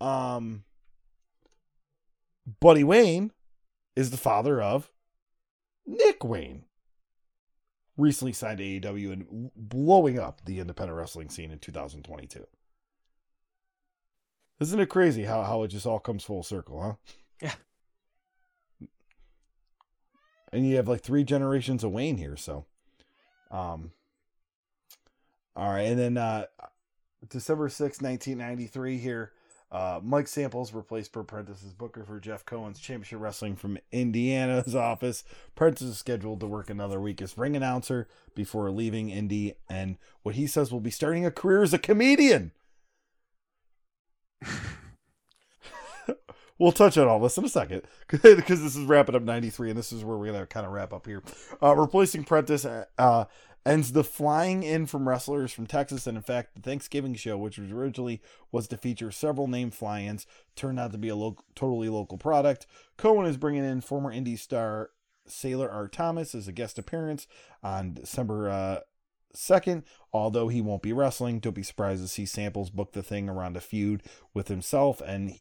um, Buddy Wayne is the father of Nick Wayne. Recently signed to AEW and blowing up the independent wrestling scene in 2022. Isn't it crazy how, how it just all comes full circle, huh? Yeah. And you have like three generations of Wayne here, so um all right, and then uh December 6, 1993 here. Uh, Mike Samples replaced Bert Prentice as booker for Jeff Cohen's Championship Wrestling from Indiana's office. Prentice is scheduled to work another week as ring announcer before leaving Indy, and what he says will be starting a career as a comedian. we'll touch on all this in a second because this is wrapping up 93 and this is where we're going to kind of wrap up here. Uh, replacing Prentice uh, ends the flying in from wrestlers from Texas. And in fact, the Thanksgiving show, which was originally was to feature several named fly-ins, turned out to be a lo- totally local product. Cohen is bringing in former indie star Sailor Art Thomas as a guest appearance on December uh, 2nd. Although he won't be wrestling, don't be surprised to see Samples book the thing around a feud with himself and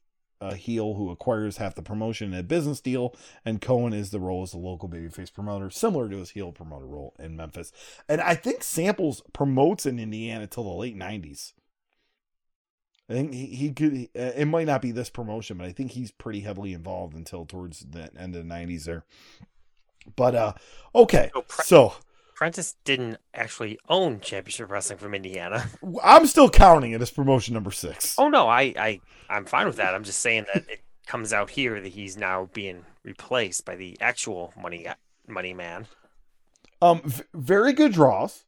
a heel who acquires half the promotion in a business deal, and Cohen is the role as a local babyface promoter, similar to his heel promoter role in Memphis. And I think Samples promotes in Indiana till the late '90s. I think he, he could. uh, It might not be this promotion, but I think he's pretty heavily involved until towards the end of the '90s there. But uh, okay, So Pre- so Prentice didn't actually own Championship Wrestling from Indiana. I'm still counting it as promotion number six. Oh no, I, I I'm fine with that. I'm just saying that it comes out here that he's now being replaced by the actual money money man. Um, v- very good draws.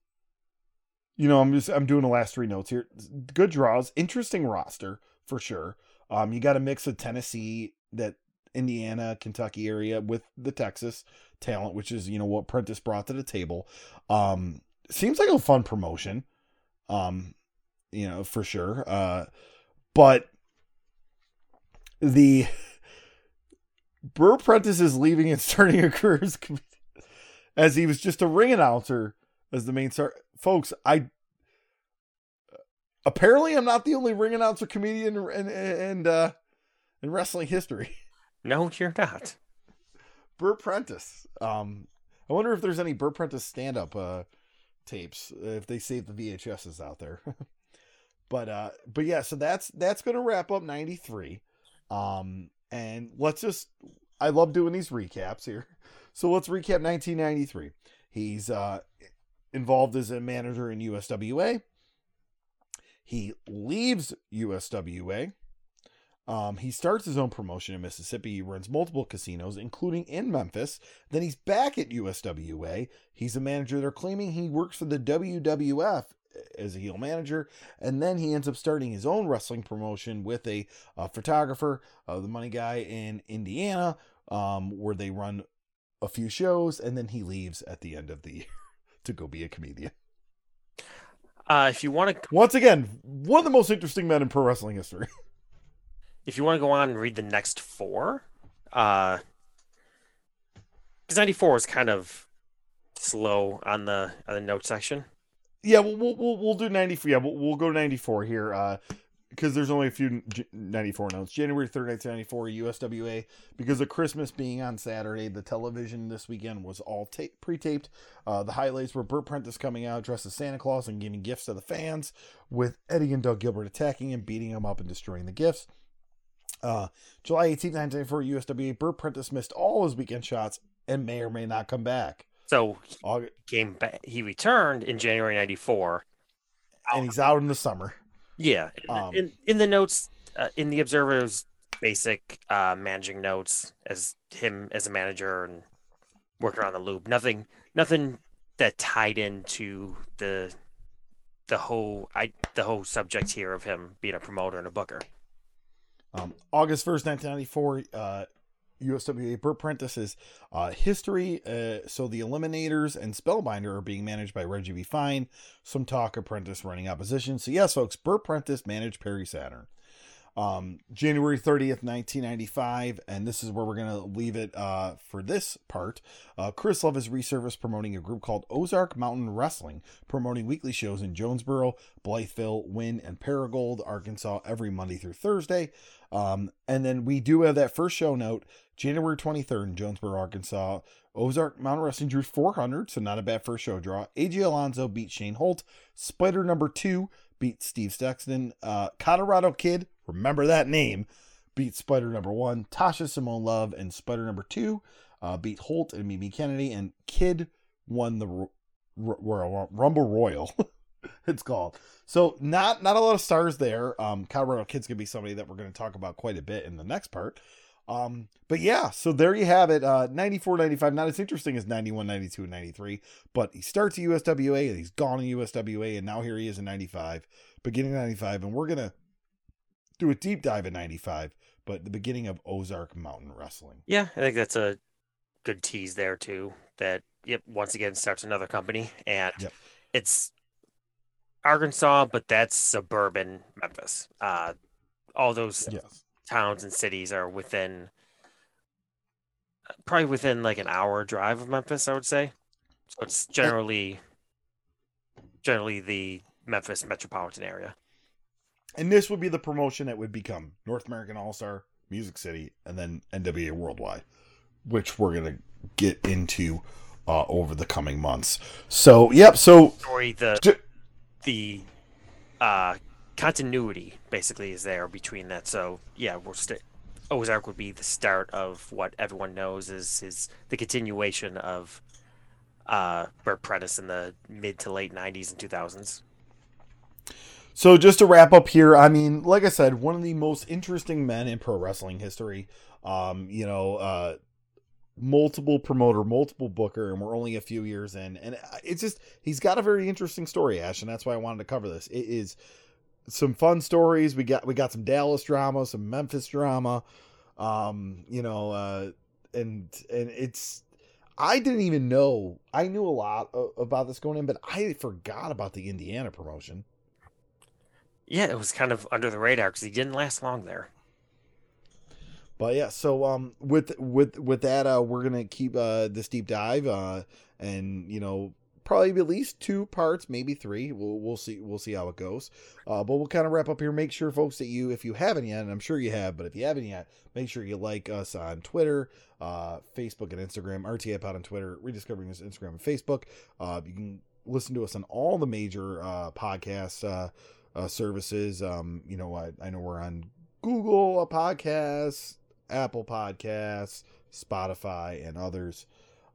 You know, I'm just I'm doing the last three notes here. Good draws, interesting roster for sure. Um, you got a mix of Tennessee, that Indiana, Kentucky area with the Texas talent, which is you know what Prentice brought to the table. Um, seems like a fun promotion. Um, you know for sure. Uh, but the Bert Prentice is leaving and starting a career as as he was just a ring announcer as the main star. Folks, I apparently I'm not the only ring announcer comedian and in uh, in wrestling history. No, you're not. Bert Prentice. Um, I wonder if there's any Bert Prentice stand up uh, tapes if they save the VHSs out there. but uh, but yeah, so that's that's gonna wrap up '93. Um, and let's just I love doing these recaps here. So let's recap 1993. He's uh, involved as a manager in USWA. He leaves USWA. Um, he starts his own promotion in Mississippi. He runs multiple casinos, including in Memphis. Then he's back at USWA. He's a manager. They're claiming he works for the WWF as a heel manager, and then he ends up starting his own wrestling promotion with a, uh photographer, uh, the money guy in Indiana, um, where they run a few shows, and then he leaves at the end of the year to go be a comedian. Uh, if you want to, Once again, one of the most interesting men in pro wrestling history. if you want to go on and read the next four, uh, because '94 is kind of slow on the on the note section. Yeah, we'll we'll we'll, do ninety four. Yeah, we'll, we'll go ninety four here. Uh, because there's only a few 94 notes. January 3rd, 1994, USWA. Because of Christmas being on Saturday, the television this weekend was all ta- pre taped. Uh, the highlights were Bert Prentice coming out dressed as Santa Claus and giving gifts to the fans, with Eddie and Doug Gilbert attacking him, beating him up, and destroying the gifts. Uh, July 18th, 1994, USWA. Bert Prentice missed all his weekend shots and may or may not come back. So August, he came back. He returned in January '94. and he's out in the summer. Yeah, in, Um, in, in the notes, uh, in the Observer's basic uh, managing notes as him as a manager and working around the loop. Nothing, nothing that tied into the the whole I the whole subject here of him being a promoter and a booker. Um, August 1st, 1994, uh, USWA Bert Prentice's uh, history. Uh, so the Eliminators and Spellbinder are being managed by Reggie B. Fine. Some talk of Prentice running opposition. So, yes, folks, Bert Prentice managed Perry Saturn. Um, January 30th, 1995, and this is where we're going to leave it uh, for this part. Uh, Chris Love is resurfaced promoting a group called Ozark Mountain Wrestling, promoting weekly shows in Jonesboro, Blytheville, Wynne, and Paragould, Arkansas, every Monday through Thursday. Um, and then we do have that first show note, January 23rd in Jonesboro, Arkansas. Ozark Mountain Wrestling drew 400, so not a bad first show draw. AJ Alonso beat Shane Holt. Spider number two beat Steve Sexton. Uh, Colorado Kid, remember that name, beat Spider number one. Tasha Simone Love and Spider number two uh, beat Holt and Mimi Kennedy. And Kid won the Rumble Royal. it's called. So not not a lot of stars there. Um, Colorado Kid's gonna be somebody that we're gonna talk about quite a bit in the next part. Um, but yeah, so there you have it. Uh, 94, 95, not as interesting as 91, 92, and 93, but he starts at USWA and he's gone in USWA, and now here he is in 95, beginning of 95, and we're gonna do a deep dive at 95, but the beginning of Ozark Mountain Wrestling. Yeah, I think that's a good tease there too. That yep, once again starts another company, and Yep. it's Arkansas, but that's suburban Memphis. Uh, all those Yes. towns and cities are within probably within like an hour drive of Memphis, I would say. So it's generally generally the Memphis metropolitan area. And this would be the promotion that would become North American All Star, Music City, and then NWA Worldwide, which we're gonna get into uh, over the coming months. So, yep. So, Story the Ju- the uh continuity basically is there between that. So yeah, we're st- Ozark would be the start of what everyone knows is is the continuation of uh, Bert Prentice in the mid to late '90s and 2000s. So just to wrap up here, I mean, like I said, one of the most interesting men in pro wrestling history. Um, you know, uh, multiple promoter, multiple booker, and we're only a few years in, and it's just he's got a very interesting story, Ash, and that's why I wanted to cover this. It is some fun stories. We got we got some Dallas drama, some Memphis drama, um, you know, uh, and and it's I didn't even know I knew a lot about this going in, but I forgot about the Indiana promotion. Yeah, it was kind of under the radar because he didn't last long there. But yeah, so um, with with with that, uh, we're gonna keep uh this deep dive, uh, and you know probably at least two parts, maybe three. We'll we'll see we'll see how it goes. Uh, but we'll kind of wrap up here. Make sure, folks, that you, if you haven't yet, and I'm sure you have, but if you haven't yet, make sure you like us on Twitter, uh, Facebook, and Instagram. RTA Pod on Twitter, rediscovering us Instagram and Facebook. Uh, you can listen to us on all the major uh, podcast uh, uh, services. Um, you know, I, I know we're on Google Podcasts, Apple Podcasts, Spotify, and others.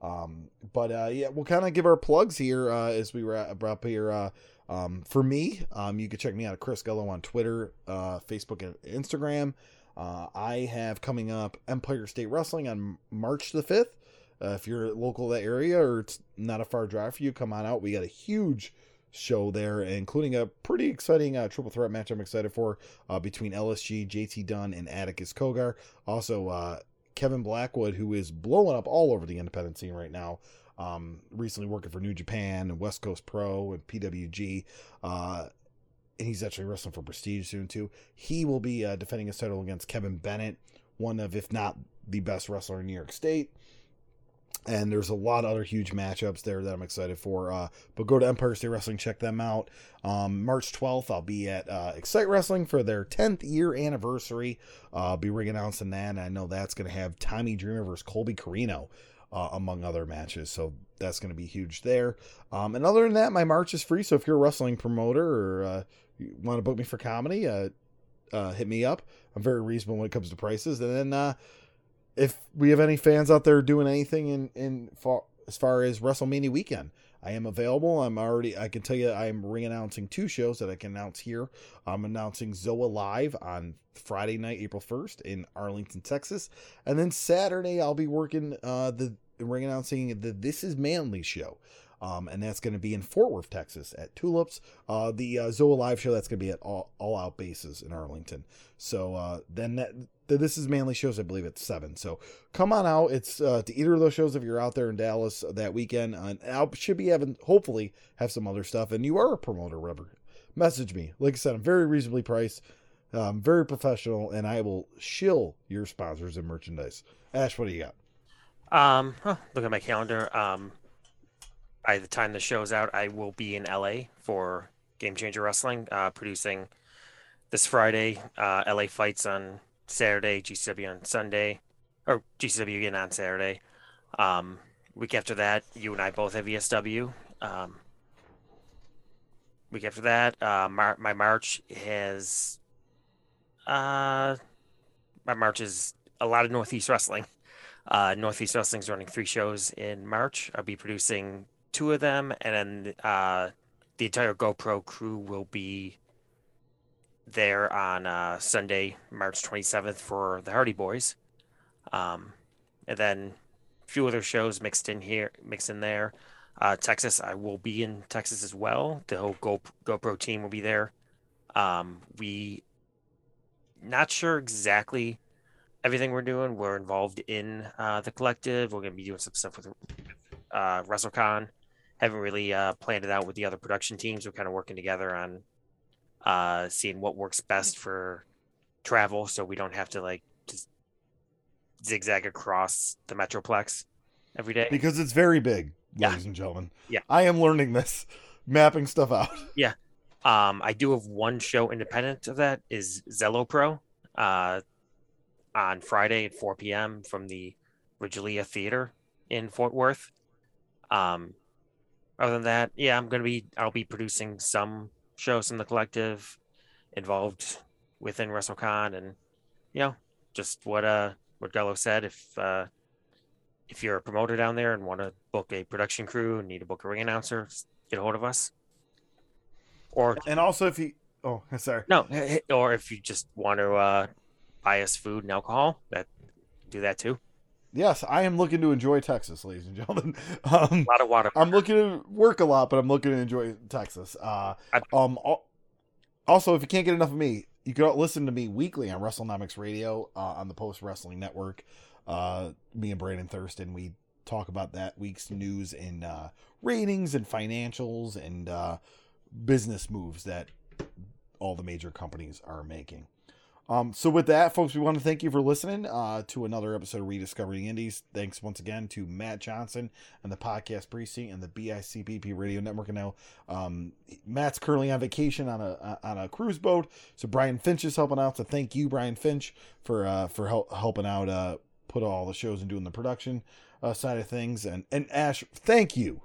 Um, but uh, yeah, we'll kind of give our plugs here uh, as we wrap up here. Uh, um, for me, um, you can check me out at Chris Gullo on Twitter, uh, Facebook, and Instagram. Uh, I have coming up Empire State Wrestling on March the 5th. Uh, if you're local to that area or it's not a far drive for you, come on out. We got a huge show there, including a pretty exciting uh, triple threat match I'm excited for uh, between LSG, JT Dunn, and Atticus Cogar. Also, uh, Kevin Blackwood, who is blowing up all over the independent scene right now. Um, recently working for New Japan and West Coast Pro and PWG. Uh, and he's actually wrestling for Prestige soon too. He will be uh, defending his title against Kevin Bennett, one of, if not the best wrestler in New York State and there's a lot of other huge matchups there that I'm excited for. Uh, but go to Empire State Wrestling, check them out. Um, March 12th, I'll be at uh, Excite Wrestling for their 10th year anniversary. Uh, I'll be ring announcing that, and I know that's going to have Tommy Dreamer versus Colby Corino. Uh, among other matches, so that's going to be huge there. Um, and other than that, my March is free. So if you're a wrestling promoter or uh, you want to book me for comedy, uh, uh, hit me up. I'm very reasonable when it comes to prices. And then uh, if we have any fans out there doing anything in in far, as far as WrestleMania weekend, I am available. I'm already. I can tell you, I am re-announcing two shows that I can announce here. I'm announcing Zoa live on Friday night, April 1st in Arlington, Texas, and then Saturday I'll be working uh, the ring announcing the This Is Manly show. Um, and that's going to be in Fort Worth, Texas, at Tulips. Uh, the uh, Zoa Live show that's going to be at All, All Out Bases in Arlington. So uh, then that this is Manly shows, I believe, it's seven. So come on out. It's uh, to either of those shows if you're out there in Dallas that weekend. And I should be having, hopefully, have some other stuff. And you are a promoter, whatever. Message me. Like I said, I'm very reasonably priced, um, very professional, and I will shill your sponsors and merchandise. Ash, what do you got? Um, look at my calendar. Um, by the time the show's out, I will be in LA for Game Changer Wrestling, uh, producing this Friday. Uh, LA fights on Saturday, GCW on Sunday, or GCW again on Saturday. Um, week after that, you and I both have ESW. Um, week after that, uh, Mar- my March has, uh, my March is a lot of Northeast Wrestling. Uh, Northeast Wrestling is running three shows in March. I'll be producing two of them, and then uh, the entire GoPro crew will be there on uh, Sunday, March 27th for the Hardy Boys. Um, and then a few other shows mixed in here, mixed in there. Uh, Texas, I will be in Texas as well. The whole Go, GoPro team will be there. Um, we not sure exactly everything we're doing. We're involved in uh, the collective. We're going to be doing some stuff with uh, WrestleCon. Haven't really uh, planned it out with the other production teams. We're kind of working together on uh, seeing what works best for travel, so we don't have to like just zigzag across the metroplex every day because it's very big, Yeah. ladies and gentlemen. Yeah. I am learning this, mapping stuff out. Yeah, um, I do have one show independent of that is Zelo Pro, uh, on Friday at 4 p.m. from the Regalia Theater in Fort Worth. Um, other than that, yeah, I'm gonna be I'll be producing some shows in the collective involved within WrestleCon, and you know, just what uh what Gallo said. If uh, if you're a promoter down there and want to book a production crew and need to book a ring announcer, get a hold of us. Or And also, if you oh sorry, no, or if you just want to uh, buy us food and alcohol, that do that too. Yes, I am looking to enjoy Texas, ladies and gentlemen. Um, A lot of water. I'm looking to work a lot, but I'm looking to enjoy Texas. Uh, um, also, if you can't get enough of me, you can listen to me weekly on WrestleNomics Radio uh, on the Post Wrestling Network. Uh, me and Brandon Thurston, we talk about that week's news and uh, ratings and financials and uh, business moves that all the major companies are making. Um, so with that, folks, we want to thank you for listening uh, to another episode of Rediscovering Indies. Thanks once again to Matt Johnson and the Podcast Precinct and the BICBP Radio Network. And now um, Matt's currently on vacation on a on a cruise boat, so Brian Finch is helping out. So thank you, Brian Finch, for uh, for help, helping out, uh, put all the shows and doing the production uh, side of things. And and Ash, thank you.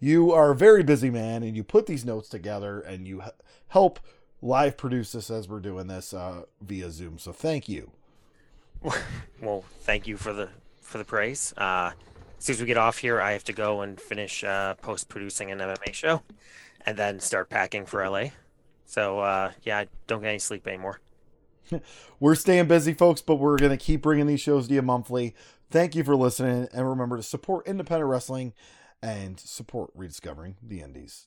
You are a very busy man, and you put these notes together, and you help live produce this as we're doing this uh, via Zoom. So thank you. well, thank you for the for the praise. Uh, as soon as we get off here, I have to go and finish uh, post producing an MMA show, and then start packing for LA. So uh, yeah, I don't get any sleep anymore. We're staying busy, folks, but we're going to keep bringing these shows to you monthly. Thank you for listening, and remember to support independent wrestling and support rediscovering the indies.